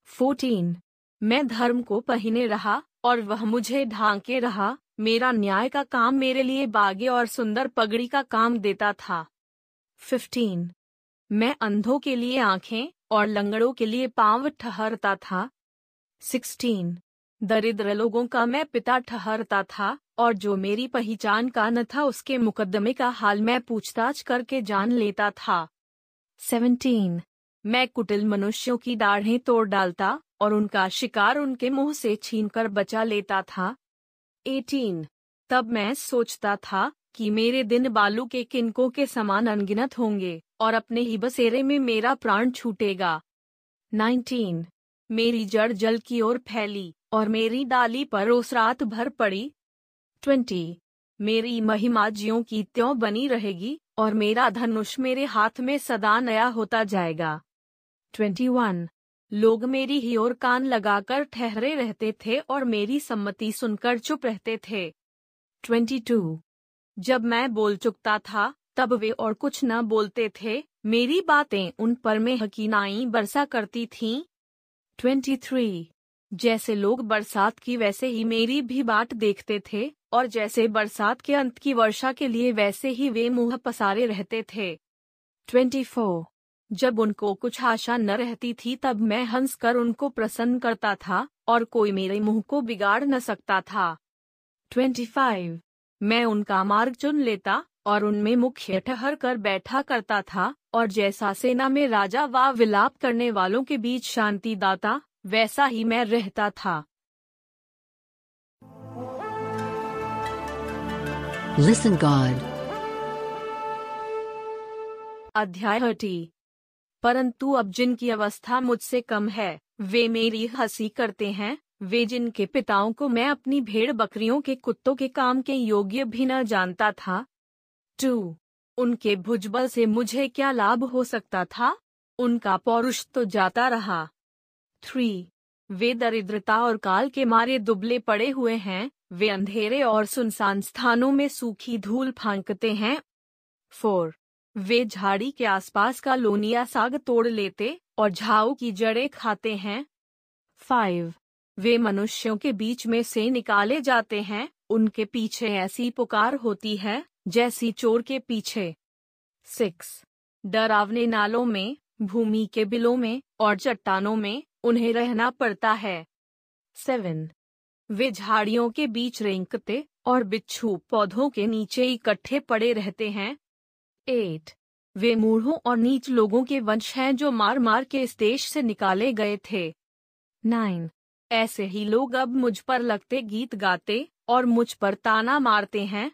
फोर्टीन मैं धर्म को पहने रहा और वह मुझे ढांके रहा, मेरा न्याय का काम मेरे लिए बागे और सुंदर पगड़ी का काम देता था। फिफ्टीन मैं अंधों के लिए आँखें और लंगड़ों के लिए पाँव ठहरता था। सिक्सटीन दरिद्र लोगों का मैं पिता ठहरता था और जो मेरी पहचान का न था उसके मुकदमे का हाल मैं पूछताछ करके जान लेता था। सेवनटीन मैं कुटिल मनुष्यों की दाढ़ें तोड़ डालता और उनका शिकार उनके मुँह से छीनकर बचा लेता था। एटीन तब मैं सोचता था कि मेरे दिन बालू के किनकों के समान अनगिनत होंगे और अपने ही बसेरे में मेरा प्राण छूटेगा। नाइनटीन मेरी जड़ जल की ओर फैली और मेरी डाली पर उस रात भर पड़ी ट्वेंटी मेरी महिमा ज्यों की त्यों बनी रहेगी और मेरा धनुष मेरे हाथ में सदा नया होता जाएगा. ट्वेंटी वन लोग मेरी ही ओर कान लगाकर ठहरे रहते थे और मेरी सम्मति सुनकर चुप रहते थे. ट्वेंटी टू जब मैं बोल चुकता था, तब वे और कुछ न बोलते थे, मेरी बातें उन पर में हकीनाई बरसा करती थीं. ट्वेंटी थ्री जैसे लोग बरसात की वैसे ही मेरी भी बाट देखते थे और जैसे बरसात के अंत की वर्षा के लिए वैसे ही वे मुँह पसारे रहते थे 24. जब उनको कुछ आशा न रहती थी तब मैं हंसकर उनको प्रसन्न करता था, और कोई मेरे मुँह को बिगाड़ न सकता था 25. मैं उनका मार्ग चुन लेता, और उनमें मुख्य ठहर कर बैठा करता था, और जैसा सेना में राजा व विलाप करने वालों के बीच शांति दाता वैसा ही मैं रहता था Listen God. अध्याय हटी। परंतु अब जिनकी अवस्था मुझसे कम है, वे मेरी हँसी करते हैं, वे जिनके पिताओं को मैं अपनी भेड़ बकरियों के कुत्तों के काम के योग्य भी न जानता था। टू। उनके भुजबल से मुझे क्या लाभ हो सकता था? उनका पौरुष तो जाता रहा। थ्री। वे दरिद्रता और काल के मारे दुबले पड़े हुए हैं, वे अंधेरे और सुनसान स्थानों में सूखी धूल फांकते हैं। फोर, वे झाड़ी के आसपास का लोनिया साग तोड़ लेते और झाऊ की जड़ें खाते हैं। फाइव, वे मनुष्यों के बीच में से निकाले जाते हैं, उनके पीछे ऐसी पुकार होती है, जैसी चोर के पीछे। सिक्स, डरावने नालों में, भूमि के बिलों में और चट्टानों में उन्हें रहना पड़ता है। सेवन वे झाड़ियों के बीच रेंकते और बिच्छू पौधों के नीचे इकट्ठे पड़े रहते हैं। एट वे मूढ़ों और नीच लोगों के वंश हैं जो मार मार के इस देश से निकाले गए थे। नाइन ऐसे ही लोग अब मुझ पर लगते गीत गाते और मुझ पर ताना मारते हैं।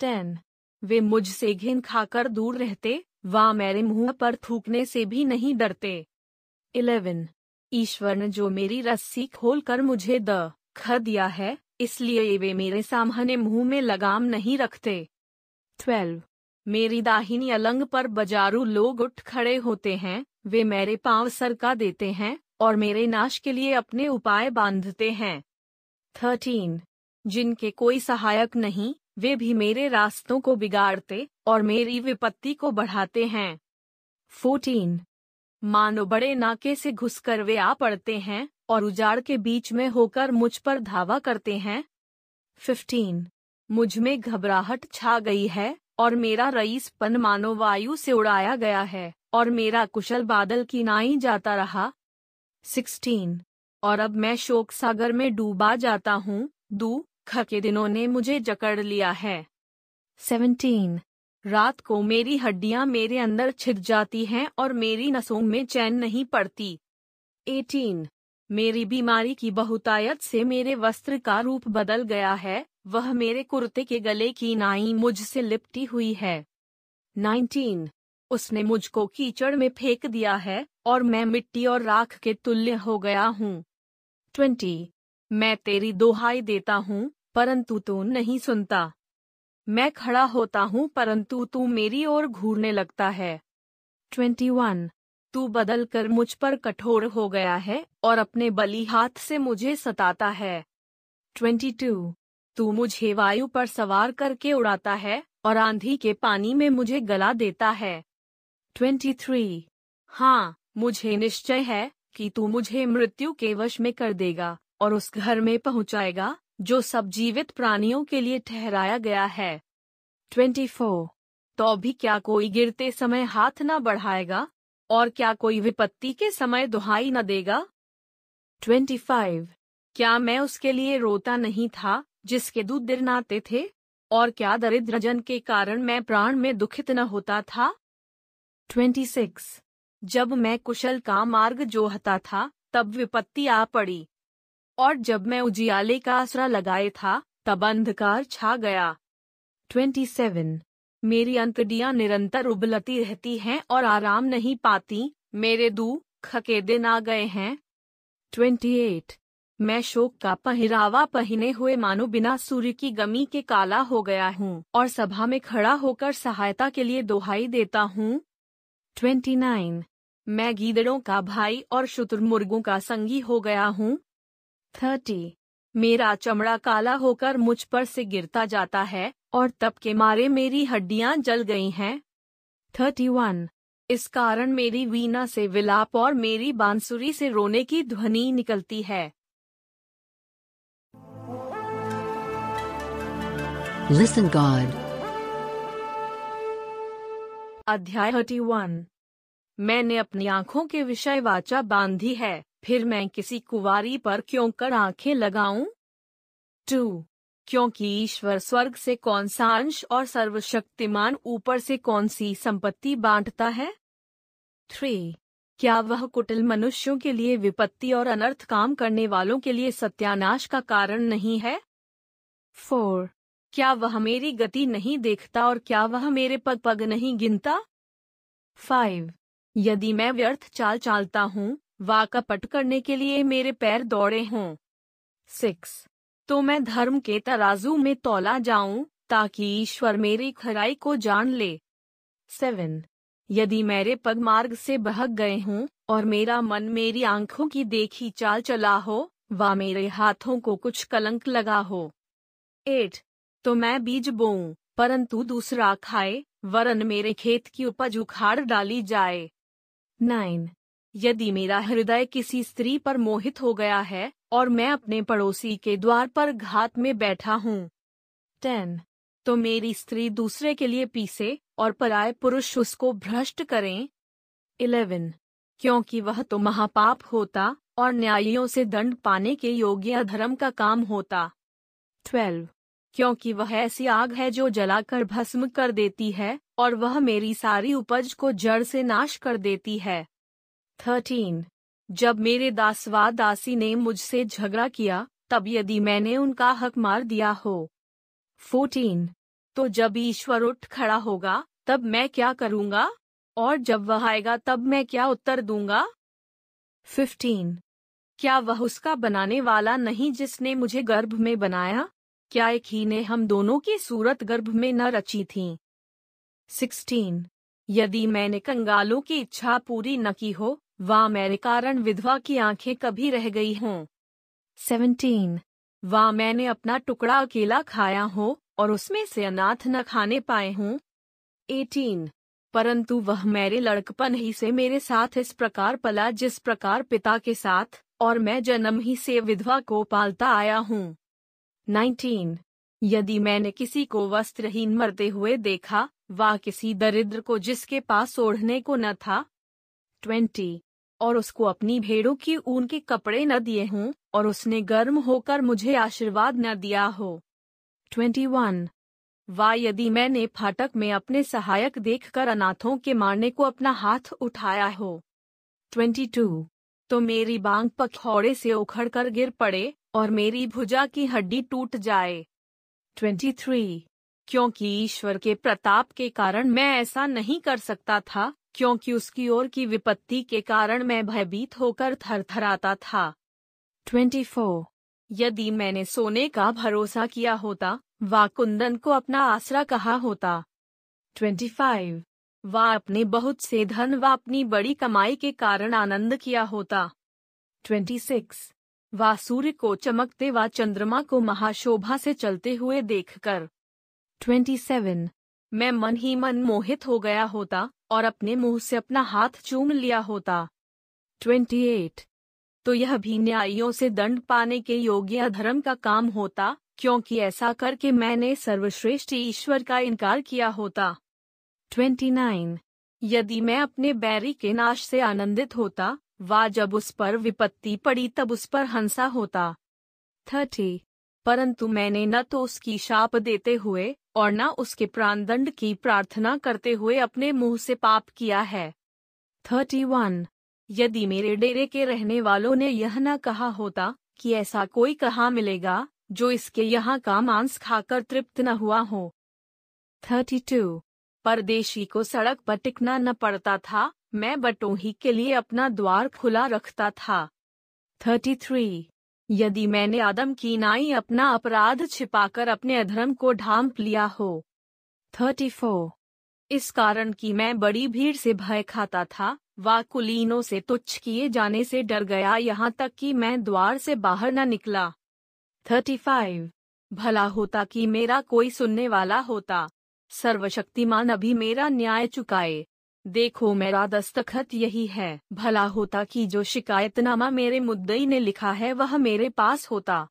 टेन वे मुझसे घिन खाकर दूर रहते व मेरे मुँह पर थूकने से भी नहीं डरते। इलेवन ईश्वर ने जो मेरी रस्सी खोल कर मुझे द, ख दिया है, इसलिए वे मेरे सामने मुँह में लगाम नहीं रखते। ट्वेल्व, मेरी दाहिनी अलंग पर बजारू लोग उठ खड़े होते हैं, वे मेरे पाँव सरका देते हैं, और मेरे नाश के लिए अपने उपाय बांधते हैं। थर्टीन, जिनके कोई सहायक नहीं, वे भी मेरे रास्तों को बिगाड़ते, और मेरी विपत्ति को बढ़ाते हैं। फोर्टीन मानो बड़े नाके से घुसकर वे आ पड़ते हैं और उजाड़ के बीच में होकर मुझ पर धावा करते हैं। फिफ्टीन मुझमें घबराहट छा गई है और मेरा रईसपन मानो वायु से उड़ाया गया है और मेरा कुशल बादल की नाई जाता रहा। सिक्सटीन और अब मैं शोक सागर में डूबा जाता हूँ। दू ख के दिनों ने मुझे जकड़ लिया है। सेवनटीन रात को मेरी हड्डियाँ मेरे अंदर छिद जाती हैं और मेरी नसों में चैन नहीं पड़ती। एटीन, मेरी बीमारी की बहुतायत से मेरे वस्त्र का रूप बदल गया है, वह मेरे कुर्ते के गले की नाई मुझसे लिपटी हुई है। नाइनटीन, उसने मुझको कीचड़ में फेंक दिया है और मैं मिट्टी और राख के तुल्य हो गया हूँ। ट्वेंटी, मैं तेरी दोहाई देता हूँ, परंतु तू नहीं सुनता। मैं खड़ा होता हूँ, परंतु तू मेरी ओर घूरने लगता है। Twenty one. तू बदल कर मुझ पर कठोर हो गया है और अपने बली हाथ से मुझे सताता है। Twenty two. तू मुझे वायु पर सवार करके उड़ाता है और आंधी के पानी में मुझे गला देता है। Twenty three. हाँ मुझे निश्चय है कि तू मुझे मृत्यु के वश में कर देगा और उस घर में पहुंचाएगा। जो सब जीवित प्राणियों के लिए ठहराया गया है 24. तो भी क्या कोई गिरते समय हाथ न बढ़ाएगा और क्या कोई विपत्ति के समय दुहाई न देगा 25. क्या मैं उसके लिए रोता नहीं था, जिसके दूध दिरनाते थे और क्या दरिद्रजन के कारण मैं प्राण में दुखित न होता था 26. जब मैं कुशल का मार्ग जोहता था, तब विपत्ति आ पड़ी और जब मैं उजियाले का आसरा लगाए था, तब अंधकार छा गया 27. मेरी अंतड़ियाँ निरंतर उबलती रहती हैं और आराम नहीं पाती, मेरे दू खके दिन आ गए हैं 28. मैं शोक का पहरावा पहने हुए मानो बिना सूर्य की गमी के काला हो गया हूँ और सभा में खड़ा होकर सहायता के लिए दोहाई देता हूँ 29. मैं गीदड़ों का भाई और शुतुरमुर्गों का संगी हो गया हूँ थर्टी। मेरा चमड़ा काला होकर मुझ पर से गिरता जाता है और तब के मारे मेरी हड्डियाँ जल गई हैं। Thirty one. इस कारण मेरी वीणा से विलाप और मेरी बांसुरी से रोने की ध्वनि निकलती है। Listen God. अध्याय थर्टी वन। मैंने अपनी आँखों के विषय वाचा बांधी है। फिर मैं किसी कुवारी पर क्यों कर आँखें लगाऊँ? टू, क्योंकि ईश्वर स्वर्ग से कौन सा अंश और सर्वशक्तिमान ऊपर से कौन सी संपत्ति बांटता है? थ्री, क्या वह कुटिल मनुष्यों के लिए विपत्ति और अनर्थ काम करने वालों के लिए सत्यानाश का कारण नहीं है? फोर, क्या वह मेरी गति नहीं देखता और क्या वह मेरे पग पग नहीं गिनता? फाइव, यदि मैं व्यर्थ चाल चालता हूँ वा कपट करने के लिए मेरे पैर दौड़े हों। सिक्स। तो मैं धर्म के तराजू में तोला जाऊँ, ताकि ईश्वर मेरी खराई को जान ले। सेवन। यदि मेरे पग मार्ग से बहक गए हों, और मेरा मन मेरी आँखों की देखी चाल चला हो, व मेरे हाथों को कुछ कलंक लगा हो। एट। तो मैं बीज बोऊं, परंतु दूसरा खाए, वरन मेरे खेत की उपज उखाड़ डाली जाए। नाइन। यदि मेरा हृदय किसी स्त्री पर मोहित हो गया है और मैं अपने पड़ोसी के द्वार पर घात में बैठा हूँ। टेन। तो मेरी स्त्री दूसरे के लिए पीसे और पराय पुरुष उसको भ्रष्ट करें। इलेवन। क्योंकि वह तो महापाप होता और न्यायियों से दंड पाने के योग्य धर्म का काम होता। ट्वेल्व। क्योंकि वह ऐसी आग है जो जलाकर भस्म कर देती है और वह मेरी सारी उपज को जड़ से नाश कर देती है। थर्टीन। जब मेरे दासवा दासी ने मुझसे झगड़ा किया, तब यदि मैंने उनका हक मार दिया हो। फोर्टीन। तो जब ईश्वर उठ खड़ा होगा, तब मैं क्या करूँगा? और जब वह आएगा, तब मैं क्या उत्तर दूँगा? फिफ्टीन। क्या वह उसका बनाने वाला नहीं जिसने मुझे गर्भ में बनाया? क्या एक ही ने हम दोनों की सूरत गर्भ में न रची थी? सिक्सटीन। यदि मैंने कंगालों की इच्छा पूरी न की हो वा मेरे कारण विधवा की आँखें कभी रह गई हों। सेवनटीन वा मैंने अपना टुकड़ा अकेला खाया हो और उसमें से अनाथ न खाने पाए हूँ। एटीन परंतु वह मेरे लड़कपन ही से मेरे साथ इस प्रकार पला जिस प्रकार पिता के साथ और मैं जन्म ही से विधवा को पालता आया हूँ। नाइनटीन यदि मैंने किसी को वस्त्रहीन मरते हुए देखा वा किसी दरिद्र को जिसके पास ओढ़ने को न था। ट्वेंटी और उसको अपनी भेड़ों की ऊन के कपड़े न दिए हों, और उसने गर्म होकर मुझे आशीर्वाद न दिया हो। ट्वेंटी वन वा यदि मैंने फाटक में अपने सहायक देखकर अनाथों के मारने को अपना हाथ उठाया हो। ट्वेंटी टू तो मेरी बांग पखौड़े से उखड़ कर गिर पड़े, और मेरी भुजा की हड्डी टूट जाए। ट्वेंटी थ्री क्योंकि ईश्वर के प्रताप के कारण मैं ऐसा नहीं कर सकता था क्योंकि उसकी ओर की विपत्ति के कारण मैं भयभीत होकर थरथराता था 24. यदि मैंने सोने का भरोसा किया होता वा कुंदन को अपना आसरा कहा होता 25. वा अपने बहुत से धन व अपनी बड़ी कमाई के कारण आनंद किया होता 26. वा सूर्य को चमकते व चंद्रमा को महाशोभा से चलते हुए देखकर 27. मैं मन ही मन मोहित हो गया होता और अपने मुँह से अपना हाथ चूम लिया होता 28. तो यह भी न्यायियों से दंड पाने के योग्य धर्म का काम होता, क्योंकि ऐसा करके मैंने सर्वश्रेष्ठ ईश्वर का इनकार किया होता 29. यदि मैं अपने बैरी के नाश से आनंदित होता वा जब उस पर विपत्ति पड़ी तब उस पर हंसा होता 30. परंतु मैंने न तो उसकी शाप देते हुए और न उसके प्राणदंड की प्रार्थना करते हुए अपने मुँह से पाप किया है। थर्टी वन यदि मेरे डेरे के रहने वालों ने यह न कहा होता कि ऐसा कोई कहाँ मिलेगा, जो इसके यहाँ का मांस खाकर तृप्त न हुआ हो। थर्टी टू परदेशी को सड़क पर टिकना न पड़ता था, मैं बटोही के लिए अपना द्वार खुला रखता था। थर्टी थ्री यदि मैंने आदम की नाई अपना अपराध छिपाकर अपने अधर्म को ढांप लिया हो। Thirty four. इस कारण कि मैं बड़ी भीड़ से भय खाता था व कुलीनों से तुच्छ किए जाने से डर गया यहाँ तक कि मैं द्वार से बाहर न निकला। Thirty five. भला होता कि मेरा कोई सुनने वाला होता। सर्वशक्तिमान अभी मेरा न्याय चुकाए। देखो मेरा दस्तखत यही है। भला होता कि जो शिकायतनामा मेरे मुद्दई ने लिखा है, वह मेरे पास होता।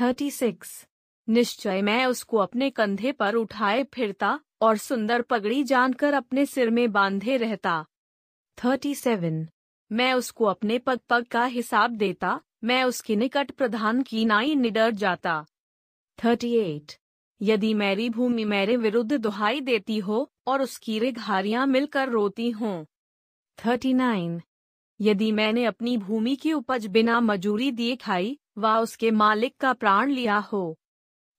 Thirty six. निश्चय मैं उसको अपने कंधे पर उठाए फिरता और सुंदर पगड़ी जानकर अपने सिर में बांधे रहता। Thirty seven. मैं उसको अपने पग पग का हिसाब देता, मैं उसके निकट प्रधान की नाई निडर जाता। Thirty eight. यदि मेरी भूमि मेरे विरुद्ध दुहाई देती हो और उसकी रिघारियाँ मिलकर रोती हों। Thirty nine. यदि मैंने अपनी भूमि की उपज बिना मजूरी दिए खाई व उसके मालिक का प्राण लिया हो।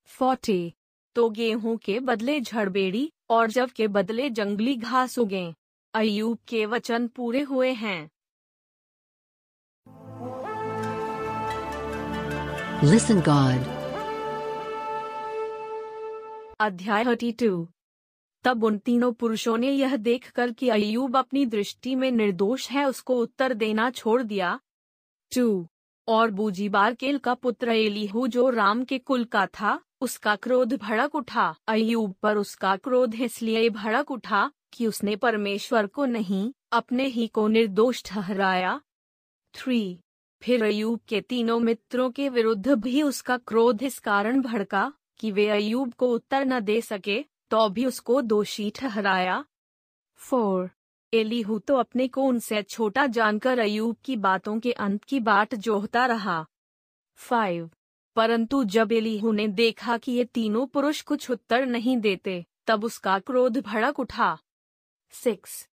फोर्टी। तो गेहूँ के बदले झड़बेड़ी और जब के बदले जंगली घास उगे। अयूब के वचन पूरे हुए हैं। Listen God. अध्याय थर्टी टू तब उन तीनों पुरुषों ने यह देखकर कि अयूब अपनी दृष्टि में निर्दोष है, उसको उत्तर देना छोड़ दिया। टू और बूजीबारकेल का पुत्र एलीहू, जो राम के कुल का था, उसका क्रोध भड़क उठा। अयूब पर उसका क्रोध इसलिए भड़क उठा कि उसने परमेश्वर को नहीं, अपने ही को निर्दोष ठहराया। थ्री फिर अयूब के तीनों मित्रों के विरुद्ध भी उसका क्रोध इस कारण भड़का कि वे अयूब को उत्तर न दे सके। तो भी उसको दोषी ठहराया फोर, एलीहू तो अपने को उनसे छोटा जानकर अयूब की बातों के अंत की बाट जोहता रहा। फाइव, परंतु जब एलीहू ने देखा कि ये तीनों पुरुष कुछ उत्तर नहीं देते, तब उसका क्रोध भड़क उठा। सिक्स,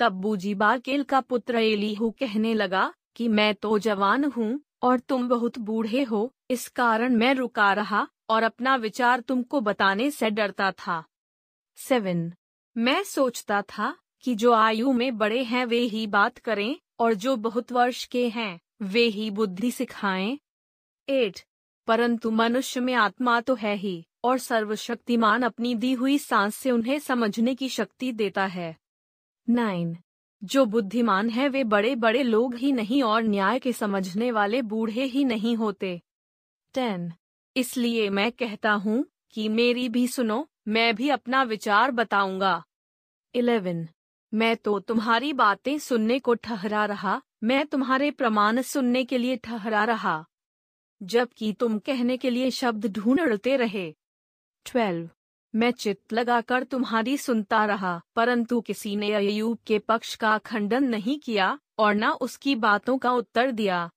तब बूजीबारकेल का पुत्र एलीहू कहने लगा कि मैं तो जवान हूँ और तुम बहुत बूढ़े हो, इस कारण मैं रुका रहा और अपना विचार तुमको बताने से डरता था। सेवन। मैं सोचता था कि जो आयु में बड़े हैं, वे ही बात करें, और जो बहुत वर्ष के हैं, वे ही बुद्धि सिखाएँ। एट। परंतु मनुष्य में आत्मा तो है ही, और सर्वशक्तिमान अपनी दी हुई सांस से उन्हें समझने की शक्ति देता है। नाइन। जो बुद्धिमान है, वे बड़े बड़े लोग ही नहीं और न्याय के समझने वाले बूढ़े ही नहीं होते। टेन। इसलिए मैं कहता हूँ कि मेरी भी सुनो मैं भी अपना विचार बताऊँगा। इलेवन, मैं तो तुम्हारी बातें सुनने को ठहरा रहा, मैं तुम्हारे प्रमाण सुनने के लिए ठहरा रहा, जबकि तुम कहने के लिए शब्द ढूंढते रहे। ट्वेल्व, मैं चित्त लगाकर तुम्हारी सुनता रहा, परंतु किसी ने अयूब के पक्ष का खंडन नहीं किया, और न उसकी बातों का उत्तर दिया।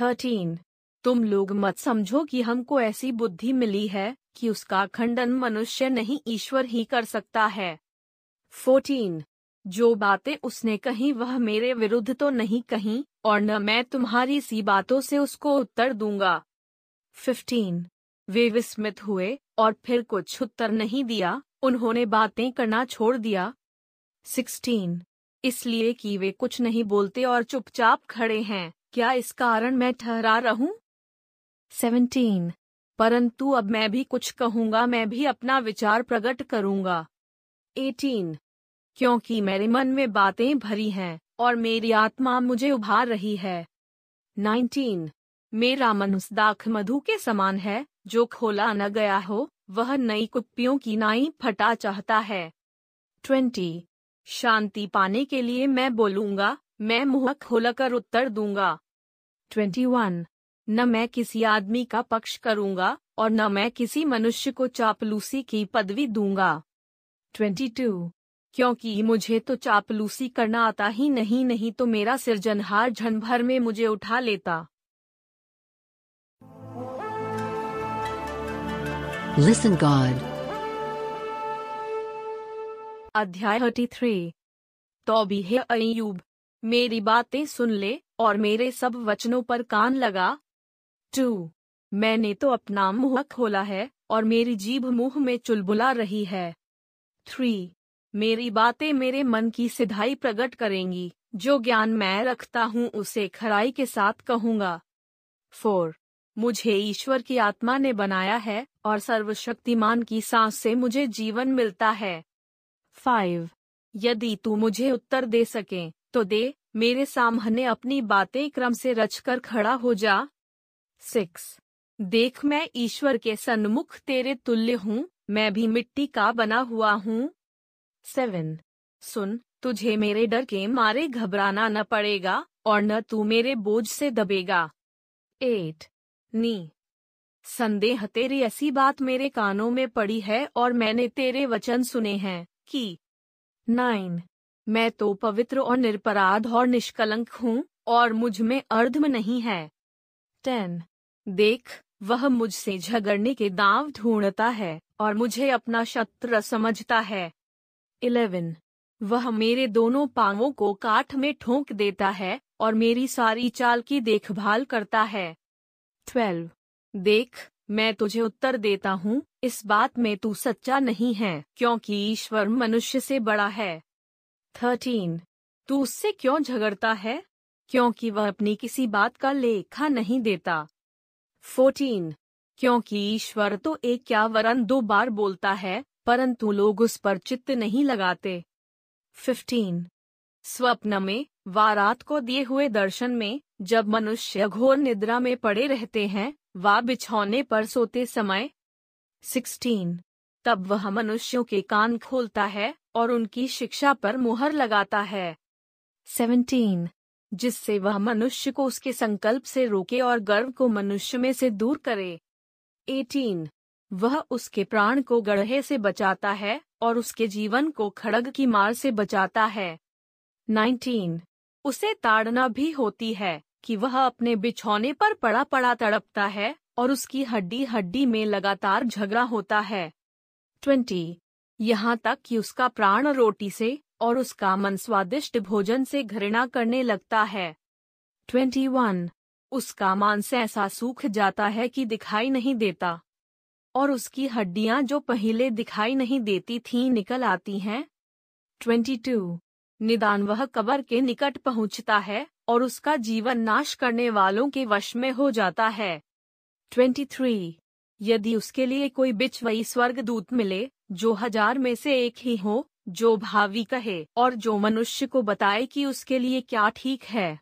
थर्टीन तुम लोग मत समझो कि हमको ऐसी बुद्धि मिली है कि उसका खंडन मनुष्य नहीं ईश्वर ही कर सकता है। फोर्टीन, जो बातें उसने कही वह मेरे विरुद्ध तो नहीं कही, और न मैं तुम्हारी सी बातों से उसको उत्तर दूँगा। फिफ्टीन, वे विस्मित हुए, और फिर कुछ उत्तर नहीं दिया, उन्होंने बातें करना छोड़ दिया। सिक्सटीन, इसलिए कि वे कुछ नहीं बोलते और चुपचाप खड़े हैं, क्या इस कारण मैं ठहरा रहूँ? सेवनटीन परंतु अब मैं भी कुछ कहूँगा, मैं भी अपना विचार प्रकट करूँगा। एटीन क्योंकि मेरे मन में बातें भरी हैं और मेरी आत्मा मुझे उभार रही है। नाइनटीन मेरा मनुष्य दाख मधु के समान है, जो खोला न गया हो, वह नई कुप्पियों की नाई फटा चाहता है। ट्वेंटी। शांति पाने के लिए मैं बोलूँगा, मैं मुँह खोलकर उत्तर दूँगा। Twenty one. न मैं किसी आदमी का पक्ष करूँगा और न मैं किसी मनुष्य को चापलूसी की पदवी दूँगा। Twenty two. क्योंकि मुझे तो चापलूसी करना आता ही नहीं नहीं तो मेरा सिरजनहार झन भर में मुझे उठा लेता। Listen God. अध्याय थर्टी थ्री। तो भी है अयूब मेरी बातें सुन ले और मेरे सब वचनों पर कान लगा टू। मैंने तो अपना मुँह खोला है और मेरी जीभ मुँह में चुलबुला रही है। थ्री। मेरी बातें मेरे मन की सिधाई प्रकट करेंगी। जो ज्ञान मैं रखता हूँ उसे खराई के साथ कहूँगा। फोर। मुझे ईश्वर की आत्मा ने बनाया है और सर्वशक्तिमान की सांस से मुझे जीवन मिलता है। फाइव। यदि तू मुझे उत्तर दे सके तो दे, मेरे सामने अपनी बातें क्रम से रचकर खड़ा हो जा। सिक्स। देख मैं ईश्वर के सन्मुख तेरे तुल्य हूँ, मैं भी मिट्टी का बना हुआ हूँ। सेवन। सुन, तुझे मेरे डर के मारे घबराना न पड़ेगा, और न तू मेरे बोझ से दबेगा। एट। नी। संदेह तेरी ऐसी बात मेरे कानों में पड़ी है, और मैंने तेरे वचन सुने हैं, कि नाइन। मैं तो पवित्र और निरपराध और निष्कलंक हूँ, और मुझमें अर्धम नहीं है। टेन देख, वह मुझसे झगड़ने के दाव ढूंढता है और मुझे अपना शत्रु समझता है। इलेवन। वह मेरे दोनों पांवों को काठ में ठोंक देता है और मेरी सारी चाल की देखभाल करता है। ट्वेल्व। देख, मैं तुझे उत्तर देता हूँ, इस बात में तू सच्चा नहीं है, क्योंकि ईश्वर मनुष्य से बड़ा है। थर्टीन। तू उससे क्यों झगड़ता है? क्योंकि वह अपनी किसी बात का लेखा नहीं देता। फोर्टीन क्योंकि ईश्वर तो एक क्या वरन दो बार बोलता है, परंतु लोग उस पर चित्त नहीं लगाते। फिफ्टीन स्वप्न में व रात को दिए हुए दर्शन में, जब मनुष्य घोर निद्रा में पड़े रहते हैं, व बिछौने पर सोते समय। सिक्सटीन तब वह मनुष्यों के कान खोलता है, और उनकी शिक्षा पर मुहर लगाता है। सेवनटीन जिससे वह मनुष्य को उसके संकल्प से रोके और गर्व को मनुष्य में से दूर करे। एटीन, वह उसके प्राण को गढ़े से बचाता है और उसके जीवन को खड़ग की मार से बचाता है। नाइनटीन, उसे ताड़ना भी होती है कि वह अपने बिछौने पर पड़ा पड़ा तड़पता है और उसकी हड्डी हड्डी में लगातार झगड़ा होता है। ट्वेंटी, यहाँ तक कि उसका प्राण रोटी से और उसका मन स्वादिष्ट भोजन से घृणा करने लगता है। Twenty one. उसका मांस ऐसा सूख जाता है कि दिखाई नहीं देता। और उसकी हड्डियाँ जो पहले दिखाई नहीं देती थीं निकल आती हैं। Twenty two. निदान वह कबर के निकट पहुँचता है और उसका जीवन नाश करने वालों के वश में हो जाता है। 23. यदि उसके लिए कोई बिच वही स्वर्ग दूत मिले, जो हज़ार में से एक ही हो जो भावी कहे और जो मनुष्य को बताए कि उसके लिए क्या ठीक है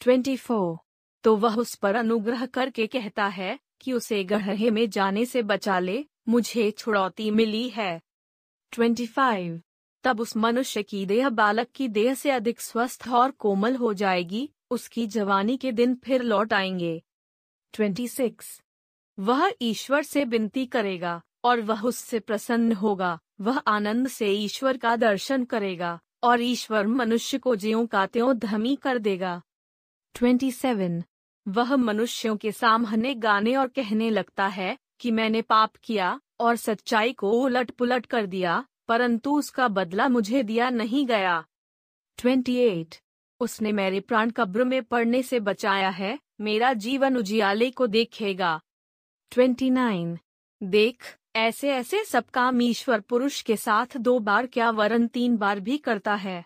24. तो वह उस पर अनुग्रह करके कहता है कि उसे गढ़े में जाने से बचा ले, मुझे छुड़ौती मिली है 25. तब उस मनुष्य की देह बालक की देह से अधिक स्वस्थ और कोमल हो जाएगी, उसकी जवानी के दिन फिर लौट आएँगे 26. वह ईश्वर से विनती करेगा और वह उससे प्रसन्न होगा वह आनंद से ईश्वर का दर्शन करेगा और ईश्वर मनुष्य को ज्यों का त्यों धमी कर देगा 27. वह मनुष्यों के सामने गाने और कहने लगता है कि मैंने पाप किया और सच्चाई को उलट पुलट कर दिया, परंतु उसका बदला मुझे दिया नहीं गया 28. उसने मेरे प्राण कब्र में पड़ने से बचाया है, मेरा जीवन उजियाले को देखेगा 29. देख ऐसे ऐसे सब काम ईश्वर पुरुष के साथ दो बार क्या वरन तीन बार भी करता है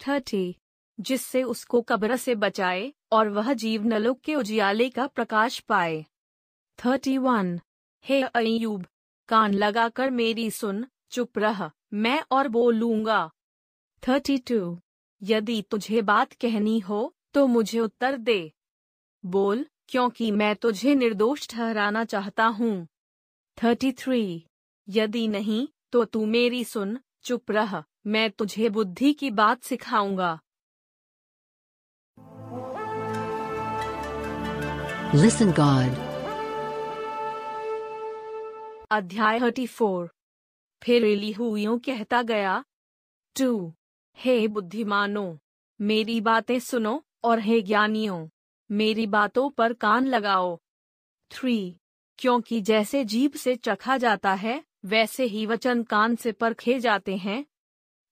30. जिससे उसको कब्र से बचाए और वह जीव नलोक के उजियाले का प्रकाश पाए 31. हे अयूब कान लगाकर मेरी सुन, चुप रह, मैं और बोलूँगा थर्टी टू, यदि तुझे बात कहनी हो तो मुझे उत्तर दे बोल, क्योंकि मैं तुझे निर्दोष ठहराना चाहता हूँ थर्टी थ्री। यदि नहीं तो तू मेरी सुन चुप रह मैं तुझे बुद्धि की बात सिखाऊँगा। Listen God. अध्याय थर्टी फोर फिर एलीहू कहता गया टू हे बुद्धिमानो मेरी बातें सुनो और हे ज्ञानियों मेरी बातों पर कान लगाओ। थ्री क्योंकि जैसे जीभ से चखा जाता है, वैसे ही वचन कान से परखे जाते हैं।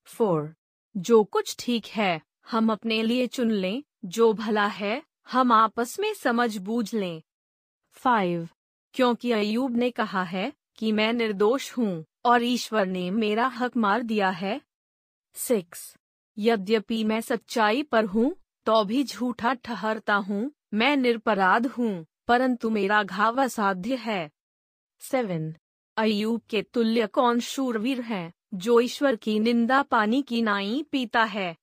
फोर, जो कुछ ठीक है, हम अपने लिए चुन लें, जो भला है, हम आपस में समझ बूझ लें। फाइव, क्योंकि अयूब ने कहा है कि मैं निर्दोष हूँ, और ईश्वर ने मेरा हक मार दिया है। सिक्स, यद्यपि मैं सच्चाई पर हूँ तो भी झूठा ठहरता हूँ, मैं निरपराध हूँ। परंतु मेरा घाव असाध्य है। सेवन। अयूब के तुल्य कौन शूरवीर है, जो ईश्वर की निंदा पानी की नाई पीता है?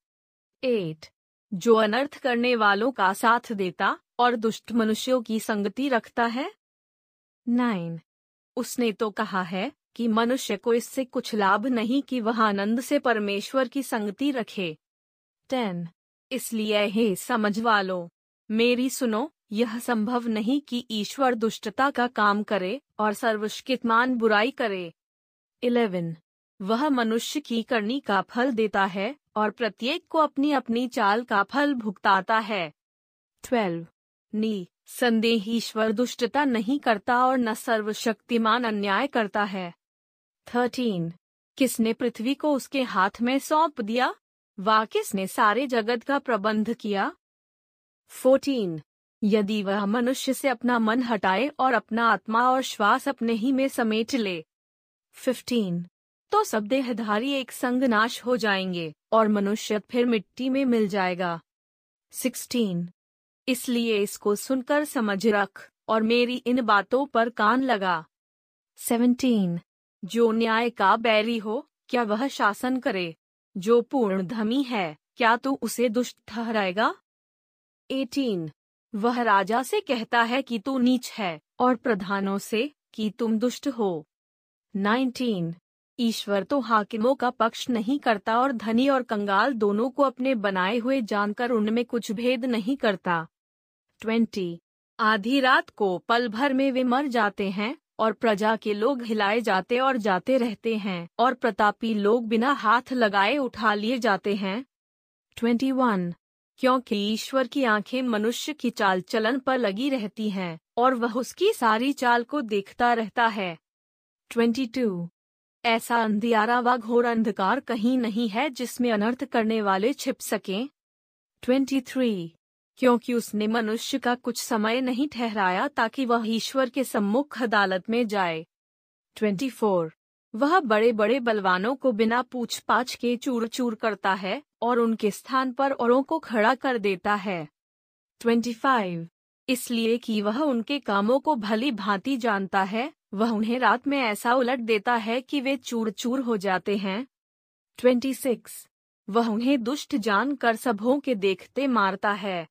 एट। जो अनर्थ करने वालों का साथ देता और दुष्ट मनुष्यों की संगति रखता है? नाइन। उसने तो कहा है कि मनुष्य को इससे कुछ लाभ नहीं कि वह आनंद से परमेश्वर की संगति रखे। टेन। इसलिए हे समझ वालो मेरी सुनो, यह संभव नहीं कि ईश्वर दुष्टता का काम करे और सर्वशक्तिमान बुराई करे 11. वह मनुष्य की करनी का फल देता है और प्रत्येक को अपनी अपनी चाल का फल भुगताता है 12. नी, संदेह ईश्वर दुष्टता नहीं करता और न सर्वशक्तिमान अन्याय करता है 13. किसने पृथ्वी को उसके हाथ में सौंप दिया वा किसने सारे जगत का प्रबंध किया 14. यदि वह मनुष्य से अपना मन हटाए और अपना आत्मा और श्वास अपने ही में समेट ले 15. तो सब देहधारी एक संग नाश हो जाएँगे और मनुष्य फिर मिट्टी में मिल जाएगा 16. इसलिए इसको सुनकर समझ रख और मेरी इन बातों पर कान लगा 17. जो न्याय का बैरी हो, क्या वह शासन करे जो पूर्ण धमी है, क्या तू उसे दुष्ट ठहराएगा 18. वह राजा से कहता है कि तू नीच है, और प्रधानों से कि तुम दुष्ट हो। 19. ईश्वर तो हाकिमों का पक्ष नहीं करता और धनी और कंगाल दोनों को अपने बनाए हुए जानकर उनमें कुछ भेद नहीं करता। ट्वेंटी। आधी रात को पल भर में वे मर जाते हैं, और प्रजा के लोग हिलाए जाते और जाते रहते हैं, और प्रतापी लोग बिना हाथ लगाए उठा लिए जाते हैं। Twenty one. क्योंकि ईश्वर की आँखें मनुष्य की चाल चलन पर लगी रहती हैं, और वह उसकी सारी चाल को देखता रहता है ट्वेंटी टू ऐसा अंधियारा व घोर अंधकार कहीं नहीं है जिसमें अनर्थ करने वाले छिप सकें 23. क्योंकि उसने मनुष्य का कुछ समय नहीं ठहराया ताकि वह ईश्वर के सम्मुख अदालत में जाए 24. वह बड़े बड़े बलवानों को बिना पूछ पाछ के चूर चूर करता है और उनके स्थान पर औरों को खड़ा कर देता है 25. इसलिए कि वह उनके कामों को भली भांति जानता है, वह उन्हें रात में ऐसा उलट देता है कि वे चूर चूर हो जाते हैं 26. वह उन्हें दुष्ट जान कर सबों के देखते मारता है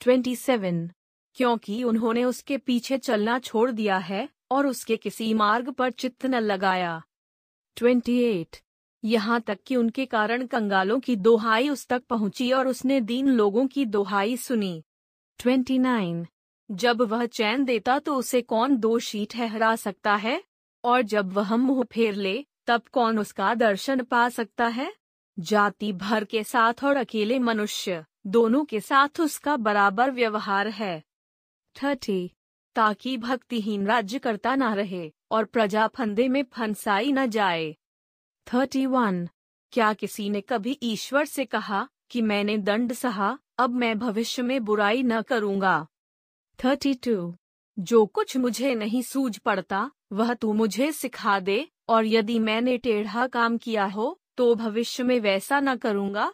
27. क्योंकि उन्होंने उसके पीछे चलना छोड़ दिया है, और उसके किसी मार्ग पर चित्त न लगाया 28. यहाँ तक कि उनके कारण कंगालों की दोहाई उस तक पहुँची और उसने दीन लोगों की दोहाई सुनी। 29. जब वह चैन देता तो उसे कौन दो दोषी ठहरा सकता है? और जब वह मुँह फेर ले, तब कौन उसका दर्शन पा सकता है? जाति भर के साथ और अकेले मनुष्य, दोनों के साथ उसका बराबर व्यवहार है। थर्टी। ताकि भक्तिहीन राज्य करता न रहे, और प्रजा फंदे में फंसाई न जाए। Thirty one. क्या किसी ने कभी ईश्वर से कहा कि मैंने दंड सहा, अब मैं भविष्य में बुराई न करूँगा? Thirty two. जो कुछ मुझे नहीं सूझ पड़ता, वह तू मुझे सिखा दे, और यदि मैंने टेढ़ा काम किया हो तो भविष्य में वैसा न करूँगा?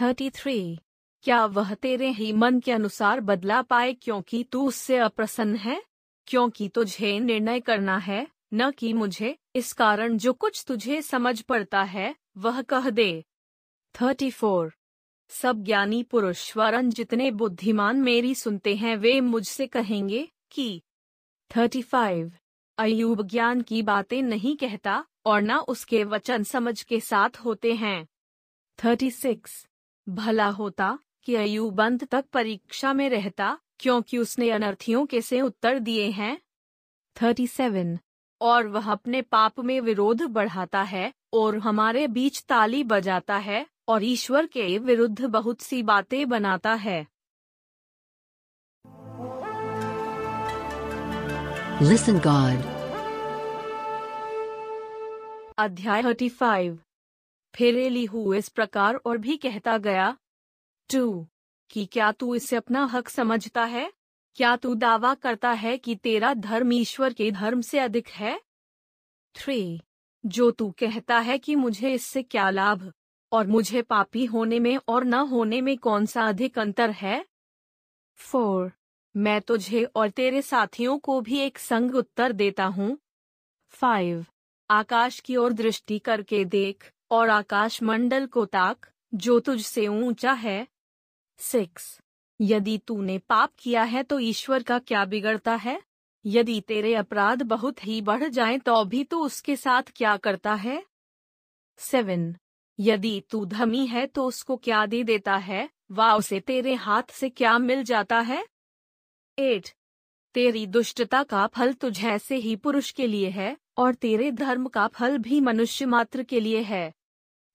Thirty three. क्या वह तेरे ही मन के अनुसार बदला पाए क्योंकि तू उससे अप्रसन्न है? क्योंकि तुझे निर्णय करना है, न कि मुझे? इस कारण जो कुछ तुझे समझ पड़ता है, वह कह दे। थर्टी फोर सब ज्ञानी पुरुष वरन जितने बुद्धिमान मेरी सुनते हैं, वे मुझसे कहेंगे कि। थर्टी फाइव अयूब ज्ञान की बातें नहीं कहता और न उसके वचन समझ के साथ होते हैं। थर्टी सिक्स भला होता कि अयूब अंत तक परीक्षा में रहता, क्योंकि उसने अनर्थियों के से उत्तर दिए हैं। थर्टी सेवन और वह अपने पाप में विरोध बढ़ाता है और हमारे बीच ताली बजाता है और ईश्वर के विरुद्ध बहुत सी बातें बनाता है। Listen God. अध्याय थर्टी फाइव फिर एलीहू इस प्रकार और भी कहता गया टू कि क्या तू इसे अपना हक समझता है? क्या तू दावा करता है कि तेरा धर्म ईश्वर के धर्म से अधिक है? थ्री जो तू कहता है कि मुझे इससे क्या लाभ और मुझे पापी होने में और न होने में कौन सा अधिक अंतर है? फोर मैं तुझे और तेरे साथियों को भी एक संग उत्तर देता हूँ। फाइव आकाश की ओर दृष्टि करके देख और आकाश मंडल को ताक, जो तुझसे ऊँचा है। सिक्स यदि तूने पाप किया है तो ईश्वर का क्या बिगड़ता है? यदि तेरे अपराध बहुत ही बढ़ जाएँ तो भी तू उसके साथ क्या करता है? सेवन। यदि तू धमी है तो उसको क्या दे देता है? वा उसे तेरे हाथ से क्या मिल जाता है? एट। तेरी दुष्टता का फल तुझ ऐसे ही पुरुष के लिए है, और तेरे धर्म का फल भी मनुष्य मात्र के लिए है।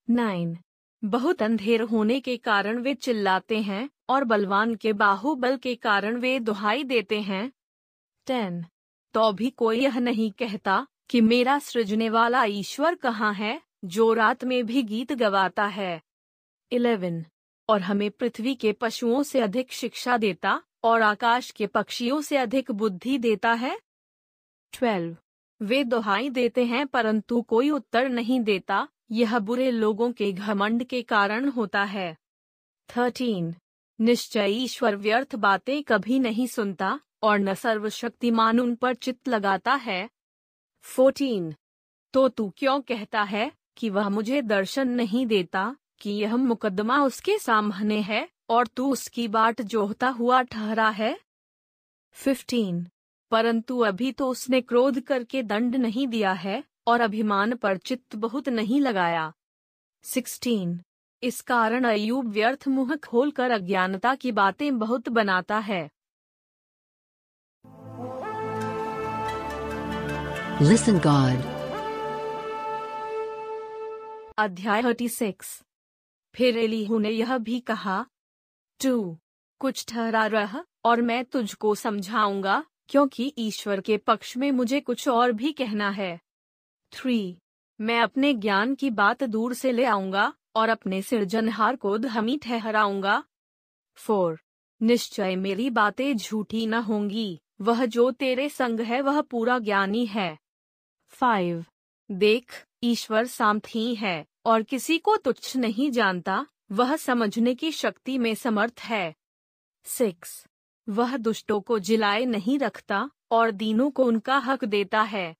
नाइन। बहुत अंधेर होने के कारण वे चिल्लाते हैं और बलवान के बाहुबल के कारण वे दुहाई देते हैं। टेन। तो भी कोई यह नहीं कहता कि मेरा सृजने वाला ईश्वर कहाँ है, जो रात में भी गीत गवाता है। इलेवन। और हमें पृथ्वी के पशुओं से अधिक शिक्षा देता और आकाश के पक्षियों से अधिक बुद्धि देता है। ट्वेल्व। वे दोहाई देते हैं, परंतु कोई उत्तर नहीं देता यह बुरे लोगों के घमंड के कारण होता है। थर्टीन, निश्चय ईश्वर व्यर्थ बातें कभी नहीं सुनता और न सर्वशक्तिमान उन पर चित्त लगाता है। फोर्टीन तो तू क्यों कहता है कि वह मुझे दर्शन नहीं देता कि यह मुकदमा उसके सामने है और तू उसकी बाट जोहता हुआ ठहरा है? फिफ्टीन, परंतु अभी तो उसने क्रोध करके दंड नहीं दिया है। और अभिमान पर चित्त बहुत नहीं लगाया। सिक्सटीन इस कारण अयूब व्यर्थ मुँह खोलकर अज्ञानता की बातें बहुत बनाता है। Listen God. अध्याय थर्टी सिक्स फिर एलीहू ने यह भी कहा टू कुछ ठहरा रह और मैं तुझको समझाऊँगा क्योंकि ईश्वर के पक्ष में मुझे कुछ और भी कहना है। थ्री मैं अपने ज्ञान की बात दूर से ले आऊँगा और अपने सिरजनहार को धमी ठहराऊँगा। फोर निश्चय मेरी बातें झूठी न होंगी। वह जो तेरे संग है, वह पूरा ज्ञानी है। फाइव देख, ईश्वर सामथी है और किसी को तुच्छ नहीं जानता। वह समझने की शक्ति में समर्थ है। सिक्स वह दुष्टों को जिलाए नहीं रखता और दीनों को उनका हक देता है।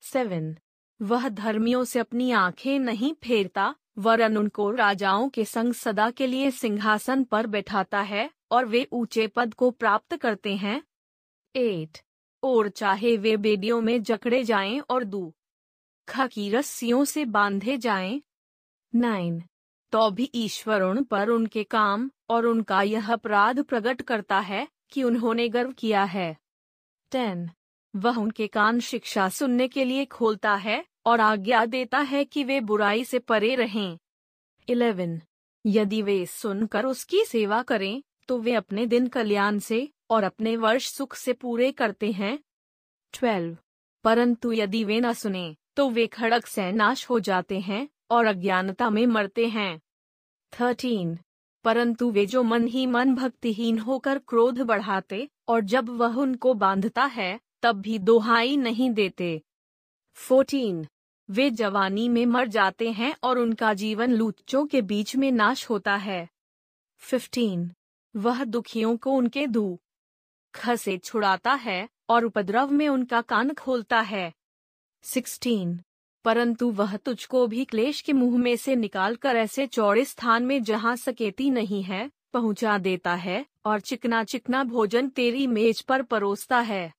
सेवन वह धर्मियों से अपनी आँखें नहीं फेरता, वरन उनको राजाओं के संग सदा के लिए सिंहासन पर बैठाता है, और वे ऊँचे पद को प्राप्त करते हैं एट, और चाहे वे बेडियों में जकड़े जाएँ और दू की रस्सियों से बांधे जाएँ। नाइन तो भी ईश्वर उन पर उनके काम और उनका यह अपराध प्रकट करता है कि उन्होंने गर्व किया है टेन वह उनके कान शिक्षा सुनने के लिए खोलता है और आज्ञा देता है कि वे बुराई से परे रहें। इलेवन, यदि वे सुनकर उसकी सेवा करें तो वे अपने दिन कल्याण से और अपने वर्ष सुख से पूरे करते हैं। ट्वेल्व, परंतु यदि वे न सुने तो वे खड़क से नाश हो जाते हैं और अज्ञानता में मरते हैं। थर्टीन, परंतु वे जो मन ही मन भक्तिहीन होकर क्रोध बढ़ाते और जब वह उनको बांधता है तब भी दोहाई नहीं देते। फोर्टीन, वे जवानी में मर जाते हैं और उनका जीवन लूचों के बीच में नाश होता है। फिफ्टीन, वह दुखियों को उनके दू से छुड़ाता है और उपद्रव में उनका कान खोलता है। सिक्सटीन, परंतु वह तुझको भी क्लेश के मुँह में से निकालकर ऐसे चौड़े स्थान में जहाँ सकेती नहीं है, पहुँचा देता है और चिकना चिकना भोजन तेरी मेज पर परोसता है।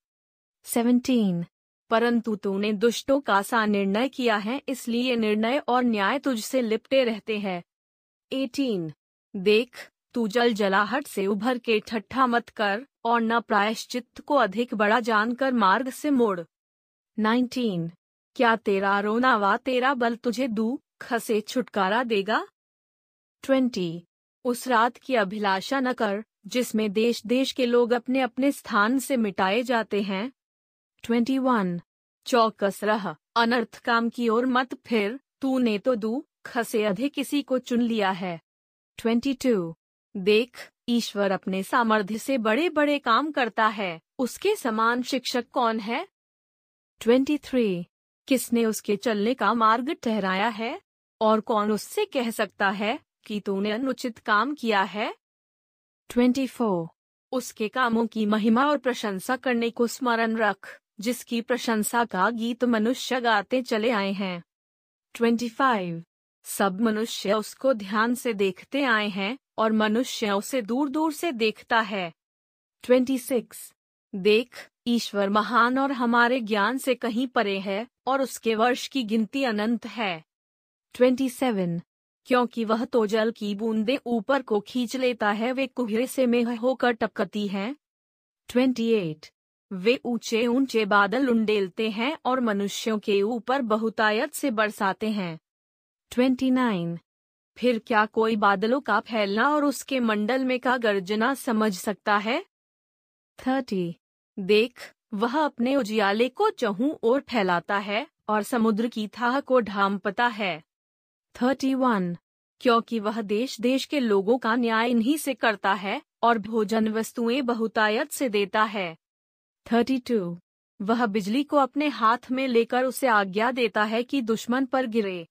सेवनटीन परंतु तूने दुष्टों का सा निर्णय किया है, इसलिए निर्णय और न्याय तुझसे लिपटे रहते हैं। एटीन देख, तू जल जलाहट से उभर के ठट्ठा मत कर, और न प्रायश्चित को अधिक बड़ा जानकर मार्ग से मोड़। 19. क्या तेरा रोना वा तेरा बल तुझे दू खसे छुटकारा देगा? 20. उस रात की अभिलाषा न कर, जिसमें देश देश के लोग अपने अपने स्थान से मिटाए जाते हैं। 21. चौकस रह, अनर्थ काम की ओर मत फिर, तूने तो दू, खसे अधिक किसी को चुन लिया है 22. देख, ईश्वर अपने सामर्थ्य से बड़े बड़े काम करता है, उसके समान शिक्षक कौन है 23. किसने उसके चलने का मार्ग ठहराया है और कौन उससे कह सकता है कि तूने अनुचित काम किया है 24. उसके कामों की महिमा और प्रशंसा करने को स्मरण रख जिसकी प्रशंसा का गीत मनुष्य गाते चले आए हैं 25. सब मनुष्य उसको ध्यान से देखते आए हैं और मनुष्य उसे दूर दूर से देखता है 26. देख, ईश्वर महान और हमारे ज्ञान से कहीं परे है और उसके वर्ष की गिनती अनंत है 27. क्योंकि वह तो जल की बूंदे ऊपर को खींच लेता है, वे कुहरे से में होकर टपकती हैं 28. वे ऊँचे ऊँचे बादल उंडेलते हैं और मनुष्यों के ऊपर बहुतायत से बरसाते हैं 29. फिर क्या कोई बादलों का फैलना और उसके मंडल में का गर्जना समझ सकता है 30. देख, वह अपने उजियाले को चहु और फैलाता है और समुद्र की थाह को ढांपता है 31. क्योंकि वह देश देश के लोगों का न्याय इन्हीं से करता है और भोजन वस्तुएँ बहुतायत से देता है 32. वह बिजली को अपने हाथ में लेकर उसे आज्ञा देता है कि दुश्मन पर गिरे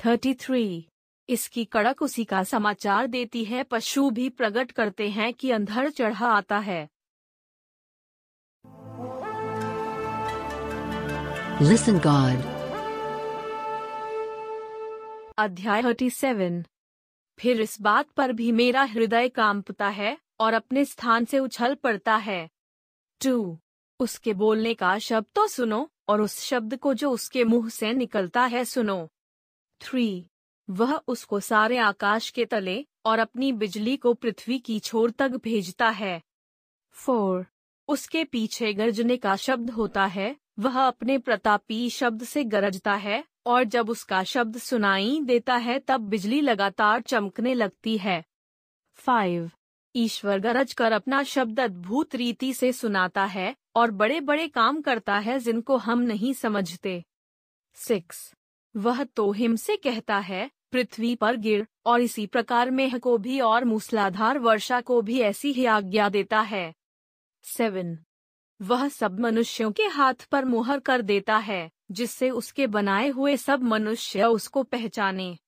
33. इसकी कड़क उसी का समाचार देती है पशु भी प्रकट करते हैं कि अंधर चढ़ा आता है Listen God. अध्याय 37 फिर इस बात पर भी मेरा हृदय कांपता है और अपने स्थान से उछल पड़ता है टू उसके बोलने का शब्द तो सुनो और उस शब्द को जो उसके मुँह से निकलता है सुनो। थ्री वह उसको सारे आकाश के तले और अपनी बिजली को पृथ्वी की छोर तक भेजता है। फोर उसके पीछे गरजने का शब्द होता है, वह अपने प्रतापी शब्द से गरजता है और जब उसका शब्द सुनाई देता है तब बिजली लगातार चमकने लगती है। फाइव ईश्वर गरज कर अपना शब्द अद्भुत रीति से सुनाता है और बड़े बड़े काम करता है जिनको हम नहीं समझते। सिक्स। वह तो हिम से कहता है, पृथ्वी पर गिर और इसी प्रकार मेह को भी और मूसलाधार वर्षा को भी ऐसी ही आज्ञा देता है। सेवन। वह सब मनुष्यों के हाथ पर मुहर कर देता है, जिससे उसके बनाए हुए सब मनुष्य उसको पहचाने।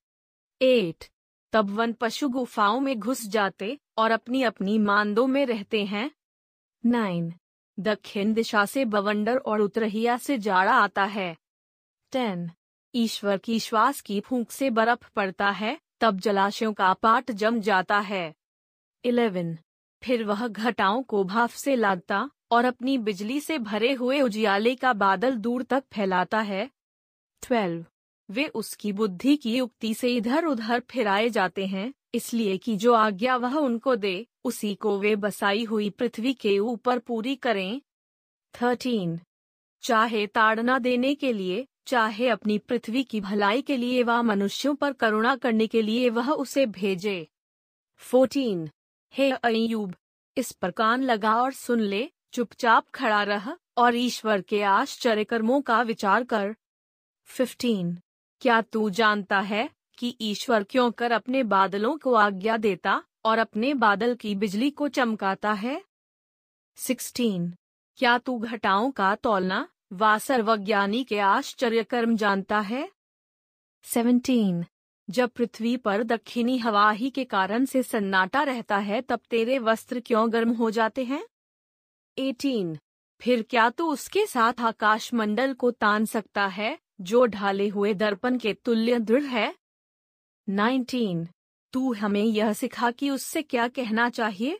एट। तब वन पशु गुफाओं में घुस जाते और अपनी अपनी मांदों में रहते हैं। नाइन दक्षिण दिशा से बवंडर और उतरहिया से जाड़ा आता है। टेन। ईश्वर की श्वास की फूंक से बर्फ़ पड़ता है, तब जलाशयों का पाट जम जाता है। इलेवन। फिर वह घटाओं को भाफ से लादता और अपनी बिजली से भरे हुए उजियाले का बादल दूर तक फैलाता है। ट्वेल्व। वे उसकी बुद्धि की युक्ति से इधर उधर फिराए जाते हैं, इसलिए कि जो आज्ञा वह उनको दे, उसी को वे बसाई हुई पृथ्वी के ऊपर पूरी करें। थर्टीन। चाहे ताड़ना देने के लिए, चाहे अपनी पृथ्वी की भलाई के लिए व मनुष्यों पर करुणा करने के लिए वह उसे भेजे। फोर्टीन। हे अयूब इस पर कान लगा और सुन ले, चुपचाप खड़ा रह, और ईश्वर के आश्चर्य कर्मों का विचार कर। फिफ्टीन। क्या तू जानता है कि ईश्वर क्यों कर अपने बादलों को आज्ञा देता और अपने बादल की बिजली को चमकाता है? सिक्सटीन। क्या तू घटाओं का तोलना व सर्वज्ञानी के आश्चर्य कर्म जानता है? सेवनटीन। जब पृथ्वी पर दक्षिणी हवा ही के कारण से सन्नाटा रहता है, तब तेरे वस्त्र क्यों गर्म हो जाते हैं? एटीन। फिर क्या तू उसके साथ आकाश मंडल को तान सकता है जो ढाले हुए दर्पण के तुल्य दृढ़ है। नाइनटीन, तू हमें यह सिखा कि उससे क्या कहना चाहिए?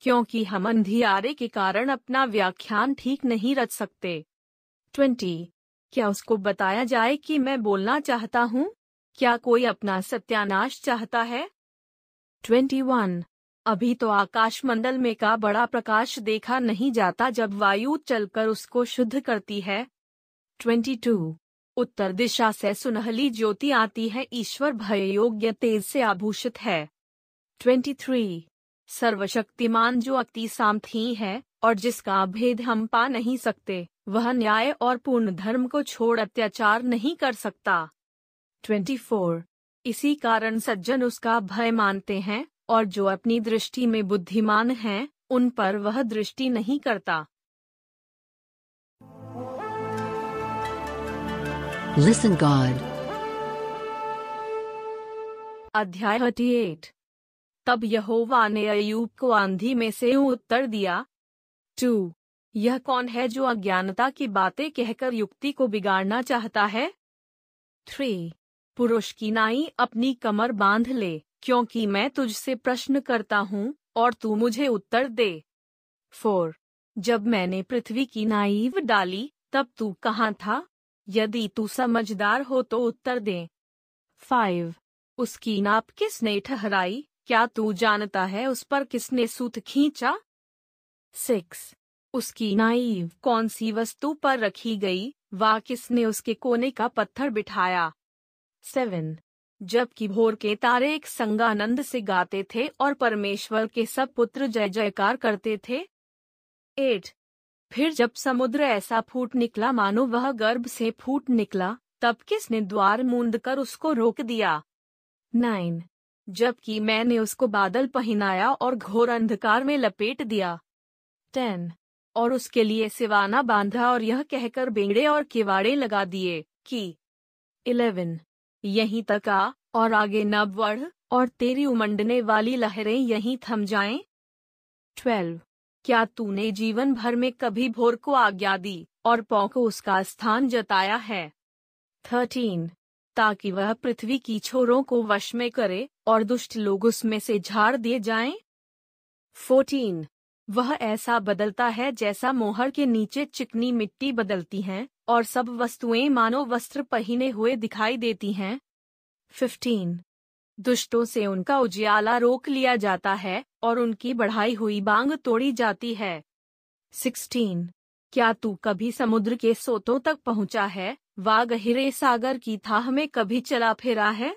क्योंकि हम अंधियारे के कारण अपना व्याख्यान ठीक नहीं रच सकते। ट्वेंटी, क्या उसको बताया जाए कि मैं बोलना चाहता हूँ? क्या कोई अपना सत्यानाश चाहता है? ट्वेंटी वन, अभी तो आकाश मंडल में का बड़ा प्रकाश देखा नहीं जाता जब वायु चलकर उसको शुद्ध करती है। ट्वेंटी टू उत्तर दिशा से सुनहली ज्योति आती है ईश्वर भय योग्य तेज से आभूषित है। ट्वेंटी थ्री सर्वशक्तिमान जो अति सामथी है और जिसका भेद हम पा नहीं सकते वह न्याय और पूर्ण धर्म को छोड़ अत्याचार नहीं कर सकता। ट्वेंटी फोर इसी कारण सज्जन उसका भय मानते हैं और जो अपनी दृष्टि में बुद्धिमान हैं, उन पर वह दृष्टि नहीं करता। Listen, God. अध्याय 38 तब यहोवा ने अयूब को आंधी में से उत्तर दिया टू यह कौन है जो अज्ञानता की बातें कहकर युक्ति को बिगाड़ना चाहता है? थ्री, पुरुष की नाई अपनी कमर बाँध ले, क्योंकि मैं तुझसे प्रश्न करता हूँ और तू मुझे उत्तर दे। फोर, जब मैंने पृथ्वी की नाइव डाली, तब तू कहाँ था? यदि तू समझदार हो तो उत्तर दे। फाइव उसकी नाप किसने ठहराई? क्या तू जानता है उस पर किसने सूत खींचा? सिक्स उसकी नाइव कौन सी वस्तु पर रखी गई? वा किसने उसके कोने का पत्थर बिठाया? सेवन जबकि भोर के तारे एक संगानंद से गाते थे और परमेश्वर के सब पुत्र जय जयकार करते थे। एट फिर जब समुद्र ऐसा फूट निकला, मानो वह गर्भ से फूट निकला, तब किसने द्वार मूंद कर उसको रोक दिया? नाइन। जबकि मैंने उसको बादल पहनाया और घोर अंधकार में लपेट दिया। टेन। और उसके लिए सिवाना बांधा और यह कहकर बेंगड़े और किवाड़े लगा दिए कि, इलेवन। यहीं तक आ, और आगे न बढ़ और तेरी उमंडने वाली लहरें यहीं थम जाएँ। ट्वेल्व। क्या तूने जीवन भर में कभी भोर को आज्ञा दी और पौ को उसका स्थान जताया है थर्टीन, ताकि वह पृथ्वी की छोरों को वश में करे और दुष्ट लोग उसमें से झाड़ दिए जाएँ। फोर्टीन, वह ऐसा बदलता है जैसा मोहर के नीचे चिकनी मिट्टी बदलती है और सब वस्तुएँ मानो वस्त्र पहने हुए दिखाई देती हैं फिफ्टीन दुष्टों से उनका उजियाला रोक लिया जाता है और उनकी बढ़ाई हुई बांग तोड़ी जाती है। सिक्सटीन, क्या तू कभी समुद्र के सोतों तक पहुँचा है? वा गहिरे सागर की थाह में कभी चला फिरा है?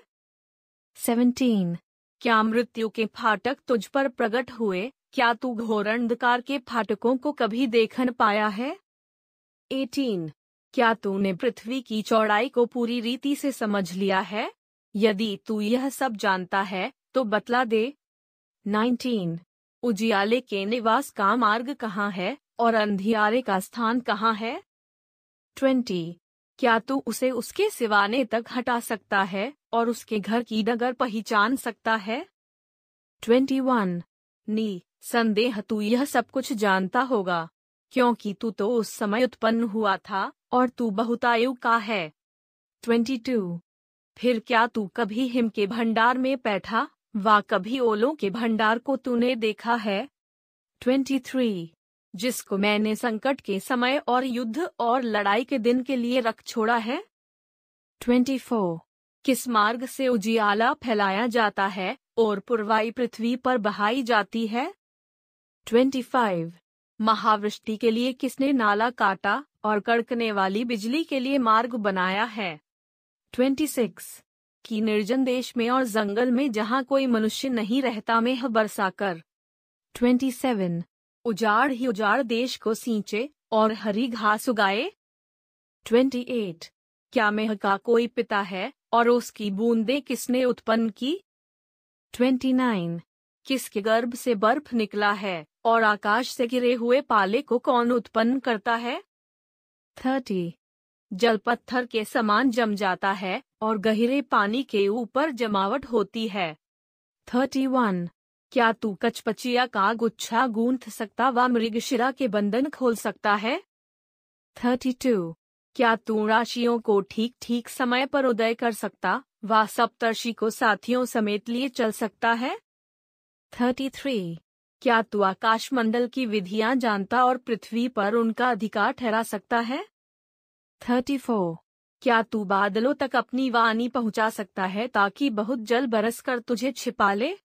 सेवनटीन, क्या मृत्यु के फाटक तुझ पर प्रकट हुए? क्या तू घोर अंधकार के फाटकों को कभी देखन पाया है? एटीन, क्या तूने पृथ्वी की चौड़ाई को पूरी रीति से समझ लिया है? यदि तू यह सब जानता है तो बतला दे 19. उजियाले के निवास का मार्ग कहाँ है, और अंधियारे का स्थान कहाँ है 20. क्या तू उसे उसके सिवाने तक हटा सकता है, और उसके घर की नगर पहचान सकता है 21. नी, संदेह तू यह सब कुछ जानता होगा, क्योंकि तू तो उस समय उत्पन्न हुआ था, और तू बहुतायु का है 22. फिर क्या तू कभी हिम के भंडार में बैठा, वा कभी ओलों के भंडार को तूने देखा है 23. जिसको मैंने संकट के समय और युद्ध और लड़ाई के दिन के लिए रख छोड़ा है 24. किस मार्ग से उजियाला फैलाया जाता है और पुरवाई पृथ्वी पर बहाई जाती है 25. महावृष्टि के लिए किसने नाला काटा और कड़कने वाली बिजली के लिए मार्ग बनाया है 26. की निर्जन देश में और जंगल में जहाँ कोई मनुष्य नहीं रहता में बरसा कर 27. उजाड़ ही उजाड़ देश को सींचे और हरी घास उगाए 28. क्या मेह का कोई पिता है और उसकी बूंदे किसने उत्पन्न की 29. किसके गर्भ से बर्फ़ निकला है और आकाश से गिरे हुए पाले को कौन उत्पन्न करता है 30. जल पत्थर के समान जम जाता है और गहरे पानी के ऊपर जमावट होती है। थर्टी वन क्या तू कचपचिया का गुच्छा गूंथ सकता व मृगशिरा के बंधन खोल सकता है? थर्टी टू क्या तू राशियों को ठीक ठीक समय पर उदय कर सकता व सप्तर्षि को साथियों समेत लिए चल सकता है? थर्टी थ्री क्या तू आकाश मंडल की विधियाँ जानता और पृथ्वी पर उनका अधिकार ठहरा सकता है? Thirty four. क्या तू बादलों तक अपनी वाणी पहुँचा सकता है ताकि बहुत जल बरस कर तुझे छिपा ले?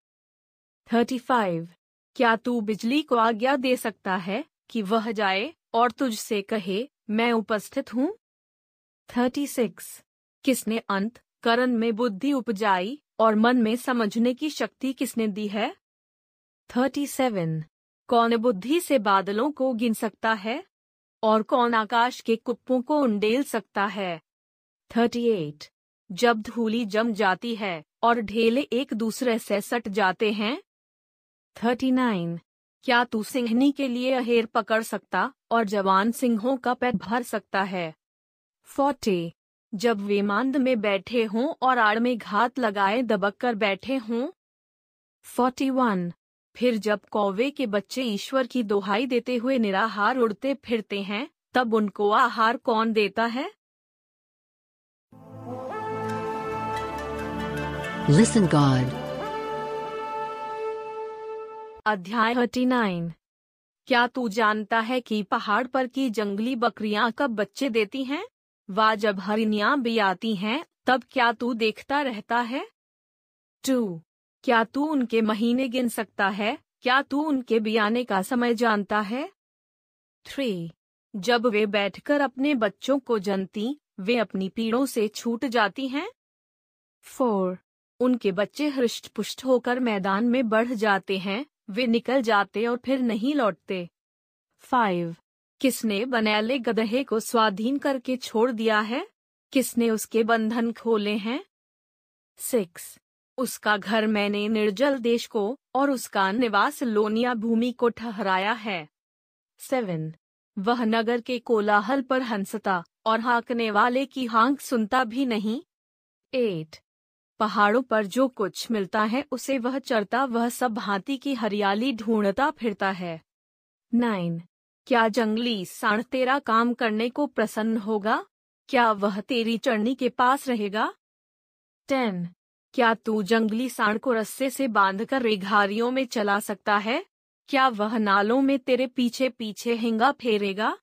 Thirty five. क्या तू बिजली को आज्ञा दे सकता है कि वह जाए और तुझसे कहे, मैं उपस्थित हूँ थर्टी सिक्स। किसने अंत, करण में बुद्धि उपजाई और मन में समझने की शक्ति किसने दी है? Thirty seven. कौन बुद्धि से बादलों को गिन सकता है? और कौन आकाश के कुप्पों को उंडेल सकता है? थर्टी एट जब धूली जम जाती है और ढेले एक दूसरे से सट जाते हैं? थर्टी नाइन क्या तू सिंहनी के लिए अहेर पकड़ सकता और जवान सिंहों का पेट भर सकता है? फोर्टी जब वे मांद में बैठे हों और आड़ में घात लगाए दबक कर बैठे हों? फोर्टी वन फिर जब कौवे के बच्चे ईश्वर की दोहाई देते हुए निराहार उड़ते फिरते हैं तब उनको आहार कौन देता है Listen God. अध्याय थर्टी नाइन क्या तू जानता है कि पहाड़ पर की जंगली बकरियाँ कब बच्चे देती हैं? वा जब हरिनियाँ भी आती हैं तब क्या तू देखता रहता है टू क्या तू उनके महीने गिन सकता है? क्या तू उनके बियाने का समय जानता है? थ्री जब वे बैठकर अपने बच्चों को जनती, वे अपनी पीड़ों से छूट जाती हैं? फोर उनके बच्चे हृष्ट पुष्ट होकर मैदान में बढ़ जाते हैं, वे निकल जाते और फिर नहीं लौटते। फाइव किसने बनैले गदहे को स्वाधीन करके छोड़ दिया है? किसने उसके बंधन खोले हैं? सिक्स उसका घर मैंने निर्जल देश को और उसका निवास लोनिया भूमि को ठहराया है। सेवन। वह नगर के कोलाहल पर हंसता और हाँकने वाले की हाँक सुनता भी नहीं। एट। पहाड़ों पर जो कुछ मिलता है उसे वह चरता, वह सब भांति की हरियाली ढूंढता फिरता है। नाइन। क्या जंगली साण तेरा काम करने को प्रसन्न होगा? क्या वह तेरी चढ़नी के पास रहेगा? टेन। क्या तू जंगली साण को रस्से से बांधकर रेघारियों में चला सकता है? क्या वह नालों में तेरे पीछे पीछे हिंगा फेरेगा?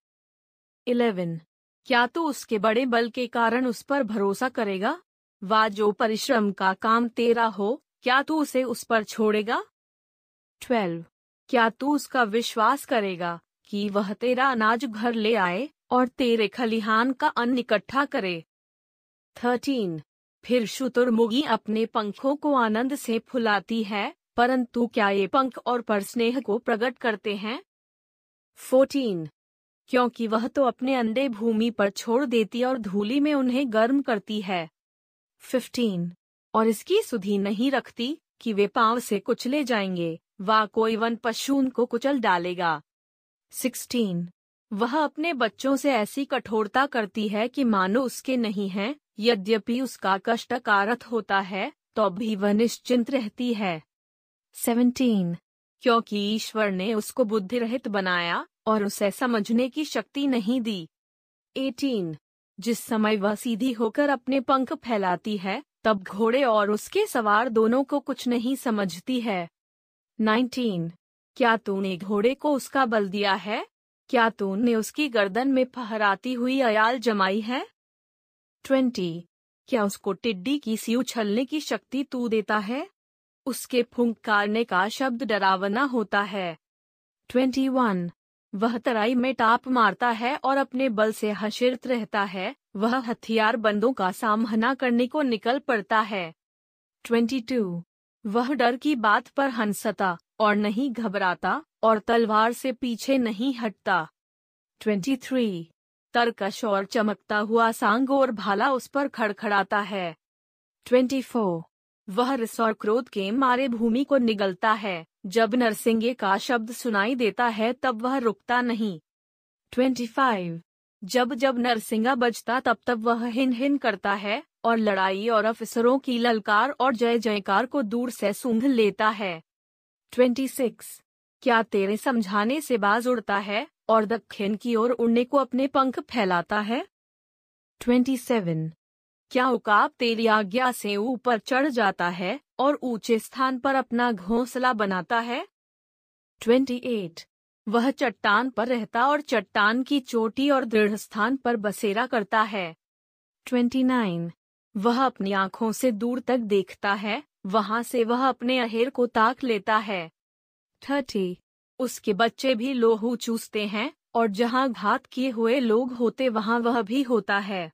इलेवन। क्या तू उसके बड़े बल के कारण उस पर भरोसा करेगा? वा जो परिश्रम का काम तेरा हो, क्या तू उसे उस पर छोड़ेगा? ट्वेल्व। क्या तू उसका विश्वास करेगा कि वह तेरा अनाज घर ले आए और तेरे खलिहान का अन्न इकट्ठा करे? थर्टीन। फिर शुतुरमुगी अपने पंखों को आनंद से फुलाती है, परंतु क्या ये पंख और पर स्नेह को प्रकट करते हैं? फोर्टीन। क्योंकि वह तो अपने अंडे भूमि पर छोड़ देती और धूली में उन्हें गर्म करती है। फिफ्टीन। और इसकी सुधी नहीं रखती कि वे पाँव से कुचले जाएँगे, वा कोई वन पशु उनको कुचल डालेगा। सिक्सटीन। वह अपने बच्चों से ऐसी कठोरता करती है कि मानो उसके नहीं है यद्यपि उसका कष्टकारक होता है तो भी वह निश्चिंत रहती है। सेवनटीन। क्योंकि ईश्वर ने उसको बुद्धि रहित बनाया, और उसे समझने की शक्ति नहीं दी। एटीन। जिस समय वह सीधी होकर अपने पंख फैलाती है, तब घोड़े और उसके सवार दोनों को कुछ नहीं समझती है। नाइनटीन। क्या तूने घोड़े को उसका बल दिया है? क्या तूने उसकी गर्दन में फहराती हुई अयाल जमाई है? ट्वेंटी। क्या उसको टिड्डी की सी उछलने की शक्ति तू देता है? उसके फुंकारने का शब्द डरावना होता है। Twenty one. वह तराई में टाप मारता है और अपने बल से हशिरत रहता है। वह हथियार बंदों का सामना करने को निकल पड़ता है। Twenty two. वह डर की बात पर हंसता और नहीं घबराता और तलवार से पीछे नहीं हटता। Twenty three. तरकश और चमकता हुआ सांग और भाला उस पर खड़खड़ाता है। Twenty four. वह रिस और क्रोध के मारे भूमि को निगलता है। जब नरसिंगे का शब्द सुनाई देता है, तब वह रुकता नहीं। Twenty five. जब जब नरसिंगा बजता, तब तब वह हिन हिन करता है और लड़ाई और अफसरों की ललकार और जय जयकार को दूर से सूंघ लेता है। Twenty six. क्या तेरे समझाने से बाज उड़ता है? और दक्षिण की ओर उड़ने को अपने पंख फैलाता है ट्वेंटी सेवन क्या उकाब तेरी आज्ञा से ऊपर चढ़ जाता है और ऊँचे स्थान पर अपना घोंसला बनाता है 28. वह चट्टान पर रहता और चट्टान की चोटी और दृढ़ स्थान पर बसेरा करता है 29. वह अपनी आँखों से दूर तक देखता है, वहाँ से वह अपने अहेर को ताक लेता है 30. उसके बच्चे भी लोहू चूसते हैं और जहाँ घात किए हुए लोग होते वहाँ वह भी होता है।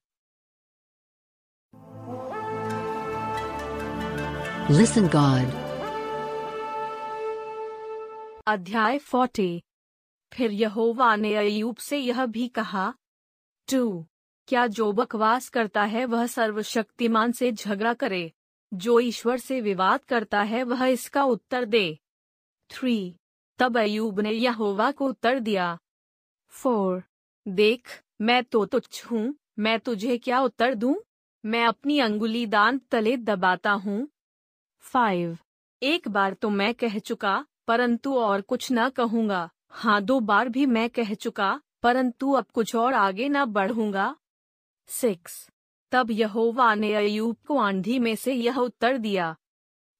Listen God. अध्याय फोर्टी फिर यहोवा ने अयूब से यह भी कहा टू क्या जो बकवास करता है वह सर्वशक्तिमान से झगड़ा करे? जो ईश्वर से विवाद करता है वह इसका उत्तर दे। थ्री तब अयूब ने यहोवा को उत्तर दिया फोर देख, मैं तो तुच्छ हूँ, मैं तुझे क्या उत्तर दूँ? मैं अपनी अंगुली दांत तले दबाता हूँ। फाइव, एक बार तो मैं कह चुका, परंतु और कुछ न कहूँगा। हाँ दो बार भी मैं कह चुका, परंतु अब कुछ और आगे न बढ़ूँगा। सिक्स, तब यहोवा ने अयूब को आंधी में से यह उत्तर दिया।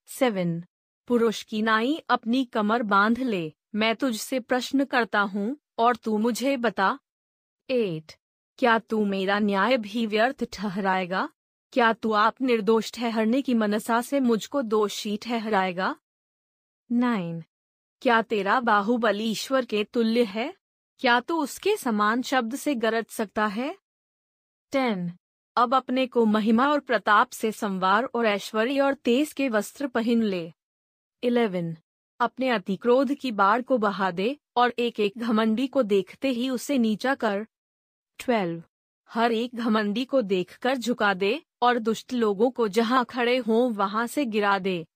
सेवन पुरुष की नाई अपनी कमर बाँध ले। मैं तुझसे प्रश्न करता हूँ, और तू मुझे बता। एट, क्या तू मेरा न्याय भी व्यर्थ ठहराएगा? क्या तू आप निर्दोष ठहरने की मनसा से मुझको दोषी ठहराएगा? नाइन, क्या तेरा बाहुबली ईश्वर के तुल्य है? क्या तू उसके समान शब्द से गरज सकता है? टेन, अब अपने को महिमा और प्रताप से संवार और ऐश्वर्य और तेज के वस्त्र पहन ले। इलेवन। अपने अति क्रोध की बाढ़ को बहा दे और एक एक घमंडी को देखते ही उसे नीचा कर। ट्वेल्व। हर एक घमंडी को देखकर झुका दे और दुष्ट लोगों को जहाँ खड़े हों वहाँ से गिरा दे।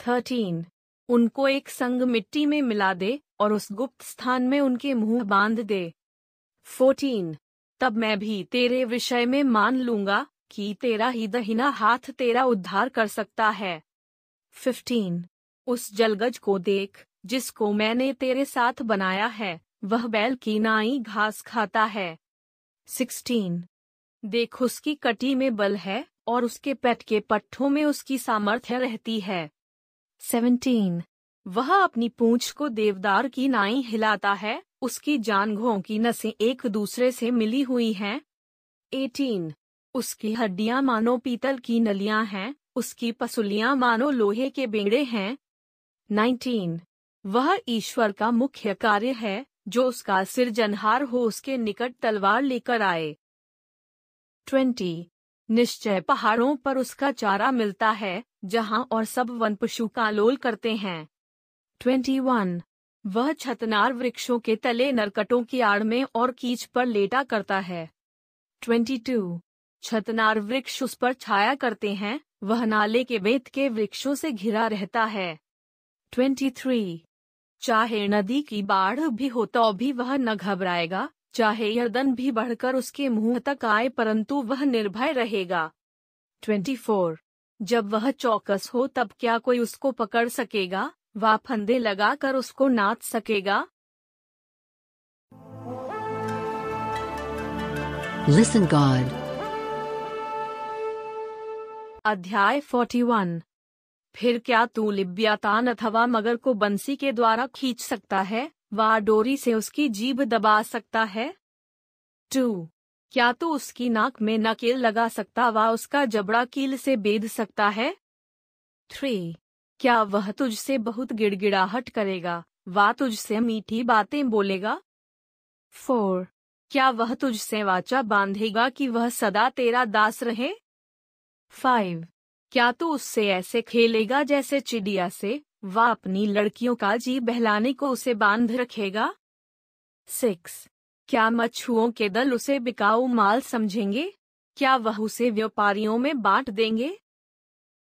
थर्टीन। उनको एक संग मिट्टी में मिला दे और उस गुप्त स्थान में उनके मुँह बाँध दे। फोर्टीन। तब मैं भी तेरे विषय में मान लूँगा कि तेरा ही दहिना हाथ तेरा उद्धार कर सकता है। फिफ्टीन। उस जलगज को देख, जिसको मैंने तेरे साथ बनाया है, वह बैल की नाई घास खाता है। सिक्सटीन। देख उसकी कटी में बल है, और उसके पेट के पट्टों में उसकी सामर्थ्य रहती है। सेवनटीन। वह अपनी पूंछ को देवदार की नाई हिलाता है, उसकी जांघों की नसें एक दूसरे से मिली हुई हैं। एटीन। उसकी हड्डियाँ मानो पीतल की नलियाँ हैं, उसकी पसुलियाँ मानो लोहे के बेंगड़े हैं नाइनटीन। वह ईश्वर का मुख्य कार्य है, जो उसका सिरजनहार हो उसके निकट तलवार लेकर आए। ट्वेंटी। निश्चय पहाड़ों पर उसका चारा मिलता है, जहाँ और सब वन पशु कालोल करते हैं। Twenty one. वह छतनार वृक्षों के तले नरकटों की आड़ में और कीच पर लेटा करता है। Twenty to. छतनार वृक्ष उस पर छाया करते हैं, वह नाले के बेत के वृक्षों से घिरा रहता है। Twenty three. चाहे नदी की बाढ़ भी हो तो भी वह न घबराएगा चाहे यर्दन भी बढ़कर उसके मुँह तक आए परंतु वह निर्भय रहेगा। Twenty four. जब वह चौकस हो तब क्या कोई उसको पकड़ सकेगा व फंदे लगाकर उसको नाच सकेगा? Listen God. अध्याय 41 फिर क्या तू लिब्यातान अथवा मगर को बंसी के द्वारा खींच सकता है? व डोरी से उसकी जीभ दबा सकता है। टू। क्या तू उसकी नाक में नकेल लगा सकता? व उसका जबड़ा कील से बेध सकता है। थ्री। क्या वह तुझसे बहुत गिड़गिड़ाहट करेगा? व तुझसे मीठी बातें बोलेगा। फोर। क्या वह तुझसे वाचा बांधेगा कि वह सदा तेरा दास रहे? फाइव। क्या तू उससे ऐसे खेलेगा जैसे चिड़िया से? वह, अपनी लड़कियों का जी बहलाने को उसे बाँध रखेगा। सिक्स। क्या मछुओं के दल उसे बिकाऊ माल समझेंगे? क्या वह उसे व्यापारियों में बांट देंगे?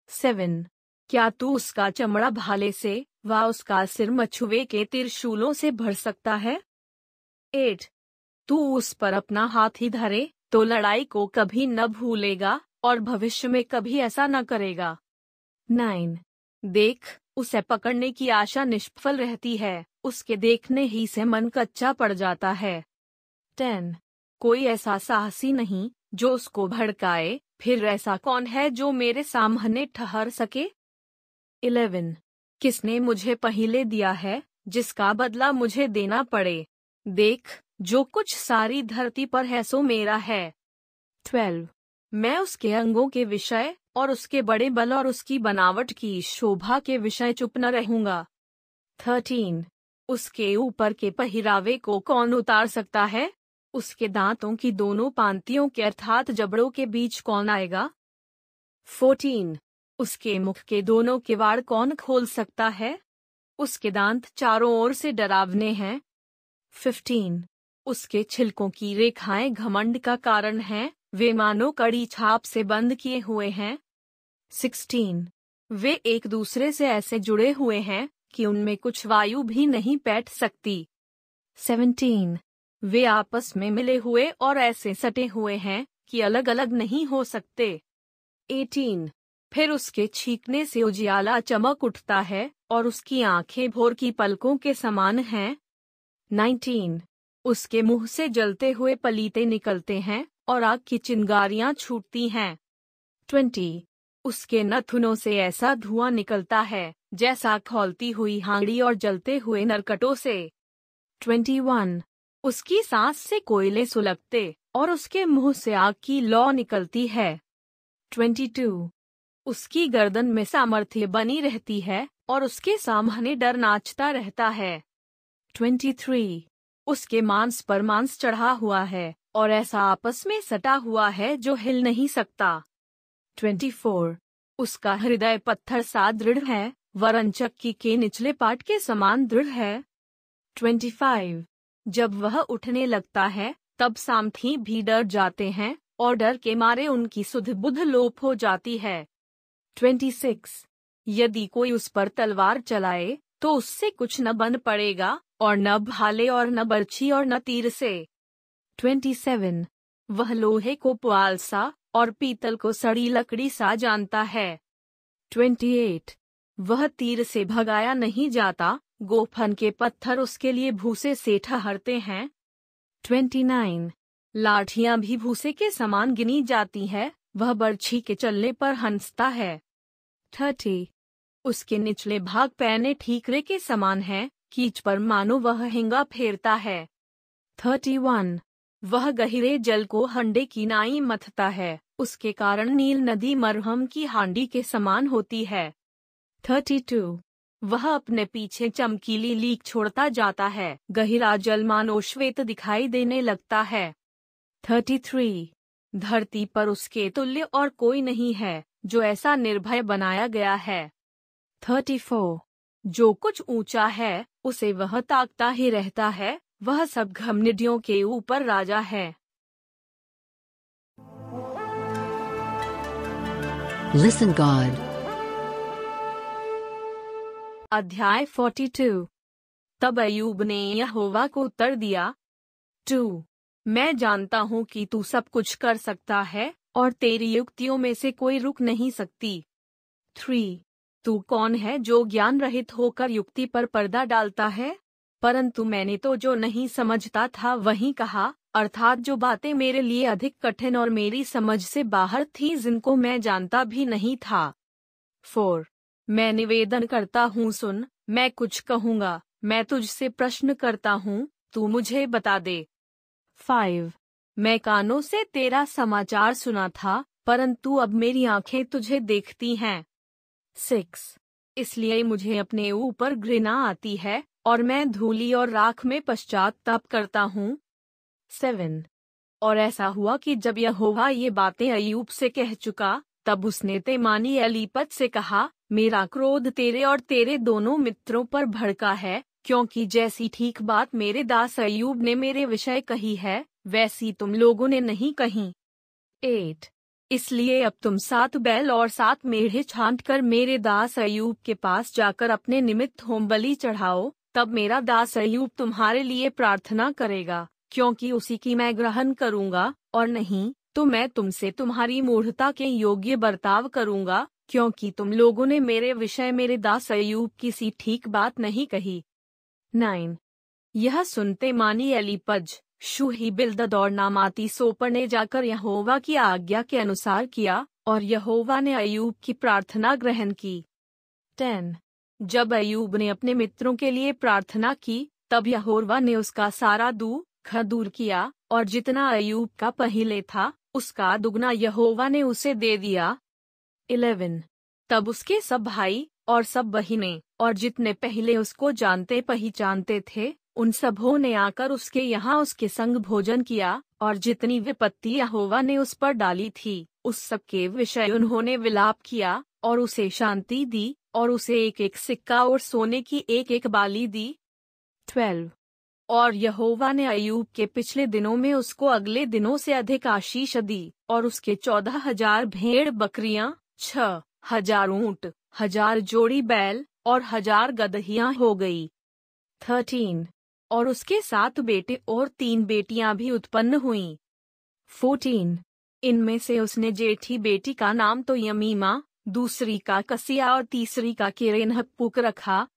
सेवन। क्या तू उसका चमड़ा भाले से व उसका सिर मछुए के तिरशूलों से भर सकता है? एट। तू उस पर अपना हाथ ही धरे तो लड़ाई को कभी न भूलेगा। और भविष्य में कभी ऐसा न करेगा। नाइन। देख, उसे पकड़ने की आशा निष्फल रहती है, उसके देखने ही से मन कच्चा पड़ जाता है। टेन। कोई ऐसा साहसी नहीं, जो उसको भड़काए, फिर ऐसा कौन है जो मेरे सामने ठहर सके? इलेवन। किसने मुझे पहले दिया है, जिसका बदला मुझे देना पड़े? देख, जो कुछ सारी धरती पर है सो मेरा है। ट्वेल्व। मैं उसके अंगों के विषय और उसके बड़े बल और उसकी बनावट की शोभा के विषय चुप न रहूँगा। थर्टीन। उसके ऊपर के पहिरावे को कौन उतार सकता है? उसके दांतों की दोनों पांतियों के अर्थात जबड़ों के बीच कौन आएगा? फोर्टीन। उसके मुख के दोनों किवाड़ कौन खोल सकता है? उसके दांत चारों ओर से डरावने हैं। फिफ्टीन। उसके छिलकों की रेखाएँ घमंड का कारण हैं। वे मानो कड़ी छाप से बंद किए हुए हैं। सिक्सटीन। वे एक दूसरे से ऐसे जुड़े हुए हैं कि उनमें कुछ वायु भी नहीं बैठ सकती। सेवनटीन। वे आपस में मिले हुए और ऐसे सटे हुए हैं कि अलग अलग नहीं हो सकते। एटीन। फिर उसके छींकने से उजियाला चमक उठता है और उसकी आँखें भोर की पलकों के समान हैं। नाइनटीन। उसके मुँह से जलते हुए पलीते निकलते हैं। और आग की चिंगारियाँ छूटती हैं। ट्वेंटी। उसके नथुनों से ऐसा धुआँ निकलता है, जैसा खोलती हुई हांडी और जलते हुए नरकटों से। Twenty one. उसकी सांस से कोयले सुलगते और उसके मुँह से आग की लौ निकलती है। Twenty two. उसकी गर्दन में सामर्थ्य बनी रहती है और उसके सामने डर नाचता रहता है। Twenty three. उसके मांस पर मांस चढ़ा हुआ है और ऐसा आपस में सटा हुआ है जो हिल नहीं सकता 24. उसका हृदय पत्थर सा दृढ़ है, वरन चक्की के निचले पार्ट के समान दृढ़ है 25. जब वह उठने लगता है, तब सामथी भी डर जाते हैं और डर के मारे उनकी सुध बुध लोप हो जाती है 26. यदि कोई उस पर तलवार चलाए तो उससे कुछ न बन पड़ेगा और न भाले और न बर्छी और न तीर से 27. वह लोहे को पुआल सा और पीतल को सड़ी लकड़ी सा जानता है 28. वह तीर से भगाया नहीं जाता गोफन के पत्थर उसके लिए भूसे से ठहरते हैं 29. लाठियाँ भी भूसे के समान गिनी जाती है वह बर्छी के चलने पर हंसता है 30. उसके निचले भाग पैने ठीकरे के समान है कीच पर मानो वह हिंगा फेरता है 31. वह गहरे जल को हंडे की नाई मथता है उसके कारण नील नदी मरहम की हांडी के समान होती है 32. वह अपने पीछे चमकीली लीक छोड़ता जाता है गहिरा जल मानो श्वेत दिखाई देने लगता है 33. धरती पर उसके तुल्य और कोई नहीं है, जो ऐसा निर्भय बनाया गया है 34. जो कुछ ऊँचा है उसे वह ताकता ही रहता है वह सब घमनिडियों के ऊपर राजा है। Listen God. अध्याय 42 तब अयूब ने यहोवा को उत्तर दिया टू मैं जानता हूँ कि तू सब कुछ कर सकता है और तेरी युक्तियों में से कोई रुक नहीं सकती। थ्री तू कौन है जो ज्ञान रहित होकर युक्ति पर पर्दा डालता है? परंतु मैंने तो जो नहीं समझता था वही कहा, अर्थात जो बातें मेरे लिए अधिक कठिन और मेरी समझ से बाहर थी जिनको मैं जानता भी नहीं था। फोर, मैं निवेदन करता हूँ सुन, मैं कुछ कहूँगा, मैं तुझसे प्रश्न करता हूँ, तू मुझे बता दे। फाइव, मैं कानों से तेरा समाचार सुना था, परंतु अब मेरी आँखें तुझे देखती हैं। सिक्स। इसलिए मुझे अपने ऊपर घृणा आती है, और मैं धूली और राख में पश्चाताप करता हूँ। सेवन। और ऐसा हुआ कि जब यह यहोवा ये बातें अयूब से कह चुका, तब उसने तेमानी अलीपत से कहा, मेरा क्रोध तेरे और तेरे दोनों मित्रों पर भड़का है, क्योंकि जैसी ठीक बात मेरे दास अयूब ने मेरे विषय कही है, वैसी तुम लोगों ने नहीं कही। एट। इसलिए अब तुम सात बैल और सात मेढ़े छांट कर मेरे दास अयूब के पास जाकर अपने निमित्त होम बलि चढ़ाओ, तब मेरा दास अयूब तुम्हारे लिए प्रार्थना करेगा, क्योंकि उसी की मैं ग्रहण करूँगा, और नहीं तो मैं तुमसे तुम्हारी मूढ़ता के योग्य बर्ताव करूँगा, क्योंकि तुम लोगों ने मेरे विषय मेरे दास अयूब की सी ठीक बात नहीं कही। नाइन। यह सुनते मानी अलीपज शूही बिल्दद और नामाती सोपर ने जाकर यहोवा की आज्ञा के अनुसार किया और यहोवा ने अयूब की प्रार्थना ग्रहण की। टेन। जब अयूब ने अपने मित्रों के लिए प्रार्थना की, तब यहोवा ने उसका सारा दू दुख दूर किया और जितना अयूब का पहले था, उसका दुगना यहोवा ने उसे दे दिया। इलेवन। तब उसके सब भाई और सब बहिने और जितने पहले उसको जानते पहचानते थे उन सबों ने आकर उसके यहाँ उसके संग भोजन किया, और जितनी विपत्ति यहोवा ने उस पर डाली थी, उस सब के विषय उन्होंने विलाप किया, और उसे शांति दी, और उसे एक एक सिक्का और सोने की एक एक बाली दी। ट्वेल्व। और यहोवा ने अयूब के पिछले दिनों में उसको अगले दिनों से अधिक आशीष दी, और उसके चौदह हज़ार भेड़ बकरियाँ, छह हज़ार ऊँट, हज़ार जोड़ी बैल, और हज़ार गदहियाँ हो गई। थर्टीन। और उसके सात बेटे और तीन बेटियाँ भी उत्पन्न हुईं। फोर्टीन इनमें से उसने जेठी बेटी का नाम तो यमीमा, दूसरी का कसिया और तीसरी का किरेन किरेनहपुक रखा।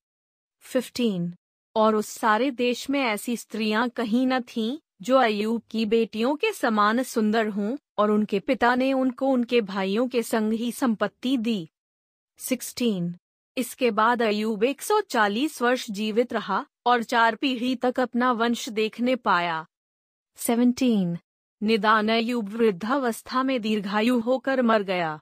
फिफ्टीन और उस सारे देश में ऐसी स्त्रियाँ कहीं न थीं, जो अयूब की बेटियों के समान सुंदर हों और उनके पिता ने उनको उनके भाइयों के संग ही संपत्ति दी। सिक्सटीन इसके बाद अयूब 140 वर्ष जीवित रहा और चार पीढ़ी तक अपना वंश देखने पाया। सेवनटीन निदान अयूब वृद्धावस्था में दीर्घायु होकर मर गया।